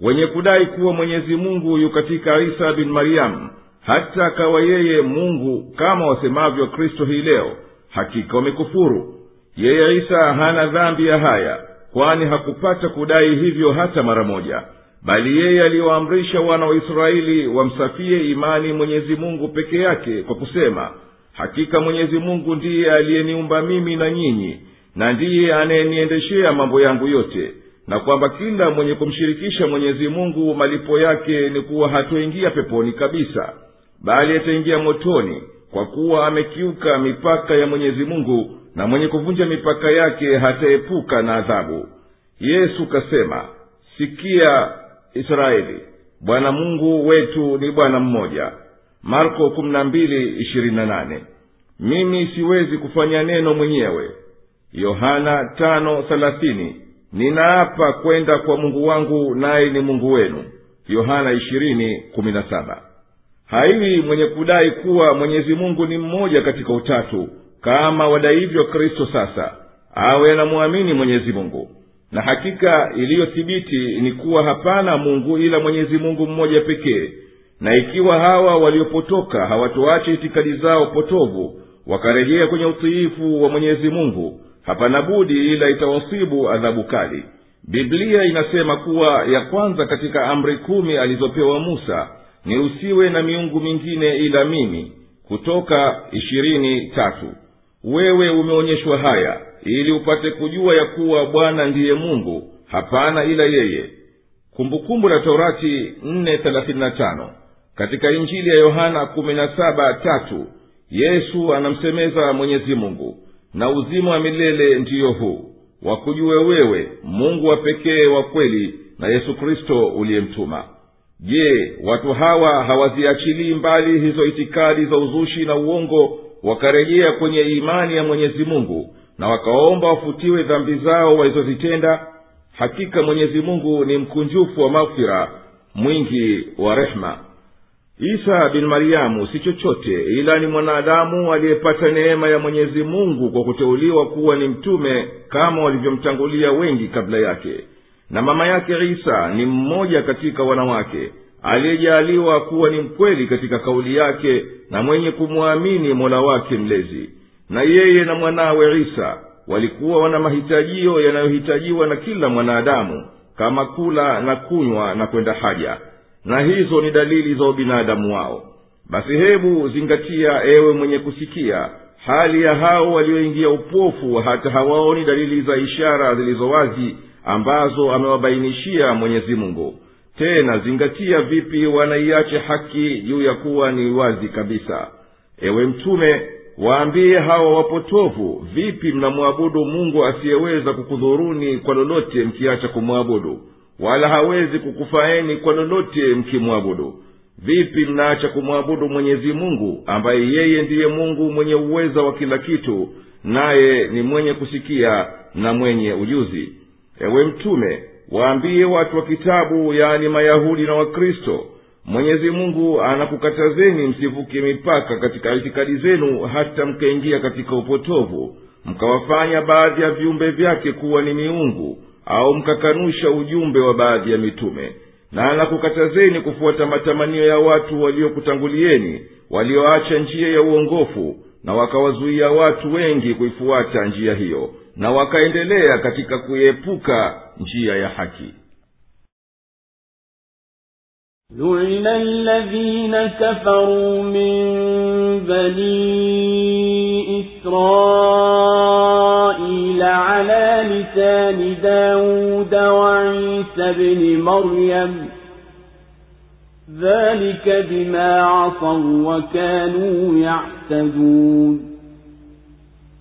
Wenye kudai kuwa mwenyezi mungu yu katika isa bin maryamu hata akawa yeye mungu kama wasemavyo kristo hii leo hakika wamekufuru yeye isa hana dhambi ya haya kwani hakupata kudai hivyo hata mara moja. Bali yeye aliwaamrisha wana wa israeli wamsafie imani mwenyezi mungu peke yake kwa kusema hakika mwenyezi mungu ndiye aliyeniumba mimi na nyinyi na ndiye anayeniendeshea mambo yangu yote na kwamba kila mwenye kumshirikisha mwenyezi mungu malipo yake ni kuwa hatoingia peponi kabisa bali ataingia motoni kwa kuwa amekiuka mipaka ya mwenyezi mungu na mwenye kuvunja mipaka yake hataepuka na adhabu. Yesu kasema sikia israeli bwana mungu wetu ni bwana mmoja. Marko mimi siwezi kufanya neno mwenyewe. Yohana ninaapa kwenda kwa mungu wangu naye ni mungu wenu. Yohana ishirini haiwi mwenye kudai kuwa mwenyezi mungu ni mmoja katika utatu kama wadaivyo kristo sasa awe anamwamini mwenyezi mungu. Na hakika iliyothibiti ni kuwa hapana mungu ila mwenyezi mungu mmoja pekee. Na ikiwa hawa waliopotoka hawatoache itikadi zao potovu wakarejea kwenye utiifu wa mwenyezi mungu hapana budi ila itawasibu adhabu kali. Biblia inasema kuwa ya kwanza katika amri kumi alizopewa musa ni usiwe na miungu mingine ila mimi. Kutoka ishirini tatu wewe umeonyeshwa haya ili upate kujua ya kuwa bwana ndiye mungu hapana ila yeye. Kumbukumbu la torati tano. Katika injili ya yohana kumi tatu yesu anamsemeza mwenyezi mungu na uzima wa milele ndiyo huu wakujue wewe mungu wa pekee wa kweli na yesu kristo uliyemtuma. Je watu hawa hawaziachilii mbali hizo itikadi za uzushi na uongo wakarejea kwenye imani ya mwenyezi mungu na wakaomba wafutiwe dhambi zao walizozitenda hakika mwenyezi mungu ni mkunjufu wa maghfira mwingi wa rehma. Isa bin maryamu si chochote ila ni mwanadamu aliyepata neema ya mwenyezi mungu kwa kuteuliwa kuwa ni mtume kama walivyomtangulia wengi kabla yake. Na mama yake isa ni mmoja katika wanawake aliyejaaliwa kuwa ni mkweli katika kauli yake na mwenye kumwamini mola wake mlezi. Na yeye na mwanawe isa walikuwa wana mahitajio yanayohitajiwa na kila mwanadamu kama kula na kunywa na kwenda haja. Na hizo ni dalili za ubinadamu wao. Basi hebu zingatia ewe mwenye kusikia hali ya hao walioingia upofu hata hawaoni dalili za ishara zilizo wazi ambazo amewabainishia mwenyezi mungu tena zingatia vipi wanaiache haki juu ya kuwa ni wazi kabisa. Ewe mtume waambie hawa wapotovu vipi mnamwabudu mungu asiyeweza kukudhuruni kwa lolote mkiacha kumwabudu? Wala hawezi kukufaeni kwa lolote mkimwabudu. Vipi mnaacha kumwabudu mwenyezi mungu ambaye yeye ndiye mungu mwenye uweza wa kila kitu naye ni mwenye kusikia na mwenye ujuzi? Ewe mtume waambie watu wa kitabu yaani mayahudi na wakristo mwenyezi mungu anakukatazeni msivuke mipaka katika itikadi zenu hata mkaingia katika upotovu mkawafanya baadhi ya viumbe vyake kuwa ni miungu au mkakanusha ujumbe wa baadhi ya mitume. Na anakukatazeni kufuata matamanio ya watu waliokutangulieni walioacha njia ya uongofu na wakawazuia watu wengi kuifuata njia hiyo na wakaendelea katika kuiepuka njia ya haki. لعن الذين كفروا من بني إسرائيل على لسان داود وعيسى بن مريم ذلك بما عصوا وكانوا يعتدون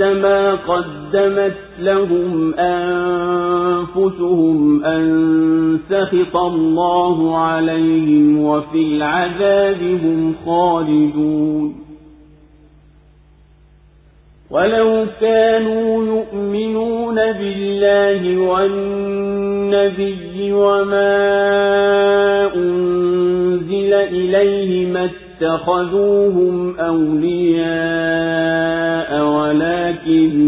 ما قدمت لهم أنفسهم أن سخط الله عليهم وفي العذاب هم خالدون. ولو كانوا يؤمنون بالله والنبي وما أنزل إليه ما اتخذوهم أولياء ولكن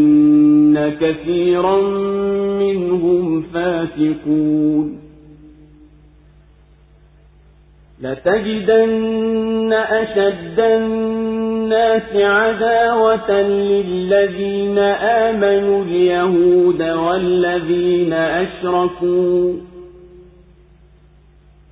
كثيرا منهم فاسقون. لتجدن أشد الناس عداوة للذين آمنوا اليهود والذين أشركوا.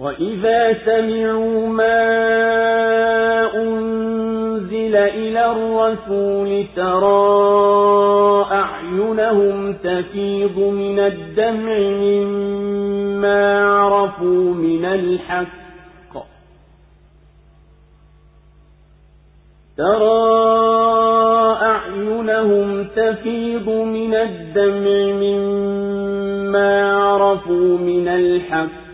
وإذا سمعوا ما أنزل إلى الرسول ترى أعينهم تفيض من الدمع مما عرفوا من الحق ترى أعينهم تفيض من الدمع مما عرفوا من الحق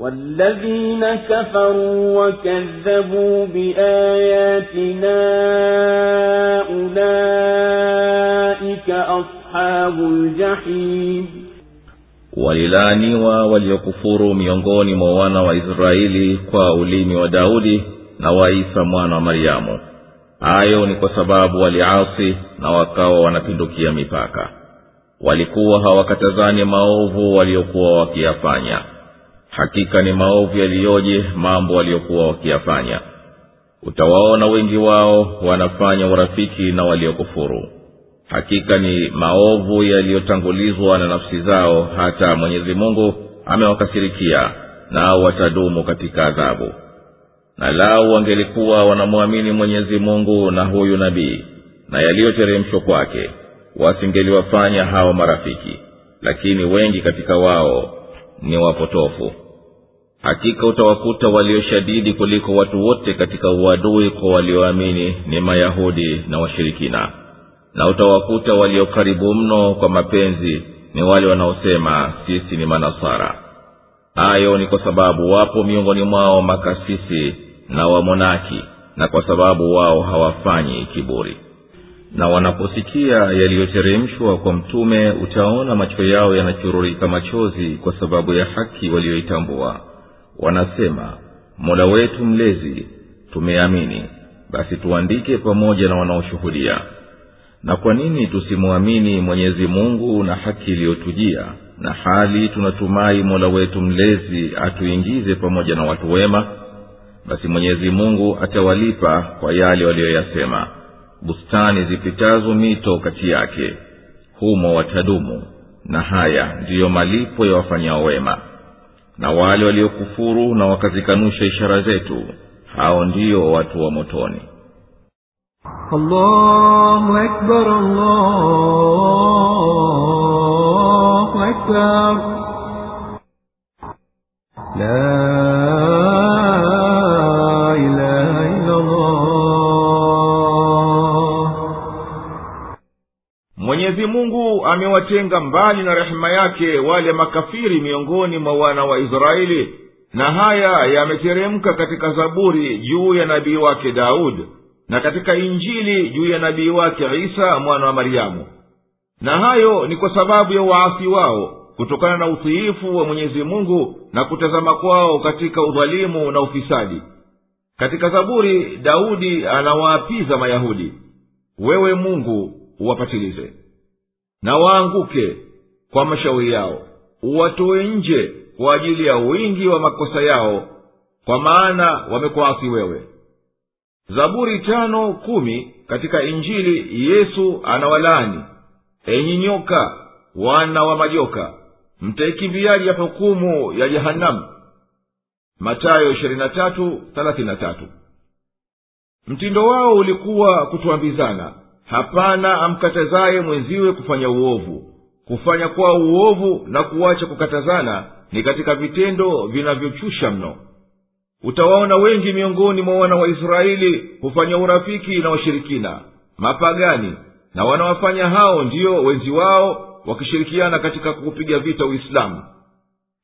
والذين كفروا وكذبوا بآياتنا أولئك أصحاب الجحيم walilaaniwa waliokufuru miongoni mwa wana wa israeli kwa ulimi wa daudi na wa isa mwana wa maryamu hayo ni kwa sababu waliasi na wakawa wanapindukia mipaka walikuwa hawakatazani maovu waliokuwa wakiyafanya hakika ni maovu yaliyoje mambo waliokuwa wakiyafanya. Utawaona wengi wao wanafanya urafiki na waliokufuru. Hakika ni maovu yaliyotangulizwa na nafsi zao hata mwenyezi mungu amewakasirikia nao watadumu katika adhabu. Na lau wangelikuwa wanamwamini mwenyezi mungu na huyu nabii na yaliyoteremshwa kwake wasingeliwafanya hawa marafiki. Lakini wengi katika wao ni wapotofu hakika utawakuta walioshadidi kuliko watu wote katika uadui kwa walioamini ni mayahudi na washirikina. Na utawakuta walio karibu mno kwa mapenzi ni wale wanaosema sisi ni manasara. Hayo ni kwa sababu wapo miongoni mwao makasisi na wamonaki na kwa sababu wao hawafanyi kiburi. Na wanaposikia yaliyoteremshwa kwa mtume utaona macho yao yanachururika machozi kwa sababu ya haki walioitambua wanasema mola wetu mlezi tumeamini. Basi tuandike pamoja na wanaoshuhudia. Na kwa nini tusimwamini mwenyezi mungu na haki iliyotujia na hali tunatumai mola wetu mlezi atuingize pamoja na watu wema? Basi mwenyezi mungu atawalipa kwa yale waliyoyasema. Bustani zipitazo mito kati yake humo watadumu. Na haya ndiyo malipo ya wafanyao wema na wale waliokufuru na wakazikanusha ishara zetu hao ndio watu wa motoni allahu akbar, allahu akbar. La mwenyezi mungu amewatenga mbali na rehema yake wale makafiri miongoni mwa wana wa israeli. Na haya yameteremka katika zaburi juu ya nabii wake daudi na katika injili juu ya nabii wake isa mwana wa maryamu. Na hayo ni kwa sababu ya waasi wao kutokana na utiifu wa mwenyezi mungu na kutazama kwao katika udhalimu na ufisadi. Katika zaburi daudi anawaapiza mayahudi. Wewe mungu uwapatilize na waanguke kwa mashauri yao uwatoe nje kwa ajili ya wingi wa makosa yao kwa maana wamekuasi wewe zaburi tano kumi katika injili yesu anawalaani enyi nyoka wana wa majoka mtaikimbiaji ya hukumu ya jehanamu matayo 23:33. mtindo wao ulikuwa kutuambizana hapana amkatazaye mwenziwe kufanya uovu. Kufanya kwao uovu na kuacha kukatazana ni katika vitendo vinavyochusha mno. Utawaona wengi miongoni mwa wana wa israeli hufanya urafiki na washirikina mapagani na wanawafanya hao ndiyo wenzi wao wakishirikiana katika kuupiga vita uislamu.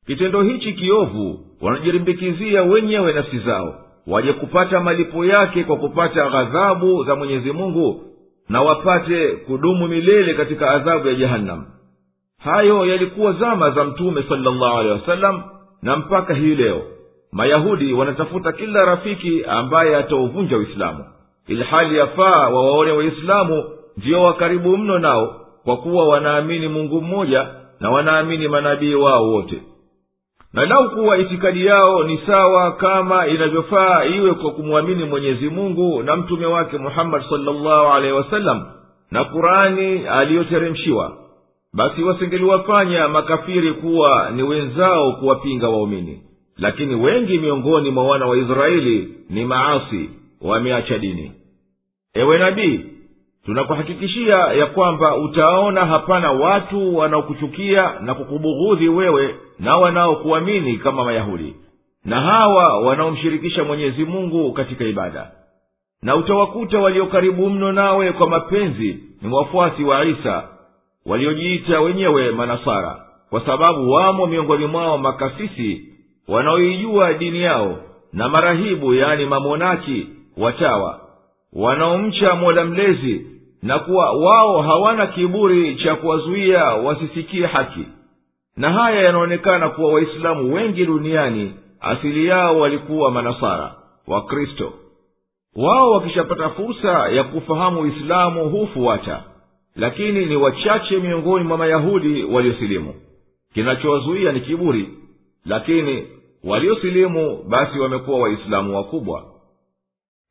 Kitendo hichi kiovu wanajirimbikizia wenyewe nafsi zao waje kupata malipo yake kwa kupata ghadhabu za mwenyezi mungu na wapate kudumu milele katika adhabu ya jahannam. Hayo yalikuwa zama za mtume salllahu alehi wasallam na mpaka hii leo. Mayahudi wanatafuta kila rafiki ambaye atauvunja uislamu. Ilhali yafaa wawaone waislamu ndiyo wakaribu mno nao kwa kuwa wanaamini mungu mmoja na wanaamini manabii wao wote na lau kuwa itikadi yao ni sawa kama inavyofaa iwe kwa kumwamini mwenyezi mungu na mtume wake muhammadi salllahu alehi wasallam na kurani aliyoteremshiwa basi wasingeliwafanya makafiri kuwa ni wenzao kuwapinga waumini. Lakini wengi miongoni mwa wana wa israeli ni maasi wameacha dini. Ewe nabii tunakuhakikishia ya kwamba utaona hapana watu wanaokuchukia na kukubughudhi wewe na wanaokuamini kama mayahudi na hawa wanaomshirikisha mwenyezi mungu katika ibada. Na utawakuta waliokaribu mno nawe kwa mapenzi ni wafuasi wa isa waliojiita wenyewe manasara kwa sababu wamo miongoni mwao makasisi wanaoijua dini yao na marahibu yani mamonaki watawa wanaomcha mola mlezi na kuwa wao hawana kiburi cha kuwazuia wasisikie haki. Na haya yanaonekana kuwa waislamu wengi duniani asili yao walikuwa manasara wakristo. Wao wakishapata fursa ya kufahamu uislamu hufuata lakini ni wachache miongoni mwa mayahudi waliosilimu. Kinachowazuia ni kiburi lakini waliosilimu basi wamekuwa waislamu wakubwa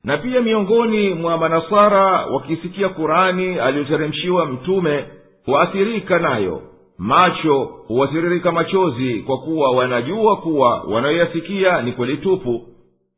na pia miongoni mwa manasara wakisikia kurani aliyoteremshiwa mtume huathirika nayo. Macho huwatiririka machozi kwa kuwa wanajua kuwa wanayoyasikia ni kweli tupu.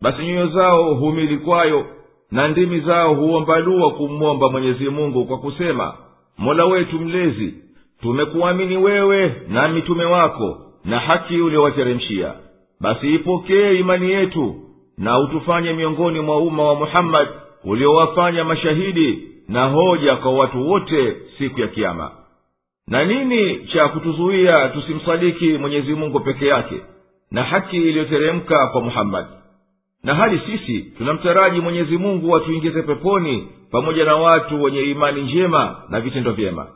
Basi nyoyo zao humili kwayo na ndimi zao huomba dua kumwomba mwenyezi mungu kwa kusema mola wetu mlezi tumekuamini wewe na mitume wako na haki uliowateremshia basi ipokee imani yetu na utufanye miongoni mwa umma wa muhammadi uliowafanya mashahidi na hoja kwa watu wote siku ya kiama na nini cha kutuzuia tusimsadiki mwenyezi mungu peke yake na haki iliyoteremka kwa muhammadi na hali sisi tunamtaraji mwenyezi mungu atuingize peponi pamoja na watu wenye imani njema na vitendo vyema.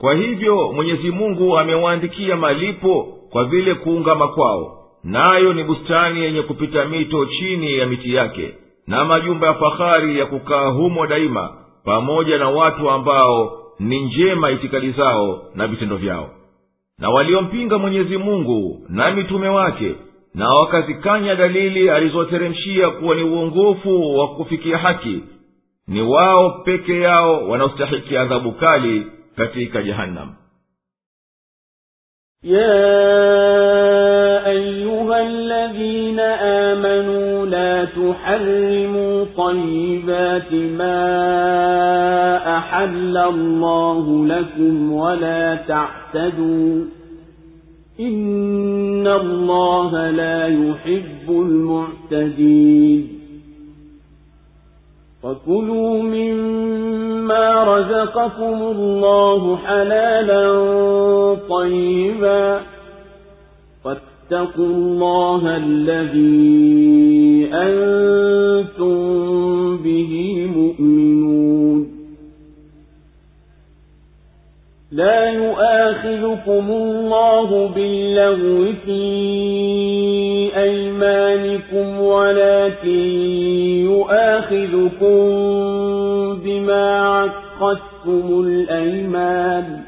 Kwa hivyo mwenyezi mungu amewaandikia malipo kwa vile kuungama kwao nayo ni bustani yenye kupita mito chini ya miti yake na majumba ya fahari ya kukaa humo daima pamoja na watu ambao ni njema itikadi zao na vitendo vyao. Na waliompinga mwenyezi mungu na mitume wake na wakazikanya dalili alizoteremshia kuwa ni uongofu wa kufikia haki ni wao peke yao wanaostahiki adhabu kali katika jehanamu يا أيها الذين آمنوا لا تحرموا طيبات ما أحل الله لكم ولا تعتدوا إن الله لا يحب المعتدين وكلوا مما رزقكم الله حلالا طيبا واتقوا الله الذي أنتم به مؤمنون. لا يؤاخذكم الله باللغو في أيمانكم ولكن يؤاخذكم بما عقدتم الأيمان.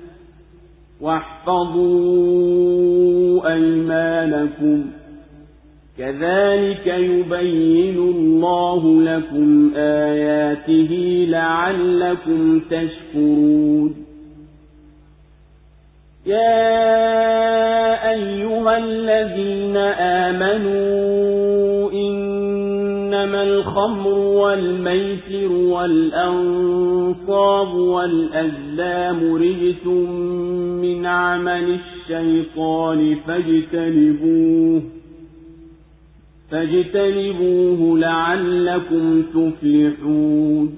واحفظوا أيمانكم. كذلك يبين الله لكم آياته لعلكم تشكرون. يا أيها الذين آمنوا إنما الخمر والميسر والأنصاب والأزلام رجس من عمل الشيطان فاجتنبوه فاجتنبوه لعلكم تفلحون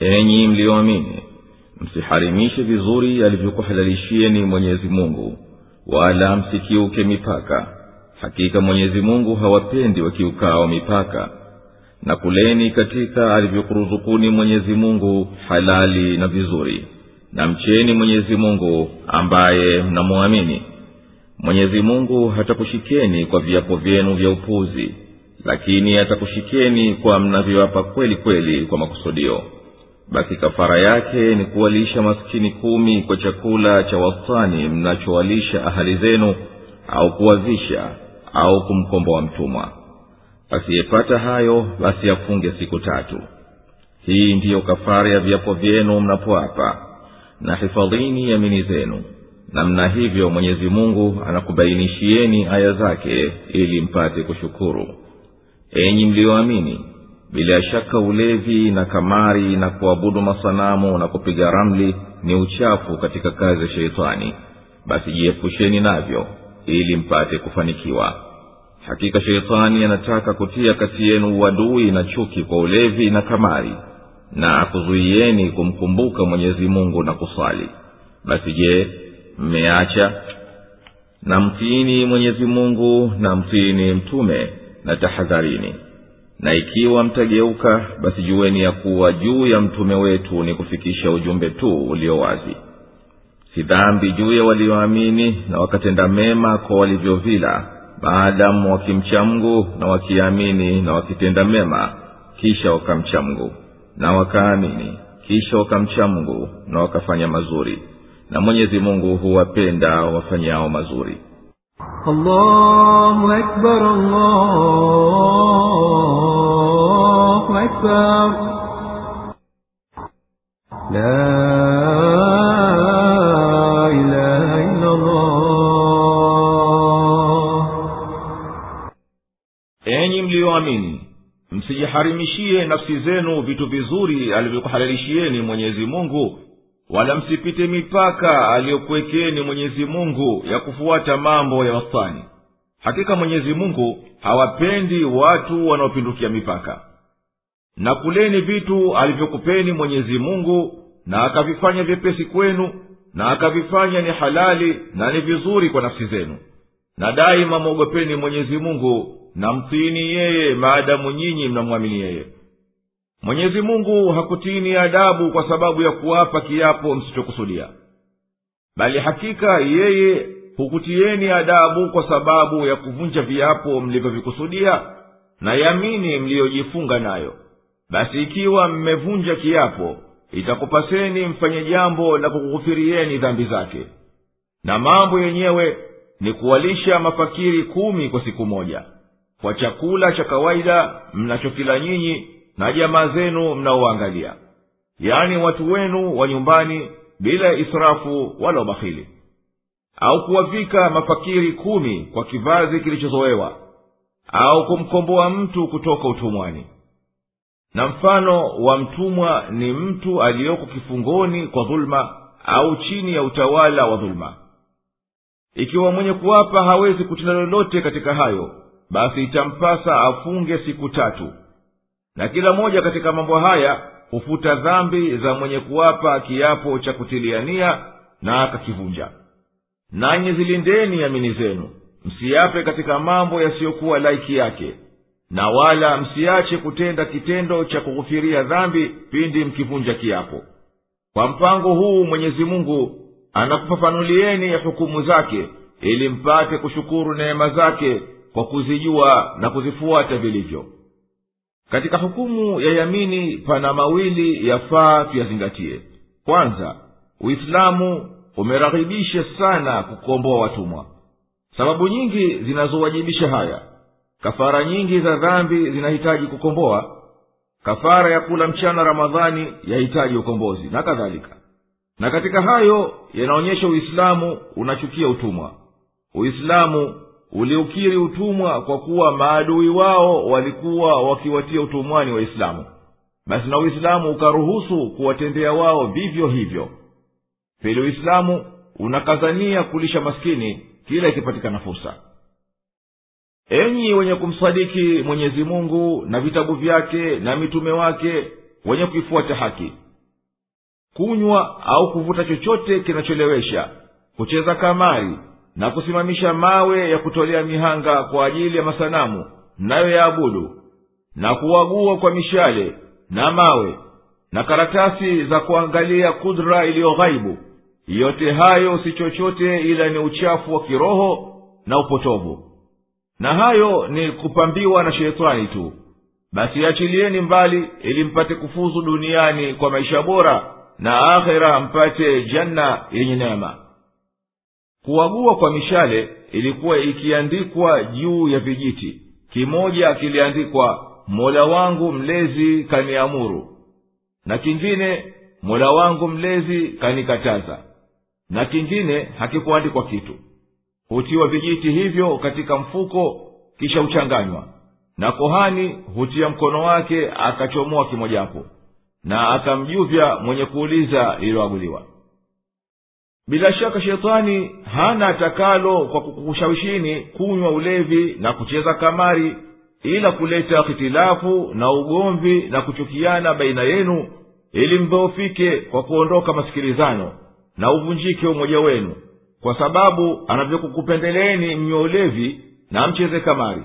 enyi mlioamini msiharimishe vizuri alivyokuhalalishieni mwenyezi mungu wala msikiuke mipaka. Hakika mwenyezi mungu hawapendi wakiukao mipaka. Na kuleni katika alivyokuruzukuni mwenyezi mungu halali na vizuri. Na mcheni mwenyezi mungu ambaye mnamwamini mwenyezi mungu hatakushikeni kwa viapo vyenu vya upuzi lakini atakushikeni kwa mnavyoapa kweli kweli kwa makusudio basi kafara yake ni kuwalisha maskini kumi kwa chakula cha wastani mnachowalisha ahali zenu au kuwavisha au kumkomboa mtumwa. Asiyepata hayo basi afunge siku tatu. Hii ndiyo kafara ya viapo vyenu mnapoapa na hifadhini yamini zenu. Namna hivyo mwenyezi mungu anakubainishieni aya zake ili mpate kushukuru. Enyi mliyoamini bila shaka ulevi na kamari na kuabudu masanamu na kupiga ramli ni uchafu katika kazi ya sheitani. Basi jiepusheni navyo ili mpate kufanikiwa. Hakika sheitani anataka kutia kati yenu uadui na chuki kwa ulevi na kamari na akuzuieni kumkumbuka mwenyezi mungu na kusali. Basi je mmeacha? Na mtiini mwenyezi mungu na mtiini mtume na tahadharini na ikiwa mtageuka basi jueni ya kuwa juu ya mtume wetu ni kufikisha ujumbe tu ulio wazi. Si dhambi juu ya walioamini na wakatenda mema kwa walivyovila maadamu wakimcha mgu na wakiamini na wakitenda mema kisha wakamcha mgu na wakaamini kisha wakamcha mgu na wakafanya mazuri. Na mwenyezi mungu huwapenda wafanyao mazuri. Allahu akbar, allahu أكبر لا إله إلا الله enyi mliyoamini msijiharimishie nafsi zenu vitu vizuri alivyokuhalalishieni mwenyezi mungu wala msipite mipaka aliyokuwekeni mwenyezi mungu ya kufuata mambo ya wastani. Hakika mwenyezi mungu hawapendi watu wanaopindukia mipaka na kuleni vitu alivyokupeni mwenyezi mungu na akavifanya vyepesi kwenu na akavifanya ni halali na ni vizuri kwa nafsi zenu. Na daima mwogopeni mwenyezi mungu na mtiini yeye maadamu nyinyi mnamwamini yeye. Mwenyezi mungu hakutiini adabu kwa sababu ya kuwapa kiapo msichokusudia. Bali hakika yeye hukutieni adabu kwa sababu ya kuvunja viapo mlivyovikusudia na yamini mliyojifunga nayo basi ikiwa mmevunja kiapo itakupaseni mfanye jambo la kukughufirieni dhambi zake. Na mambo yenyewe ni kuwalisha mafakiri kumi kwa siku moja. Kwa chakula cha kawaida mnachokila nyinyi na jamaa zenu mnaoangalia yaani watu wenu wa nyumbani bila israfu wala ubakhili. Au kuwavika mafakiri kumi kwa kivazi kilichozowewa au kumkomboa mtu kutoka utumwani na mfano wa mtumwa ni mtu aliyoko kifungoni kwa dhuluma au chini ya utawala wa dhuluma ikiwa mwenye kuwapa hawezi kutenda lolote katika hayo basi itampasa afunge siku tatu. Na kila moja katika mambo haya hufuta dhambi za mwenye kuwapa kiapo cha kutiliania na akakivunja. Nanyi zilindeni amini zenu msiape katika mambo yasiyokuwa laiki yake na wala msiache kutenda kitendo cha kughufiria dhambi pindi mkivunja kiapo. Kwa mpango huu mwenyezi mungu anakufafanulieni hukumu zake ili mpate kushukuru neema zake kwa kuzijua na kuzifuata vilivyo. Katika hukumu ya yamini pana mawili yafaa tuyazingatie. Kwanza uislamu umeraghibisha sana kukomboa watumwa. Sababu nyingi zinazowajibisha haya kafara nyingi za dhambi zinahitaji kukomboa. Kafara ya kula mchana ramadhani yahitaji ukombozi na kadhalika. Na katika hayo yanaonyesha uislamu unachukia utumwa. Uislamu uliukiri utumwa kwa kuwa maadui wao walikuwa wakiwatia utumwani waislamu. Basi na uislamu ukaruhusu kuwatendea wao vivyo hivyo. Pili uislamu unakazania kulisha maskini kila ikipatikana fursa enyi wenye kumsadiki mwenyezi mungu na vitabu vyake na mitume wake wenye kuifuata haki kunywa au kuvuta chochote kinacholewesha kucheza kamari na kusimamisha mawe ya kutolea mihanga kwa ajili ya masanamu nayo yaabudu na kuwagua kwa mishale na mawe na karatasi za kuangalia kudra iliyo ghaibu yote hayo si chochote ila ni uchafu wa kiroho na upotovu na hayo ni kupambiwa na shetani tu. Basi achilieni mbali ili mpate kufuzu duniani kwa maisha bora na akhera mpate janna yenye neema. Kuwagua kwa mishale ilikuwa ikiandikwa juu ya vijiti. Kimoja kiliandikwa mola wangu mlezi kaniamuru. Na kingine mola wangu mlezi kanikataza. Na kingine hakikuandikwa kitu hutiwa vijiti hivyo katika mfuko kisha huchanganywa. Na kohani hutia mkono wake akachomoa kimojapo na akamjuvya mwenye kuuliza lililoaguliwa. Bila shaka shetani hana atakalo kwa kukushawishini kunywa ulevi na kucheza kamari ila kuleta hitilafu na ugomvi na kuchukiana baina yenu ili mdhoofike kwa kuondoka masikilizano na uvunjike umoja wenu kwa sababu anavyokukupendeleeni ulevi na mcheze kamari.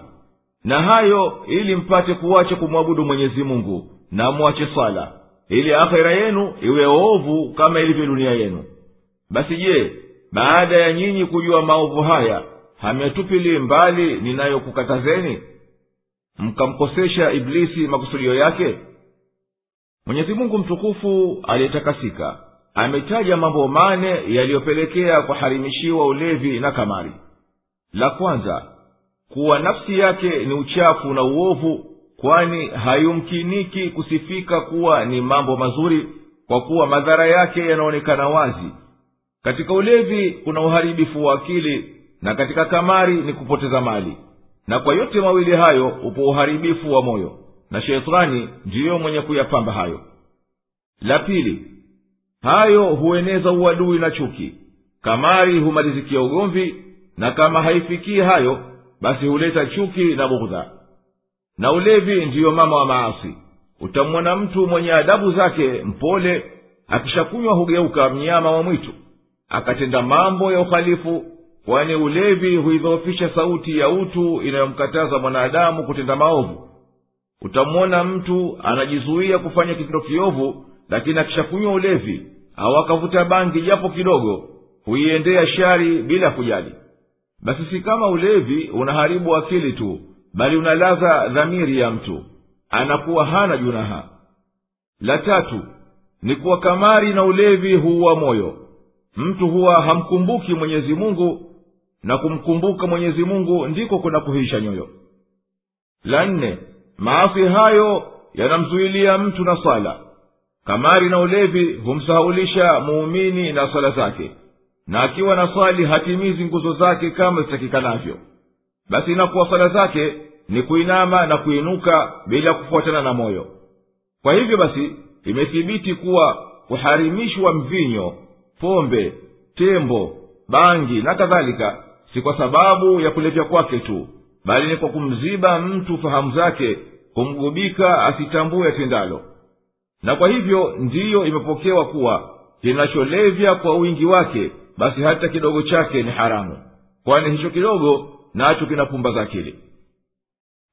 Na hayo ili mpate kuwacha kumwabudu mwenyezi mungu na mwache swala. Ili akhera yenu iwe ovu kama ilivyo dunia yenu. Basi je baada ya nyinyi kujua maovu haya hametupili mbali ninayokukatazeni? Mkamkosesha iblisi makusudio yake? Mwenyezi mungu mtukufu aliyetakasika ametaja mambo mane yaliyopelekea kuharimishiwa ulevi na kamari. La kwanza kuwa nafsi yake ni uchafu na uovu kwani hayumkiniki kusifika kuwa ni mambo mazuri kwa kuwa madhara yake yanaonekana wazi. Katika ulevi kuna uharibifu wa akili na katika kamari ni kupoteza mali. Na kwa yote mawili hayo upo uharibifu wa moyo na sheitani ndiyo mwenye kuyapamba hayo. La pili hayo hueneza uadui na chuki. Kamari humalizikia ugomvi na kama haifikii hayo basi huleta chuki na bughdha na ulevi ndiyo mama wa maasi. Utamwona mtu mwenye adabu zake mpole akishakunywa hugeuka mnyama wa mwitu. Akatenda mambo ya uhalifu kwani ulevi huidhoofisha sauti ya utu inayomkataza mwanadamu kutenda maovu. Utamwona mtu anajizuia kufanya kitendo kiovu lakini akishakunywa ulevi au akavuta bangi japo kidogo huiendea shari bila kujali. Basi si kama ulevi unaharibu akili tu bali unalaza dhamiri ya mtu. Anakuwa hana junaha. La tatu ni kuwa kamari na ulevi huua moyo. Mtu huwa hamkumbuki mwenyezi mungu na kumkumbuka mwenyezi mungu ndiko kuna kuhisha nyoyo. La nne maasi hayo yanamzuilia mtu na swala kamari na ulevi humsahaulisha muumini na swala zake. Na akiwa na swali hatimizi nguzo zake kama zitakikanavyo basi inakuwa swala zake ni kuinama na kuinuka bila kufuatana na moyo. Kwa hivyo basi imethibiti kuwa kuharimishwa mvinyo pombe tembo bangi na kadhalika si kwa sababu ya kulevya kwake tu bali ni kwa kumziba mtu fahamu zake kumgubika asitambue atendalo na kwa hivyo ndiyo imepokewa kuwa kinacholevya kwa wingi wake basi hata kidogo chake ni haramu. Kwani hicho kidogo nacho kinapumbaza akili.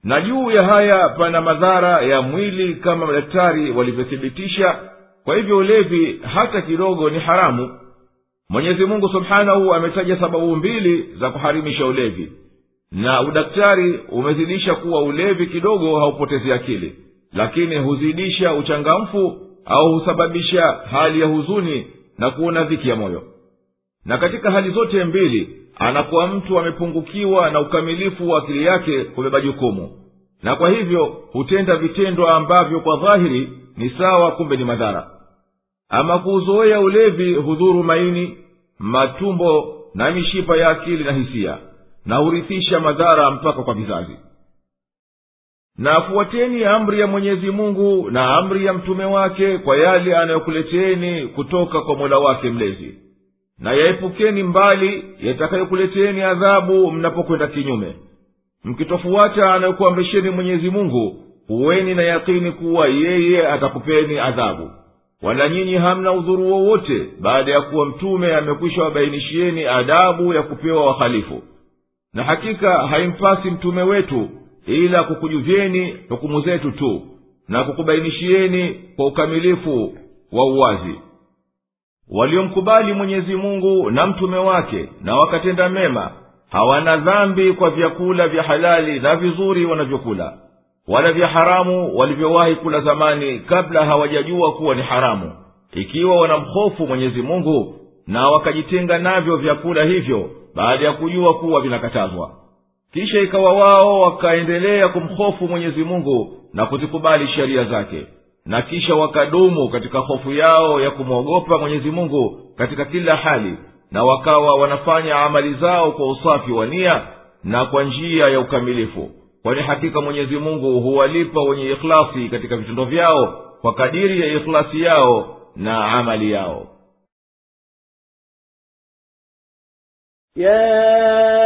Na juu ya haya pana madhara ya mwili kama madaktari walivyothibitisha. Kwa hivyo ulevi hata kidogo ni haramu. Mwenyezi mungu subhanahu ametaja sababu mbili za kuharimisha ulevi. Na udaktari umezidisha kuwa ulevi kidogo haupotezi akili lakini huzidisha uchangamfu au husababisha hali ya huzuni na kuona dhiki ya moyo. Na katika hali zote mbili anakuwa mtu amepungukiwa na ukamilifu wa akili yake kubeba jukumu. Na kwa hivyo hutenda vitendo ambavyo kwa dhahiri ni sawa kumbe ni madhara. Ama kuuzoea ulevi hudhuru maini matumbo na mishipa ya akili na hisia na hurithisha madhara mpaka kwa vizazi na fuateni amri ya mwenyezi mungu na amri ya mtume wake kwa yale anayokuleteeni kutoka kwa mola wake mlezi. Na yaepukeni mbali yatakayokuleteeni adhabu mnapokwenda kinyume. Mkitofuata anayokuamrisheni mwenyezi mungu huweni na yakini kuwa yeye atakupeni adhabu. Wala nyinyi hamna udhuru wowote baada ya kuwa mtume amekwisha wabainishieni adabu ya kupewa wahalifu na hakika haimpasi mtume wetu ila kukujuvyeni hukumu zetu tu na kukubainishieni kwa ukamilifu wa uwazi. Waliomkubali mwenyezi mungu na mtume wake na wakatenda mema hawana dhambi kwa vyakula vya halali na vizuri wanavyokula wala vya haramu walivyowahi kula zamani kabla hawajajua kuwa ni haramu. Ikiwa wanamhofu mwenyezi mungu na wakajitenga navyo vyakula hivyo baada ya kujua kuwa vinakatazwa kisha ikawa wao wakaendelea kumhofu mwenyezi mungu na kuzikubali sheria zake. Na kisha wakadumu katika hofu yao ya kumwogopa mwenyezi mungu katika kila hali na wakawa wanafanya amali zao kwa usafi wa nia na kwa njia ya ukamilifu. Kwani hakika mwenyezi mungu huwalipa wenye ikhlasi katika vitendo vyao kwa kadiri ya ikhlasi yao na amali yao. يا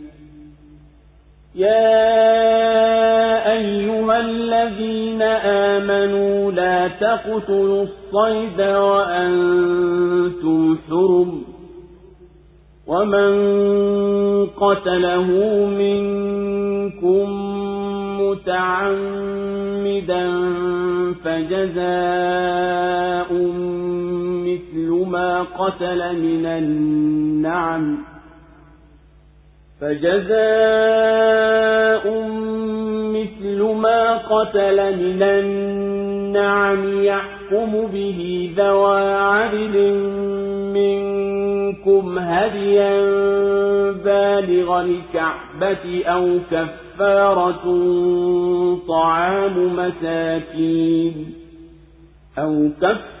يا أيها الذين آمنوا لا تقتلوا الصيد وأنتم حرم ومن قتله منكم متعمدا فجزاء مثل ما قتل من النعم فجزاء مثل ما قتل من النعم يحكم به ذوى عدل منكم هديا بالغ الكعبة أو كفارة طعام مساكين أو كفارة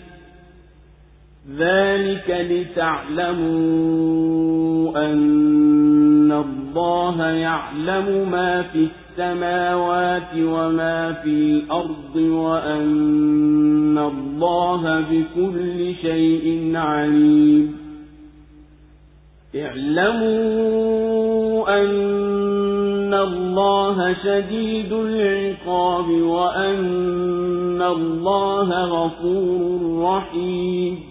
ذلك لتعلموا أن الله يعلم ما في السماوات وما في الأرض وأن الله بكل شيء عليم. اعلموا أن الله شديد العقاب وأن الله غفور رحيم.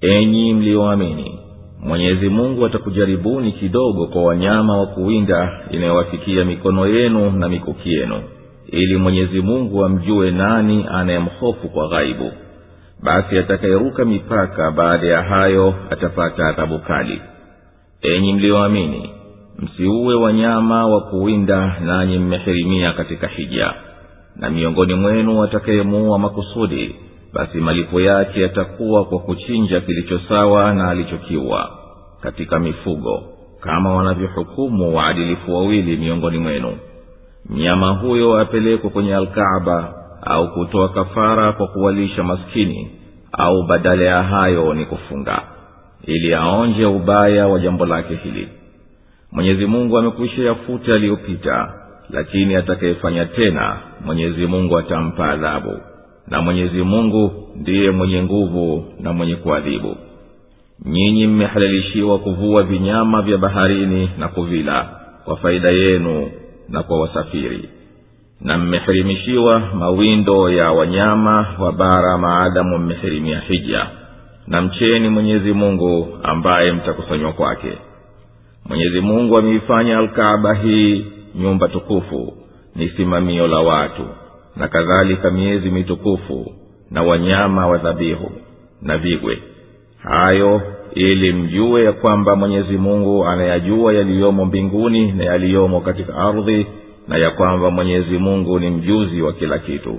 enyi mlioamini mwenyezi mungu atakujaribuni kidogo kwa wanyama wa kuwinda inayowafikia mikono yenu na mikuki yenu ili mwenyezi mungu amjue nani anayemhofu kwa ghaibu. Basi atakayeruka mipaka baada ya hayo atapata adhabu kali. Enyi mlioamini msiuwe wanyama wa kuwinda nanyi mmehirimia katika hija. Na miongoni mwenu atakayemuua makusudi basi malipo yake yatakuwa kwa kuchinja kilicho sawa na alichokiwa katika mifugo kama wanavyohukumu waadilifu wawili miongoni mwenu. Mnyama huyo apelekwe kwenye alkaaba au kutoa kafara kwa kuwalisha maskini au badala ya hayo ni kufunga ili aonje ubaya wa jambo lake hili. Mwenyezi mungu amekwisha yafuta yaliyopita lakini atakayefanya tena mwenyezi mungu atampa adhabu na mwenyezi mungu ndiye mwenye nguvu na mwenye kuadhibu. Nyinyi mmehalalishiwa kuvua vinyama vya baharini na kuvila kwa faida yenu na kwa wasafiri. Na mmehirimishiwa mawindo ya wanyama wa bara maadamu mmehirimia hija. Na mcheni mwenyezi mungu ambaye mtakusanywa kwake. Mwenyezi mungu ameifanya alkaaba hii nyumba tukufu ni simamio la watu na kadhalika miezi mitukufu na wanyama wa dhabihu na vigwe. Hayo ili mjue ya kwamba mwenyezi mungu anayajua yaliyomo mbinguni na yaliyomo katika ardhi na ya kwamba mwenyezi mungu ni mjuzi wa kila kitu.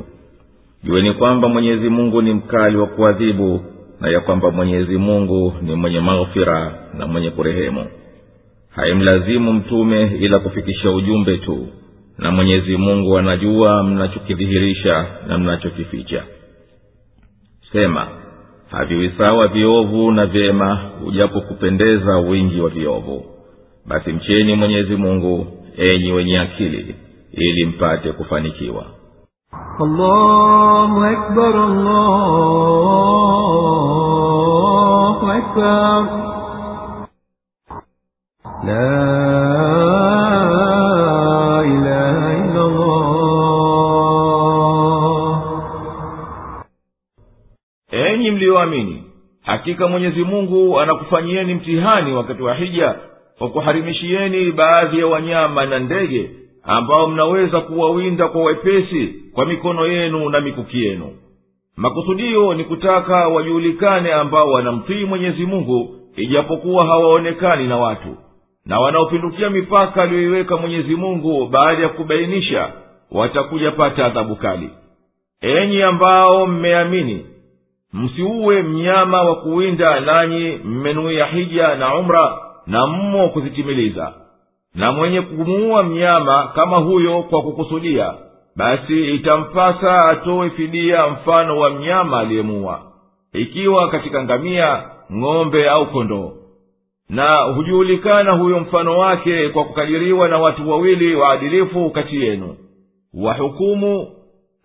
Jueni kwamba mwenyezi mungu ni mkali wa kuadhibu na ya kwamba mwenyezi mungu ni mwenye maghfira na mwenye kurehemu. Haimlazimu mtume ila kufikisha ujumbe tu na mwenyezi mungu anajua mnachokidhihirisha na mnachokificha. Sema haviwi sawa viovu na vyema ujapokupendeza wingi wa viovu. Basi mcheni mwenyezi mungu enyi wenye akili ili mpate kufanikiwa. Allahu akbar, allahu akbar. La mliyoamini hakika mwenyezi mungu anakufanyieni mtihani wakati wa hija kwa kuharimishieni baadhi ya wanyama na ndege ambao mnaweza kuwawinda kwa wepesi kwa mikono yenu na mikuki yenu. Makusudio ni kutaka wajulikane ambao wanamtii mwenyezi mungu ijapokuwa hawaonekani na watu na wanaopindukia mipaka aliyoiweka mwenyezi mungu baada ya kubainisha watakuja pata adhabu kali. Enyi ambao mmeamini msiuwe mnyama wa kuwinda nanyi mmenuia hija na umra na mmo kuzitimiliza. Na mwenye kumuua mnyama kama huyo kwa kukusudia basi itampasa atowe fidia mfano wa mnyama aliyemuua. Ikiwa katika ngamia ng'ombe au kondoo. Na hujulikana huyo mfano wake kwa kukadiriwa na watu wawili waadilifu kati yenu. Wahukumu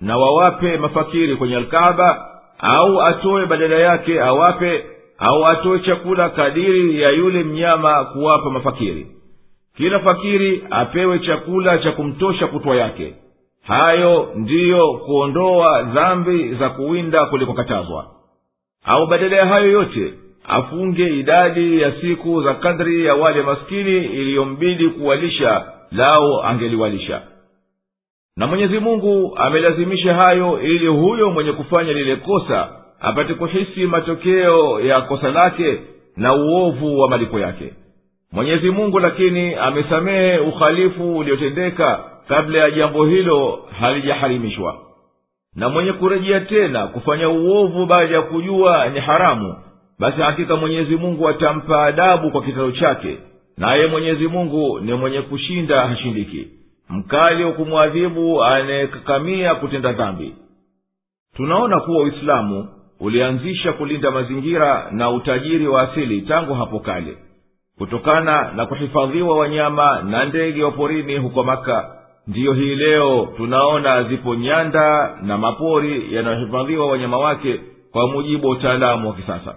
na wawape mafakiri kwenye alkaaba au atoe badala yake awape au atoe chakula kadiri ya yule mnyama kuwapa mafakiri. Kila fakiri apewe chakula cha kumtosha kutwa yake. Hayo ndiyo kuondoa dhambi za kuwinda kulikokatazwa au badala ya hayo yote afunge idadi ya siku za kadri ya wale maskini iliyombidi kuwalisha lao angeliwalisha na mwenyezi mungu amelazimisha hayo ili huyo mwenye kufanya lile kosa apate kuhisi matokeo ya kosa lake na uovu wa malipo yake. Mwenyezi mungu lakini amesamehe uhalifu uliotendeka kabla ya jambo hilo halijaharimishwa. Na mwenye kurejea tena kufanya uovu baada ya kujua ni haramu basi hakika mwenyezi mungu atampa adabu kwa kitendo chake naye mwenyezi mungu ni mwenye kushinda hashindiki mkali wa kumwadhibu anayekakamia kutenda dhambi. Tunaona kuwa uislamu ulianzisha kulinda mazingira na utajiri wa asili tangu hapo kale kutokana na kuhifadhiwa wanyama na ndege wa porini huko maka ndiyo hii leo tunaona zipo nyanda na mapori yanayohifadhiwa wanyama wake kwa mujibu wa utaalamu wa kisasa.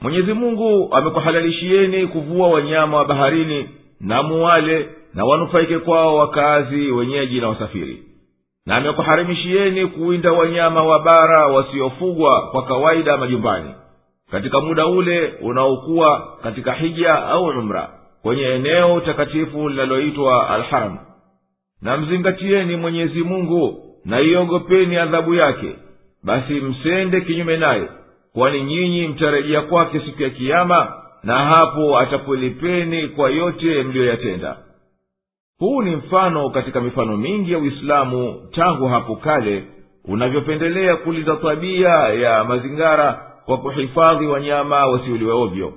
Mwenyezi mungu amekuhalalishieni kuvua wanyama wa baharini na muwale na wanufaike kwao wakazi wenyeji na wasafiri. Na amekuharimishieni kuwinda wanyama wa bara wasiofugwa kwa kawaida majumbani katika muda ule unaokuwa katika hija au umra kwenye eneo takatifu linaloitwa alharam. Na mzingatieni mwenyezi mungu na iogopeni adhabu yake basi msende kinyume naye kwani nyinyi mtarejea kwake siku ya kiama na hapo atakulipeni kwa yote mliyoyatenda huu ni mfano katika mifano mingi ya uislamu tangu hapo kale unavyopendelea kulinda tabia ya mazingara kwa kuhifadhi wanyama wasiuliwe ovyo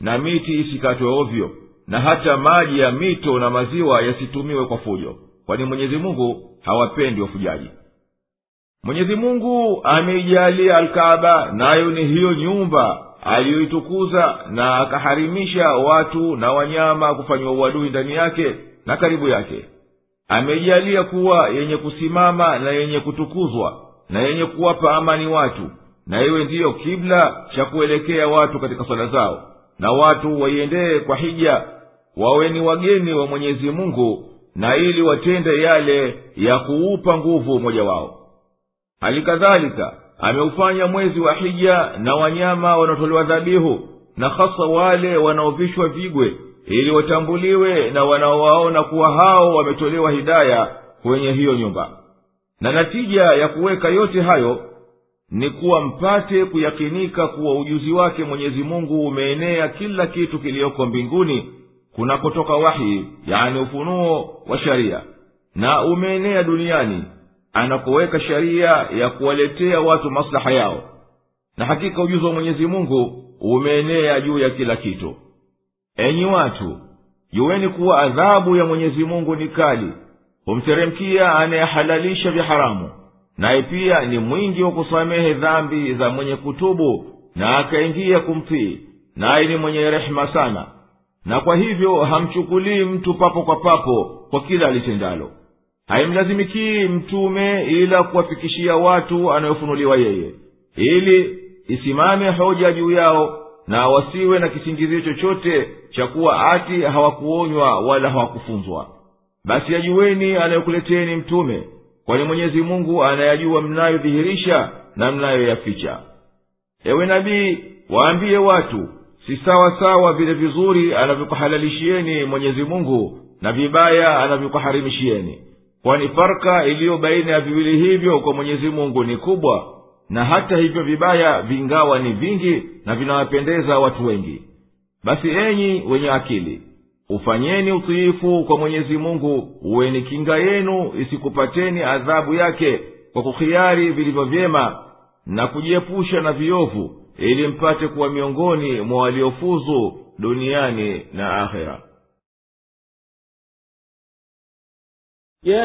na miti isikatwe ovyo na hata maji ya mito na maziwa yasitumiwe kwa fujo kwani mwenyezi mungu hawapendi wafujaji. Mwenyezi mungu ameijalia alkaaba nayo ni hiyo nyumba aliyoitukuza na akaharimisha watu na wanyama kufanyiwa uadui ndani yake na karibu yake. Amejalia kuwa yenye kusimama na yenye kutukuzwa na yenye kuwapa amani watu na iwe ndiyo kibla cha kuelekea watu katika swala zao. Na watu waiendee kwa hija wawe ni wageni wa mwenyezi mungu na ili watende yale ya kuupa nguvu umoja wao. Hali kadhalika ameufanya mwezi wa hija na wanyama wanaotolewa dhabihu na hasa wale wanaovishwa vigwe ili watambuliwe na wanaowaona kuwa hao wametolewa hidaya kwenye hiyo nyumba. Na natija ya kuweka yote hayo ni kuwa mpate kuyakinika kuwa ujuzi wake mwenyezi mungu umeenea kila kitu kiliyoko mbinguni kunakotoka wahi yani ufunuo wa sharia. Na umeenea duniani anakoweka sharia ya kuwaletea watu maslaha yao. Na hakika ujuzi wa mwenyezi mungu umeenea juu ya kila kitu enyi watu juweni kuwa adhabu ya mwenyezi mungu ni kali humteremkia anayehalalisha vya haramu naye pia ni mwingi wa kusamehe dhambi za mwenye kutubu na akaingia kumtii naye ni mwenye rehema sana. Na kwa hivyo hamchukulii mtu papo kwa papo kwa kila alitendalo. Haimlazimikii mtume ila kuwafikishia watu anayofunuliwa yeye ili isimame hoja juu yao na wasiwe na kisingizio chochote cha kuwa ati hawakuonywa wala hawakufunzwa. Basi yajuweni anayokuleteni mtume kwani mwenyezi mungu anayajua mnayodhihirisha na mnayoyaficha. Ewe nabii waambie watu si sawa sawa vile vizuri anavyokuhalalishieni mwenyezi mungu na vibaya anavyokuharimishieni. Kwani farka iliyo baina ya viwili hivyo kwa mwenyezi mungu ni kubwa na hata hivyo vibaya vingawa ni vingi na vinawapendeza watu wengi. Basi enyi wenye akili ufanyeni utiifu kwa mwenyezi mungu uweni kinga yenu isikupateni adhabu yake kwa kuhiari vilivyovyema na kujiepusha na viovu ili mpate kuwa miongoni mwa waliofuzu duniani na ahera ya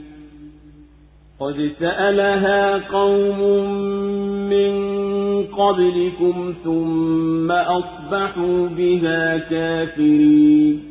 قد سألها قوم من قبلكم ثم أصبحوا بها كافرين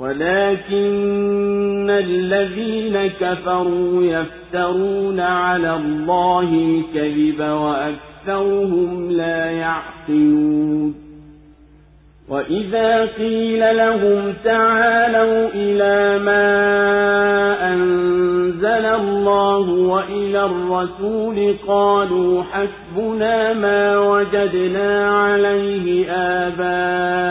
ولكن الذين كفروا يفترون على الله الكذب وأكثرهم لا يعقلون وإذا قيل لهم تعالوا إلى ما أنزل الله وإلى الرسول قالوا حسبنا ما وجدنا عليه آباءنا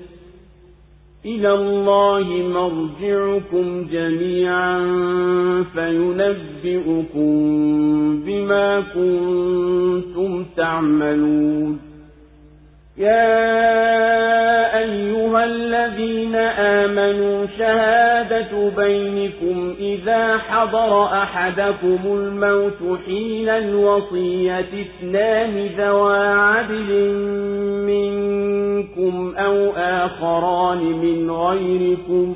إلى الله مرجعكم جميعا فينبئكم بما كنتم تعملون. يا أيها الذين آمنوا شهادة بينكم إذا حضر أحدكم الموت حين الوصية اثنان ذوى عدل منكم أو آخران من غيركم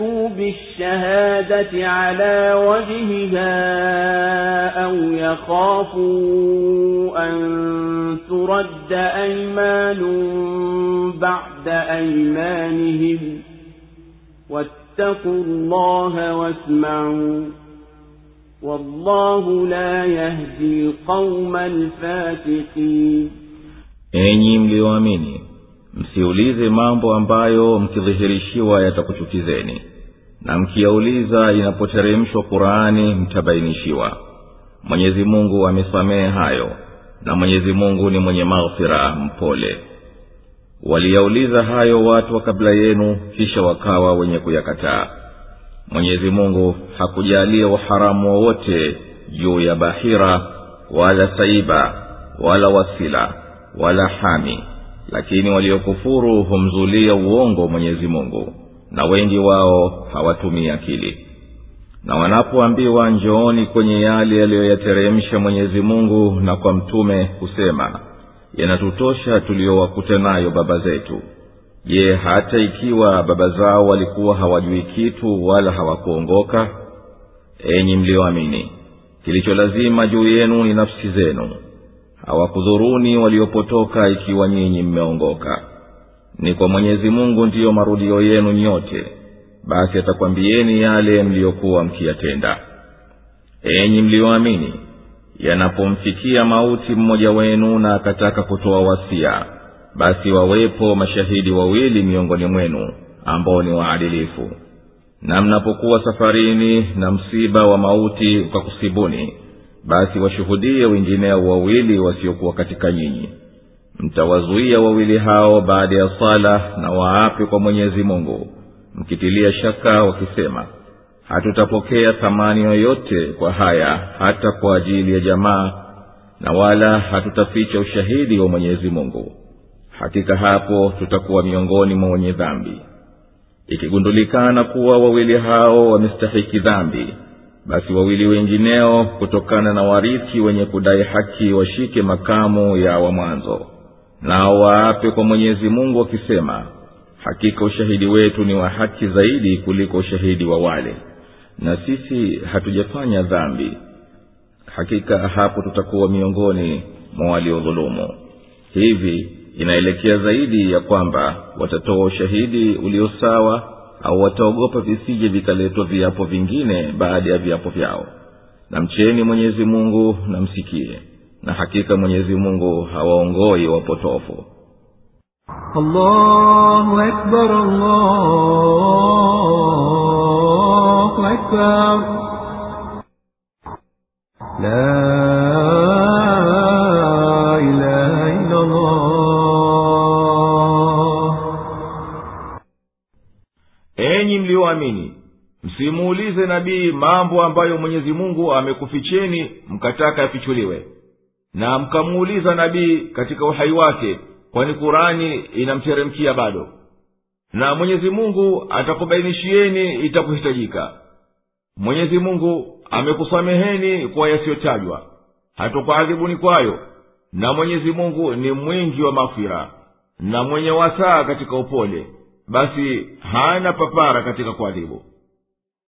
يأتوا بالشهادة على وجهها أو يخافوا أن ترد أيمان بعد أيمانهم واتقوا الله واسمعوا والله لا يهدي القوم الفاسقين. Mambo ambayo mkidhihirishiwa yatakuchukizeni na mkiyauliza inapoteremshwa qurani mtabainishiwa. Mwenyezi mungu amesamehe hayo na mwenyezi mungu ni mwenye maghfira mpole. Waliyauliza hayo watu wa kabla yenu kisha wakawa wenye kuyakataa. Mwenyezi mungu hakujalia uharamu wowote juu ya bahira wala saiba wala wasila wala hami. Lakini waliokufuru humzulia uongo mwenyezi mungu na wengi wao hawatumii akili. Na wanapoambiwa njooni kwenye yale yaliyoyateremsha mwenyezi mungu na kwa mtume husema yanatutosha tuliyowakuta nayo baba zetu. Je hata ikiwa baba zao walikuwa hawajui kitu wala hawakuongoka? Enyi mliyoamini kilicho lazima juu yenu ni nafsi zenu. Hawakudhuruni waliopotoka ikiwa nyinyi mmeongoka ni kwa mwenyezi mungu ndiyo marudio yenu nyote. Basi atakwambieni yale mliyokuwa mkiyatenda. Enyi mliyoamini yanapomfikia mauti mmoja wenu na akataka kutoa wasia basi wawepo mashahidi wawili miongoni mwenu ambao ni waadilifu. Na mnapokuwa safarini na msiba wa mauti ukakusibuni basi washuhudie wengineo wawili wasiokuwa katika nyinyi mtawazuia wawili hao baada ya sala na waape kwa mwenyezi mungu mkitilia shaka wakisema hatutapokea thamani yoyote kwa haya hata kwa ajili ya jamaa na wala hatutaficha ushahidi wa mwenyezi mungu. Hakika hapo tutakuwa miongoni mwa wenye dhambi. Ikigundulikana kuwa wawili hao wamestahiki dhambi basi wawili wengineo kutokana na warithi wenye kudai haki washike makamu ya wa mwanzo nao waape kwa mwenyezi mungu wakisema hakika ushahidi wetu ni wa haki zaidi kuliko ushahidi wa wale. Na sisi hatujafanya dhambi. Hakika hapo tutakuwa miongoni mwa waliodhulumu. Hivi inaelekea zaidi ya kwamba watatoa ushahidi ulio sawa au wataogopa visije vikaletwa viapo vingine baada ya viapo vyao. Na mcheni mwenyezi mungu na msikie na hakika mwenyezi mungu hawaongoi wapotofu. Enyi mliyoamini msimuulize nabii mambo ambayo mwenyezi mungu amekuficheni mkataka yafichuliwe na mkamuuliza nabii katika uhai wake kwani kurani inamteremkia bado? Na mwenyezi mungu atakubainishieni itakuhitajika. Mwenyezi mungu amekusameheni kwa yasiyotajwa hatokuadhibuni kwayo. Na mwenyezi mungu ni mwingi wa mafira na mwenye wasaa katika upole basi hana papara katika kuadhibu.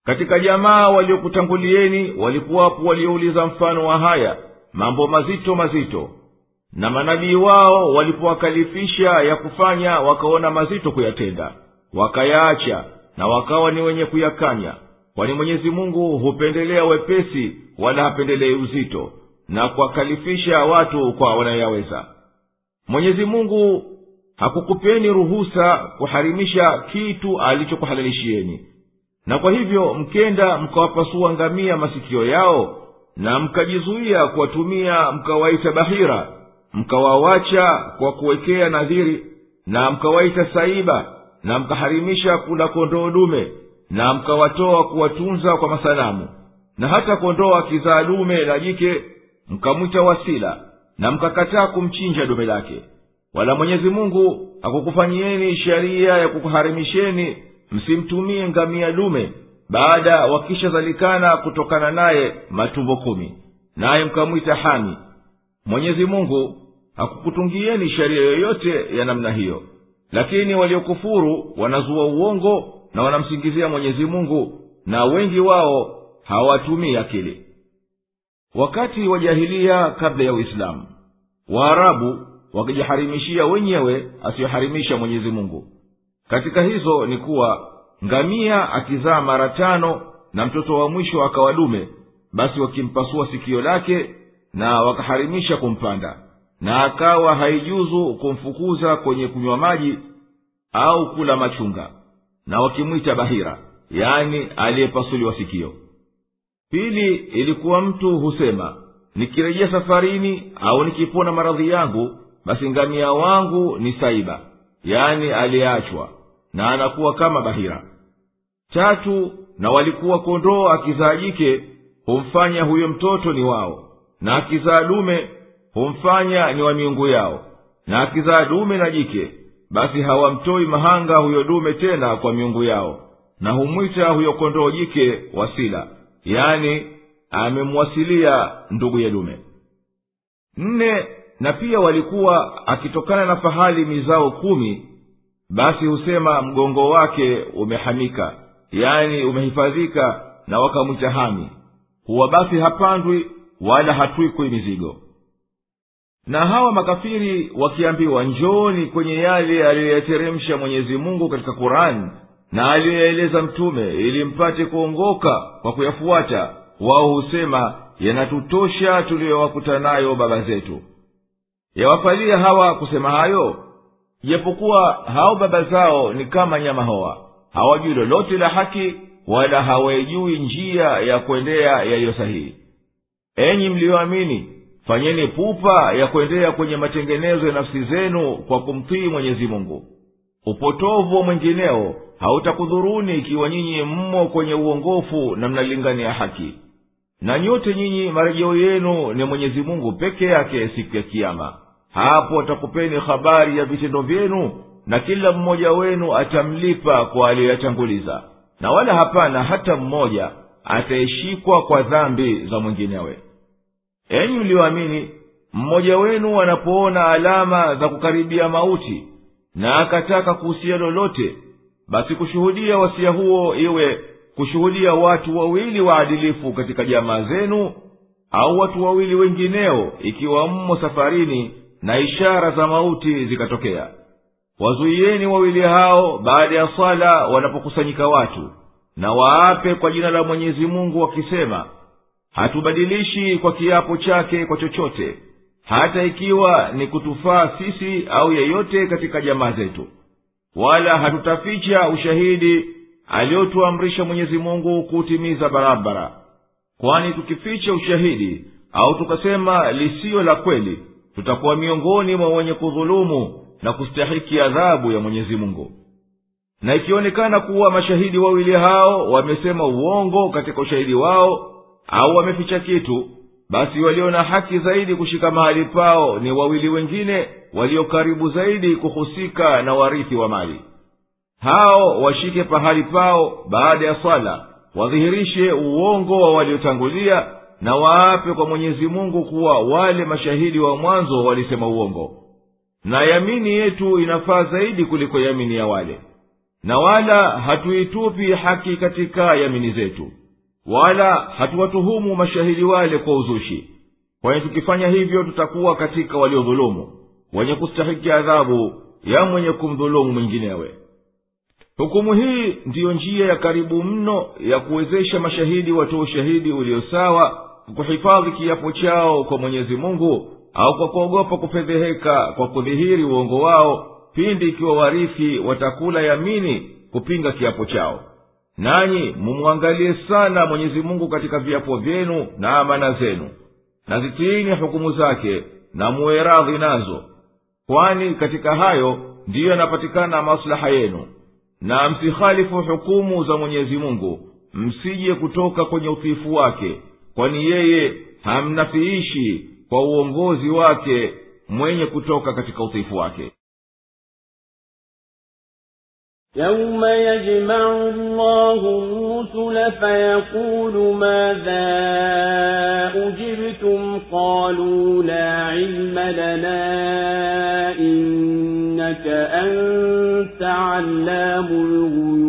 Katika jamaa waliokutangulieni walikuwapo waliouliza mfano wa haya mambo mazito mazito. Na manabii wao walipowakalifisha ya kufanya wakaona mazito kuyatenda. Wakayaacha na wakawa ni wenye kuyakanya. Kwani mwenyezi mungu hupendelea wepesi wala hapendelei uzito na kuwakalifisha watu kwa wanayoyaweza mwenyezi mungu hakukupeni ruhusa kuharimisha kitu alichokuhalalishieni. Na kwa hivyo mkenda mkawapasua ngamia masikio yao na mkajizuia kuwatumia mkawaita bahira mkawawacha kwa kuwekea nadhiri na mkawaita saiba na mkaharimisha kula kondoo dume na mkawatoa kuwatunza kwa masanamu na hata kondoo akizaa dume la jike mkamwita wasila na mkakataa kumchinja dume lake. Wala mwenyezi mungu akukufanyieni sheria ya kukuharimisheni msimtumie ngamia dume baada wakishazalikana kutokana naye matumbo kumi. Naye mkamwita hami mwenyezi mungu hakukutungieni sheria yoyote ya namna hiyo. Lakini waliokufuru wanazua uongo na wanamsingizia mwenyezi mungu na wengi wao hawatumii akili. Wakati wa jahilia kabla ya uislamu waarabu wakijiharimishia wenyewe asiyoharimisha mwenyezi mungu. Katika hizo ni kuwa ngamia akizaa mara tano na mtoto wa mwisho akawa dume basi wakimpasua sikio lake na wakaharimisha kumpanda. Na akawa haijuzu kumfukuza kwenye kunywa maji au kula machunga. Na wakimwita bahira yaani aliyepasuliwa sikio. Pili ilikuwa mtu husema nikirejea safarini au nikipona maradhi yangu basi ngamia wangu ni saiba yaani aliyeachwa na anakuwa kama bahira. Tatu na walikuwa kondoo akizaa jike humfanya huyo mtoto ni wao. Na akizaa dume humfanya ni wa miungu yao. Na akizaa dume na jike basi hawamtoi mahanga huyo dume tena kwa miungu yao. Na humwita huyo kondoo jike wasila yaani amemwasilia ndugu ya dume. Nne na pia walikuwa akitokana na fahali mizao kumi basi husema mgongo wake umehamika yaani umehifadhika na wakamwita hami. Huwa basi hapandwi wala hatwikwi mizigo. Na hawa makafiri wakiambiwa njoni kwenye yale aliyoyateremsha mwenyezi mungu katika kurani na aliyoyaeleza mtume ili mpate kuongoka kwa kuyafuata. Wao husema yanatutosha tuliyowakuta nayo baba zetu. Yawafalia hawa kusema hayo japokuwa hao baba zao ni kama nyama hoa. Hawajui lolote la haki wala hawaijui njia ya kuendea yaliyo sahihi. Enyi mliyoamini fanyeni pupa ya kuendea kwenye matengenezo ya nafsi zenu kwa kumtii mwenyezi mungu. Upotovu wa mwengineo hautakudhuruni ikiwa nyinyi mmo kwenye uongofu na mnalingania haki. Na nyote nyinyi marejeo yenu ni mwenyezi mungu peke yake siku ya kiama hapo atakupeni habari ya vitendo vyenu na kila mmoja wenu atamlipa kwa aliyoyatanguliza na wala hapana hata mmoja atayeshikwa kwa dhambi za mwinginewe. Enyi mliyoamini mmoja wenu anapoona alama za kukaribia mauti na akataka kuhusia lolote basi kushuhudia wasia huo iwe kushuhudia watu wawili waadilifu katika jamaa zenu au watu wawili wengineo ikiwa mmo safarini na ishara za mauti zikatokea. Wazuieni wawili hao baada ya swala wanapokusanyika watu na waape kwa jina la mwenyezi mungu wakisema hatubadilishi kwa kiapo chake kwa chochote hata ikiwa ni kutufaa sisi au yeyote katika jamaa zetu. Wala hatutaficha ushahidi aliotuamrisha mwenyezi mungu kuutimiza barabara. Kwani tukificha ushahidi au tukasema lisiyo la kweli tutakuwa miongoni mwa wenye kudhulumu na kustahiki adhabu ya mwenyezi mungu. Na ikionekana kuwa mashahidi wawili hao wamesema uongo katika ushahidi wao au wameficha kitu basi walio na haki zaidi kushika mahali pao ni wawili wengine walio karibu zaidi kuhusika na warithi wa mali. Hao washike pahali pao baada ya swala wadhihirishe uongo wa waliotangulia na waape kwa mwenyezi mungu kuwa wale mashahidi wa mwanzo walisema uongo. Na yamini yetu inafaa zaidi kuliko yamini ya wale. Na wala hatuitupi haki katika yamini zetu. Wala hatuwatuhumu mashahidi wale kwa uzushi. Kwani tukifanya hivyo tutakuwa katika waliodhulumu wenye kustahiki adhabu ya mwenye kumdhulumu mwinginewe. Hukumu hii ndiyo njia ya karibu mno ya kuwezesha mashahidi watoa ushahidi ulio sawa kuhifadhi kiapo chao kwa mwenyezi mungu au kwa kuogopa kufedheheka kwa kudhihiri uongo wao pindi ikiwa warithi watakula yamini kupinga kiapo chao. Nanyi mumwangalie sana mwenyezi mungu katika viapo vyenu na amana zenu na zitiini hukumu zake na muwe radhi nazo kwani katika hayo ndiyo yanapatikana maslaha yenu. Na msihalifu hukumu za mwenyezi mungu msije kutoka kwenye utiifu wake kwani yeye hamnafiishi kwa uongozi wake mwenye kutoka katika utiifu wake يوم يجمع الله الرسل فيقول ماذا أجبتم قالوا لا علم لنا إنك أنت علام الغيوب إذ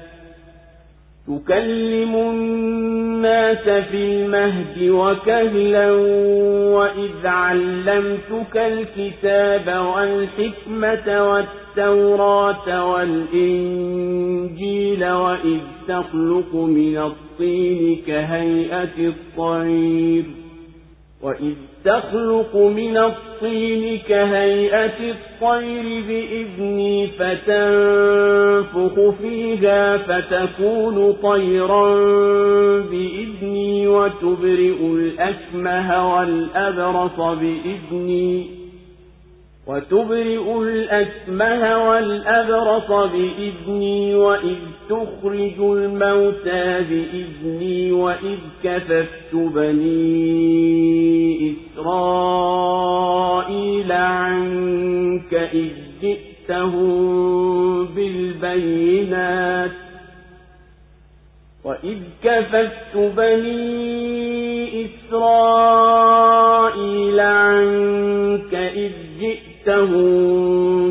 تكلم الناس في المهد وكهلا وإذ علمتك الكتاب والحكمة والتوراة والإنجيل وإذ تخلق من الطين كهيئة الطير وإذ تخلق من الطين كهيئة الطير بإذني فتنفخ فيها فتكون طيرا بإذني وتبرئ الأكمه والأبرص بإذني وتبرئ الأكمه والأبرص بإذني وإذ تخرج الموتى بإذني وإذ كففت بني إسرائيل عنك إذ جئتهم بالبينات وإذ كففت بني إسرائيل عنك إذ جئتهم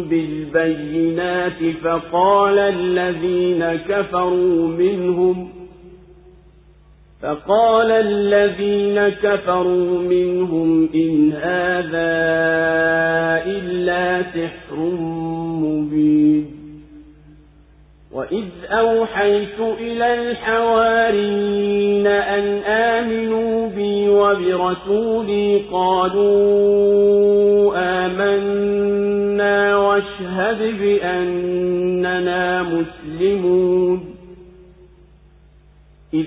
بالبينات فقال الذين كفروا منهم فقال الذين كفروا منهم إن هذا إلا سحر مبين. وإذ أوحيت إلى الحواريين أن آمنوا بي وبرسولي قالوا آمنا واشهد بأننا مسلمون إذ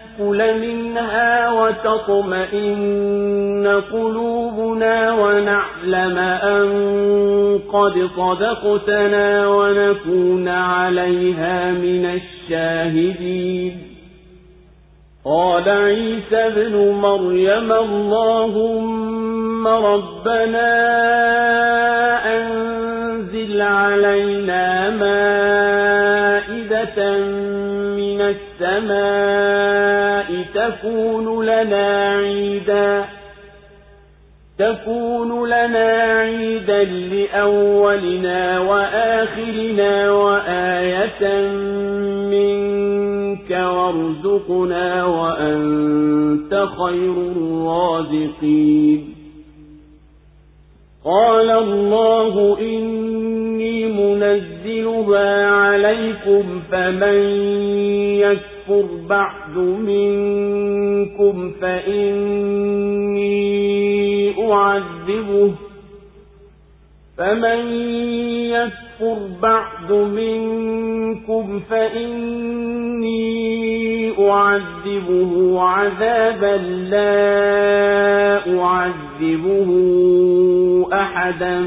نأكل منها وتطمئن قلوبنا ونعلم أن قد صدقتنا ونكون عليها من الشاهدين. قال عيسى ابن مريم اللهم ربنا أنزل علينا مائدة من السماء تكون لنا عيدا تكون لنا عيدا لأولنا وآخرنا وآية منك. وارزقنا وأنت خير الرازقين. قال الله إني منزلها عليكم فمن يكفر بعد منكم فإني أعذبه. فمن يكفر بعد منكم فإني أعذبه عذابا لا أعذبه أحدا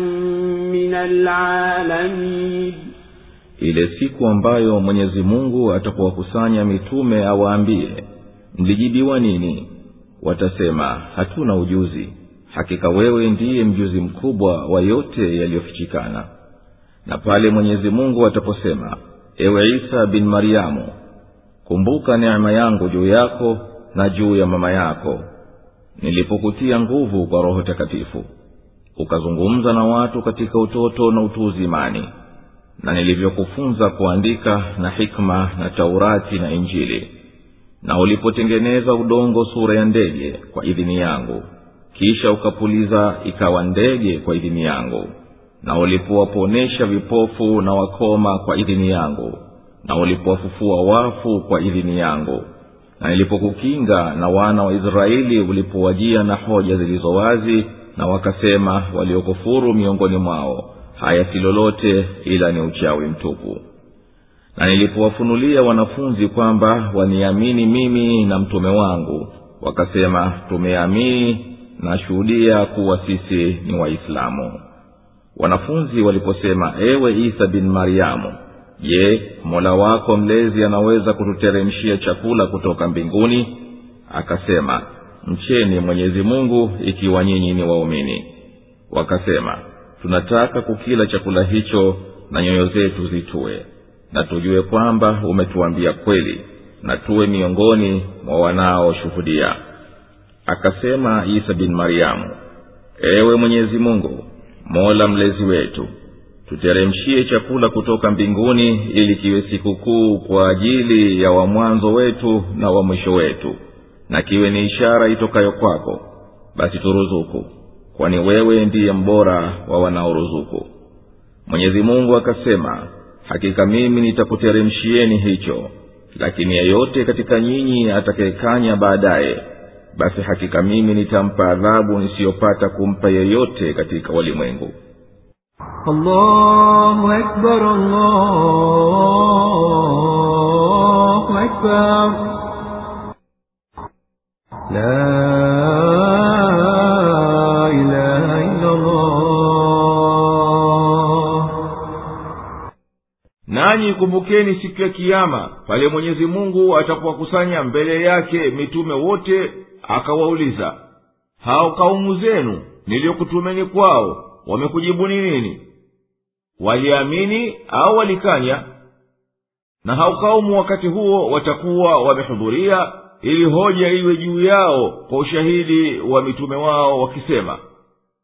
من العالمين ile siku ambayo mwenyezi mungu atakuwakusanya mitume awaambie mlijibiwa nini watasema hatuna ujuzi hakika wewe ndiye mjuzi mkubwa wa yote yaliyofichikana na pale mwenyezi mungu ataposema ewe isa bin maryamu kumbuka neema yangu juu yako na juu ya mama yako nilipokutia nguvu kwa roho takatifu ukazungumza na watu katika utoto na utu uzimani na nilivyokufunza kuandika na hikma na taurati na injili na ulipotengeneza udongo sura ya ndege kwa idhini yangu kisha ukapuliza ikawa ndege kwa idhini yangu na ulipowaponesha vipofu na wakoma kwa idhini yangu na ulipowafufua wafu kwa idhini yangu na nilipokukinga na wana wa israeli ulipowajia na hoja zilizo wazi na wakasema waliokufuru miongoni mwao haya si lolote ila ni uchawi mtupu. Na nilipowafunulia wanafunzi kwamba waniamini mimi na mtume wangu wakasema tumeamini na shuhudia kuwa sisi ni waislamu wanafunzi waliposema ewe isa bin maryamu je mola wako mlezi anaweza kututeremshia chakula kutoka mbinguni? Akasema mcheni mwenyezi mungu ikiwa nyinyi ni waumini. Wakasema tunataka kukila chakula hicho na nyoyo zetu zitue na tujue kwamba umetuambia kweli na tuwe miongoni mwa wanaoshuhudia. Akasema isa bin maryamu ewe mwenyezi mungu mola mlezi wetu tuteremshie chakula kutoka mbinguni ili kiwe sikukuu kwa ajili ya wamwanzo wetu na wa mwisho wetu na kiwe ni ishara itokayo kwako. Basi turuzuku kwani wewe ndiye mbora wa wanaoruzuku. Mwenyezi mungu akasema hakika mimi nitakuteremshieni hicho lakini yeyote katika nyinyi atakayekanya baadaye basi hakika mimi nitampa adhabu nisiyopata kumpa yeyote katika walimwengu nanyi kumbukeni siku ya kiama pale mwenyezi mungu atakuwakusanya mbele yake mitume wote akawauliza hao kaumu zenu niliyokutumeni kwao wamekujibuni nini? Waliamini au walikanya? Na hao wakati huo watakuwa wamehudhuria ili hoja iwe juu yao kwa ushahidi wa mitume wao wakisema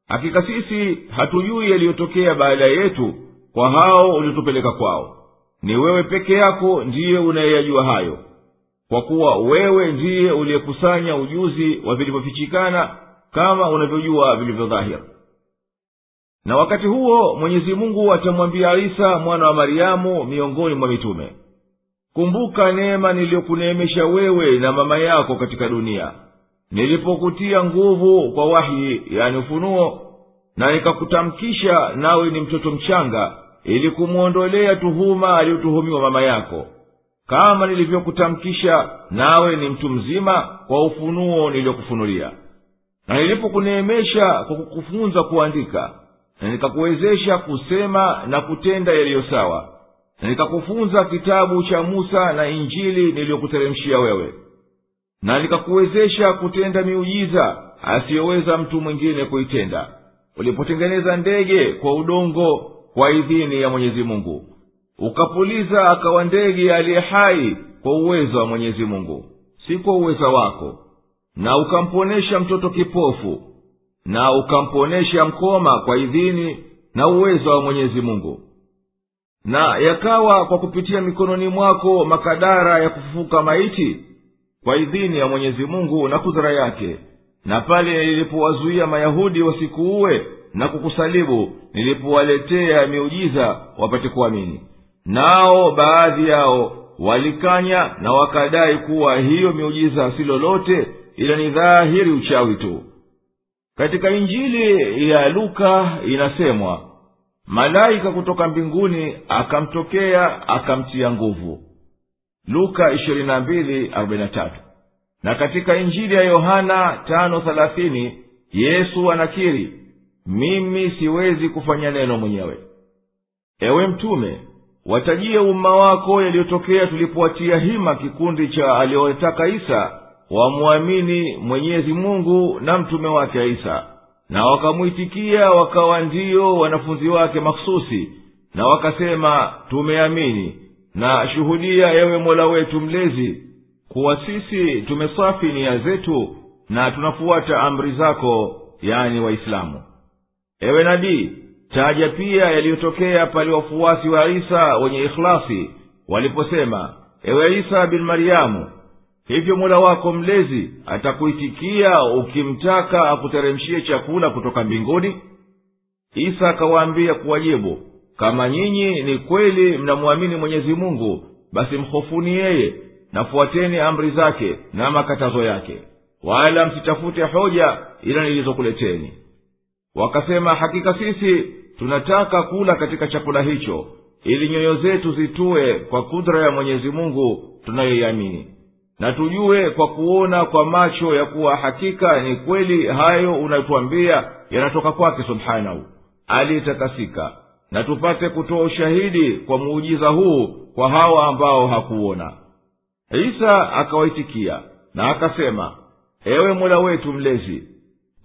hakika sisi hatujui yaliyotokea baada yetu kwa hao uliotupeleka kwao. Ni wewe peke yako ndiye unayeyajua hayo kwa kuwa wewe ndiye uliyekusanya ujuzi wa vilivyofichikana kama unavyojua vilivyodhahiri na wakati huo mwenyezi mungu atamwambia isa mwana wa mariamu miongoni mwa mitume kumbuka neema niliyokuneemesha wewe na mama yako katika dunia. Nilipokutia nguvu kwa wahi yani ufunuo na nikakutamkisha nawe ni mtoto mchanga ili kumwondolea tuhuma aliyotuhumiwa mama yako kama nilivyokutamkisha nawe ni mtu mzima kwa ufunuo niliyokufunulia na nilipokuneemesha kwa kukufunza kuandika na nikakuwezesha kusema na kutenda yaliyo sawa na nikakufunza kitabu cha musa na injili niliyokuteremshia wewe na nikakuwezesha kutenda miujiza asiyoweza mtu mwingine kuitenda. Ulipotengeneza ndege kwa udongo kwa idhini ya mwenyezi mungu ukapuliza akawa ndege aliye hai kwa uwezo wa mwenyezi mungu si kwa uweza wako. Na ukamponesha mtoto kipofu na ukamponesha mkoma kwa idhini na uwezo wa mwenyezi mungu. Na yakawa kwa kupitia mikononi mwako makadara ya kufufuka maiti kwa idhini ya mwenyezi mungu na kudhara yake. Na pale nilipowazuia mayahudi wasikuue na kukusalibu nilipowaletea miujiza wapate kuamini nao baadhi yao walikanya na wakadai kuwa hiyo miujiza si lolote ila ni dhahiri uchawi tu. Katika injili ya luka inasemwa malaika kutoka mbinguni akamtokea akamtia nguvu. Luka 22:43 na katika injili ya yohana 5:30 yesu anakiri mimi siwezi kufanya neno mwenyewe. Ewe mtume watajie umma wako yaliyotokea tulipowatia hima kikundi cha aliyotaka isa wamwamini mwenyezi mungu na mtume wake isa. Na wakamwitikia wakawa ndiyo wanafunzi wake makhususi na wakasema tumeamini na shuhudia ewe mola wetu mlezi kuwa sisi tumesafi nia zetu na tunafuata amri zako yani waislamu. Ewe nabii taja pia yaliyotokea pale wafuasi wa isa wenye ikhlasi waliposema ewe isa bin maryamu hivyo mola wako mlezi atakuitikia ukimtaka akuteremshie chakula kutoka mbinguni? Isa akawaambia kuwajibu kama nyinyi ni kweli mnamwamini mwenyezi mungu basi mhofuni yeye nafuateni amri zake na makatazo yake wala msitafute hoja ila nilizokuleteni. Wakasema hakika sisi tunataka kula katika chakula hicho ili nyoyo zetu zitue kwa kudra ya mwenyezi mungu tunayoiamini. Na tujue kwa kuona kwa macho ya kuwa hakika ni kweli hayo unayotwambia yanatoka kwake subhanahu. Aliyetakasika na tupate kutoa ushahidi kwa muujiza huu kwa hawa ambao hakuona. Isa akawaitikia na akasema ewe mola wetu mlezi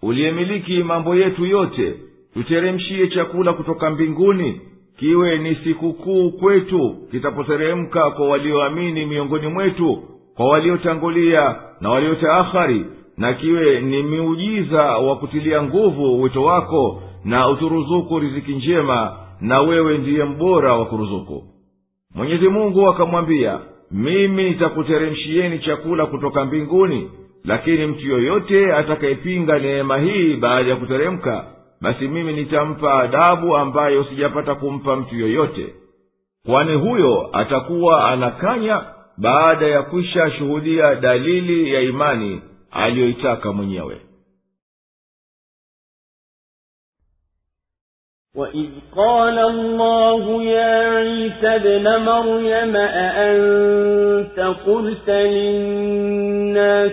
uliyemiliki mambo yetu yote tuteremshie chakula kutoka mbinguni kiwe ni sikukuu kwetu kitapoteremka kwa walioamini miongoni mwetu kwa waliotangulia na waliotaahari na kiwe ni miujiza wa kutilia nguvu wito wako na uturuzuku riziki njema na wewe ndiye mbora wa kuruzuku. Mwenyezi mungu akamwambia mimi nitakuteremshieni chakula kutoka mbinguni lakini mtu yoyote atakayepinga neema hii baada ya kuteremka basi mimi nitampa adabu ambayo sijapata kumpa mtu yoyote kwani huyo atakuwa anakanya baada ya kwisha shuhudia dalili ya imani aliyoitaka mwenyewe وإذ قال الله يا عيسى ابن مريم أأنت قلت للناس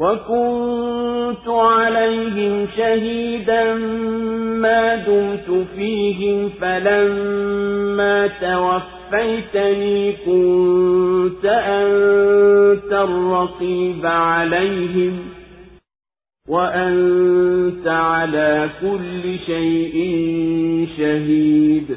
وكنت عليهم شهيدا ما دمت فيهم فلما توفيتني كنت أنت الرقيب عليهم وأنت على كل شيء شهيد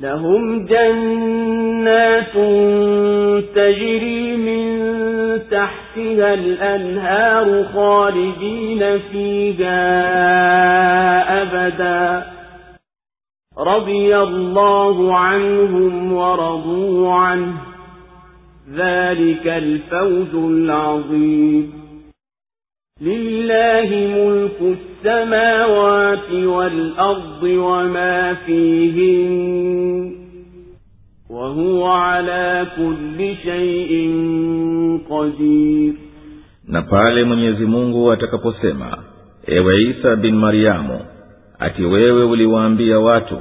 لهم جنات تجري من تحتها الأنهار خالدين فيها أبدا. رضي الله عنهم ورضوا عنه. ذلك الفوز العظيم. لله ملك السماوات والأرض وما فيهن وهو على كل شيء قدير na pale mwenyezi mungu atakaposema ewe isa bin maryamu ati wewe uliwaambia watu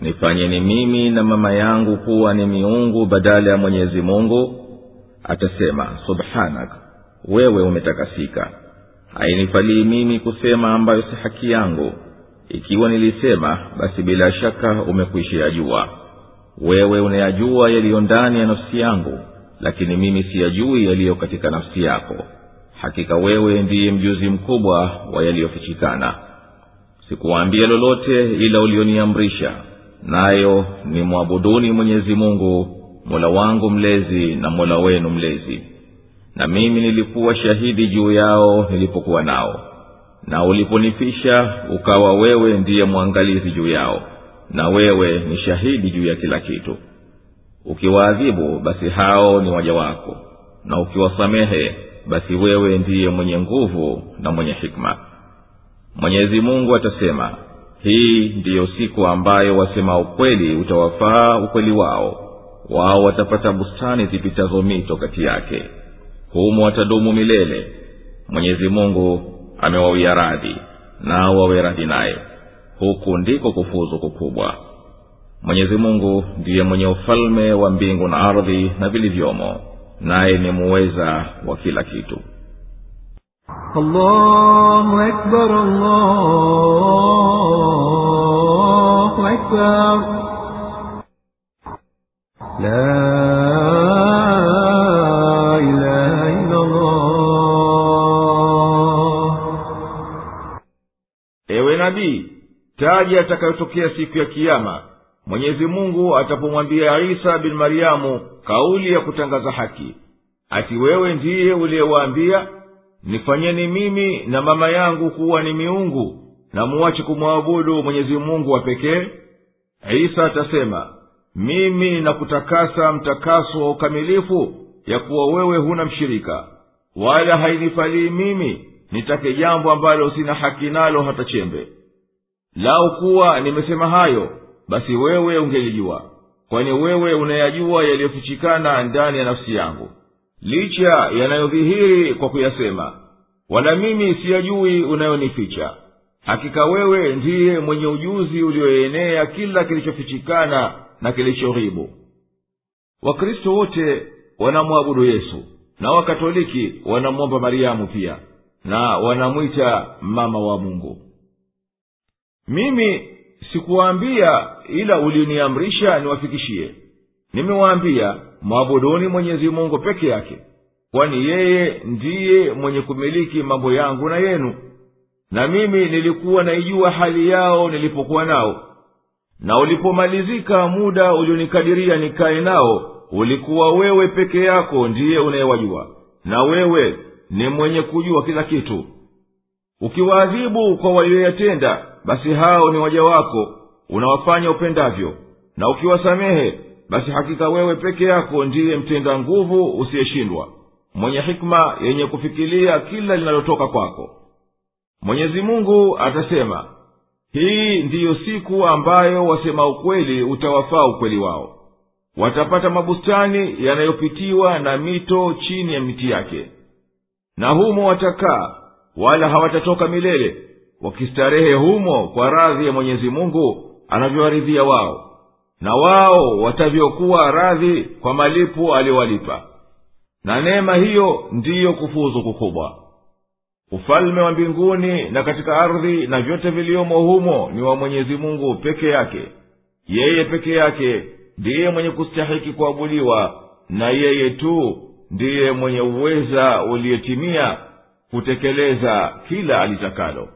nifanyeni mimi na mama yangu kuwa ni miungu badala ya mwenyezi mungu atasema subhanak wewe umetakasika hainifalii mimi kusema ambayo si haki yangu. Ikiwa nilisema basi bila shaka umekwisha yajua wewe unayajua yaliyo ndani ya nafsi yangu lakini mimi siyajui yaliyo katika nafsi yako. Hakika wewe ndiye mjuzi mkubwa wa yaliyofichikana. Sikuwaambia lolote ila ulioniamrisha nayo ni mwabuduni mwenyezi mungu mola wangu mlezi na mola wenu mlezi na mimi nilikuwa shahidi juu yao nilipokuwa nao. Na uliponifisha ukawa wewe ndiye mwangalizi juu yao. Na wewe ni shahidi juu ya kila kitu. Ukiwaadhibu basi hao ni waja wako. Na ukiwasamehe basi wewe ndiye mwenye nguvu na mwenye hikma. Mwenyezi mungu atasema hii ndiyo siku ambayo wasema ukweli utawafaa ukweli wao. Wao watapata bustani zipitazo mito kati yake humo watadumu milele mwenyezi mungu amewawia radhi nao wawe radhi naye huku ndiko kufuzu kukubwa mwenyezi mungu ndiye mwenye ufalme wa mbingu na ardhi na vilivyomo naye ni muweza wa kila kitu الله أكبر الله أكبر لا taji atakayotokea siku ya kiama mwenyezi mungu atapomwambia isa bin maryamu kauli ya kutangaza haki. Ati wewe ndiye uliyewaambia nifanyeni mimi na mama yangu kuwa ni miungu na muwache kumwabudu mwenyezi mungu wa pekee? Isa atasema mimi nakutakasa mtakaso wa ukamilifu ya kuwa wewe huna mshirika wala hainifalii mimi nitake jambo ambalo sina haki nalo hata chembe lau kuwa nimesema hayo basi wewe ungelijua kwani wewe unayajua yaliyofichikana ndani ya nafsi yangu. Licha yanayodhihiri kwa kuyasema wala mimi siyajui unayonificha. Hakika wewe ndiye mwenye ujuzi ulioenea kila kilichofichikana na kilichoghibu wakristo wote wanamwabudu yesu na wakatoliki wanamwomba mariamu pia na wanamwita mama wa mungu mimi sikuwaambia ila uliniamrisha niwafikishie. Nimewaambia mwabuduni mwenyezi mungu peke yake kwani yeye ndiye mwenye kumiliki mambo yangu na yenu. Na mimi nilikuwa naijua hali yao nilipokuwa nao. Na ulipomalizika muda ulionikadiria nikaye nao ulikuwa wewe peke yako ndiye unayewajua na wewe ni mwenye kujua kila kitu. Ukiwaadhibu kwa walioyatenda basi hao ni waja wako unawafanya upendavyo. Na ukiwasamehe basi hakika wewe peke yako ndiye mtenda nguvu usiyeshindwa mwenye hikma yenye kufikilia kila linalotoka kwako. Mwenyezi mungu atasema hii ndiyo siku ambayo wasema ukweli utawafaa ukweli wao. Watapata mabustani yanayopitiwa na mito chini ya miti yake. Na humo watakaa wala hawatatoka milele wakistarehe humo kwa radhi ya mwenyezi mungu anavyowaridhia wao na wao watavyokuwa radhi kwa malipo aliyowalipa. Na neema hiyo ndiyo kufuzu kukubwa. Ufalme wa mbinguni na katika ardhi na vyote viliomo humo ni wa mwenyezi mungu peke yake. Yeye peke yake ndiye mwenye kustahiki kuabudiwa na yeye tu ndiye mwenye uweza uliyetimia kutekeleza kila alitakalo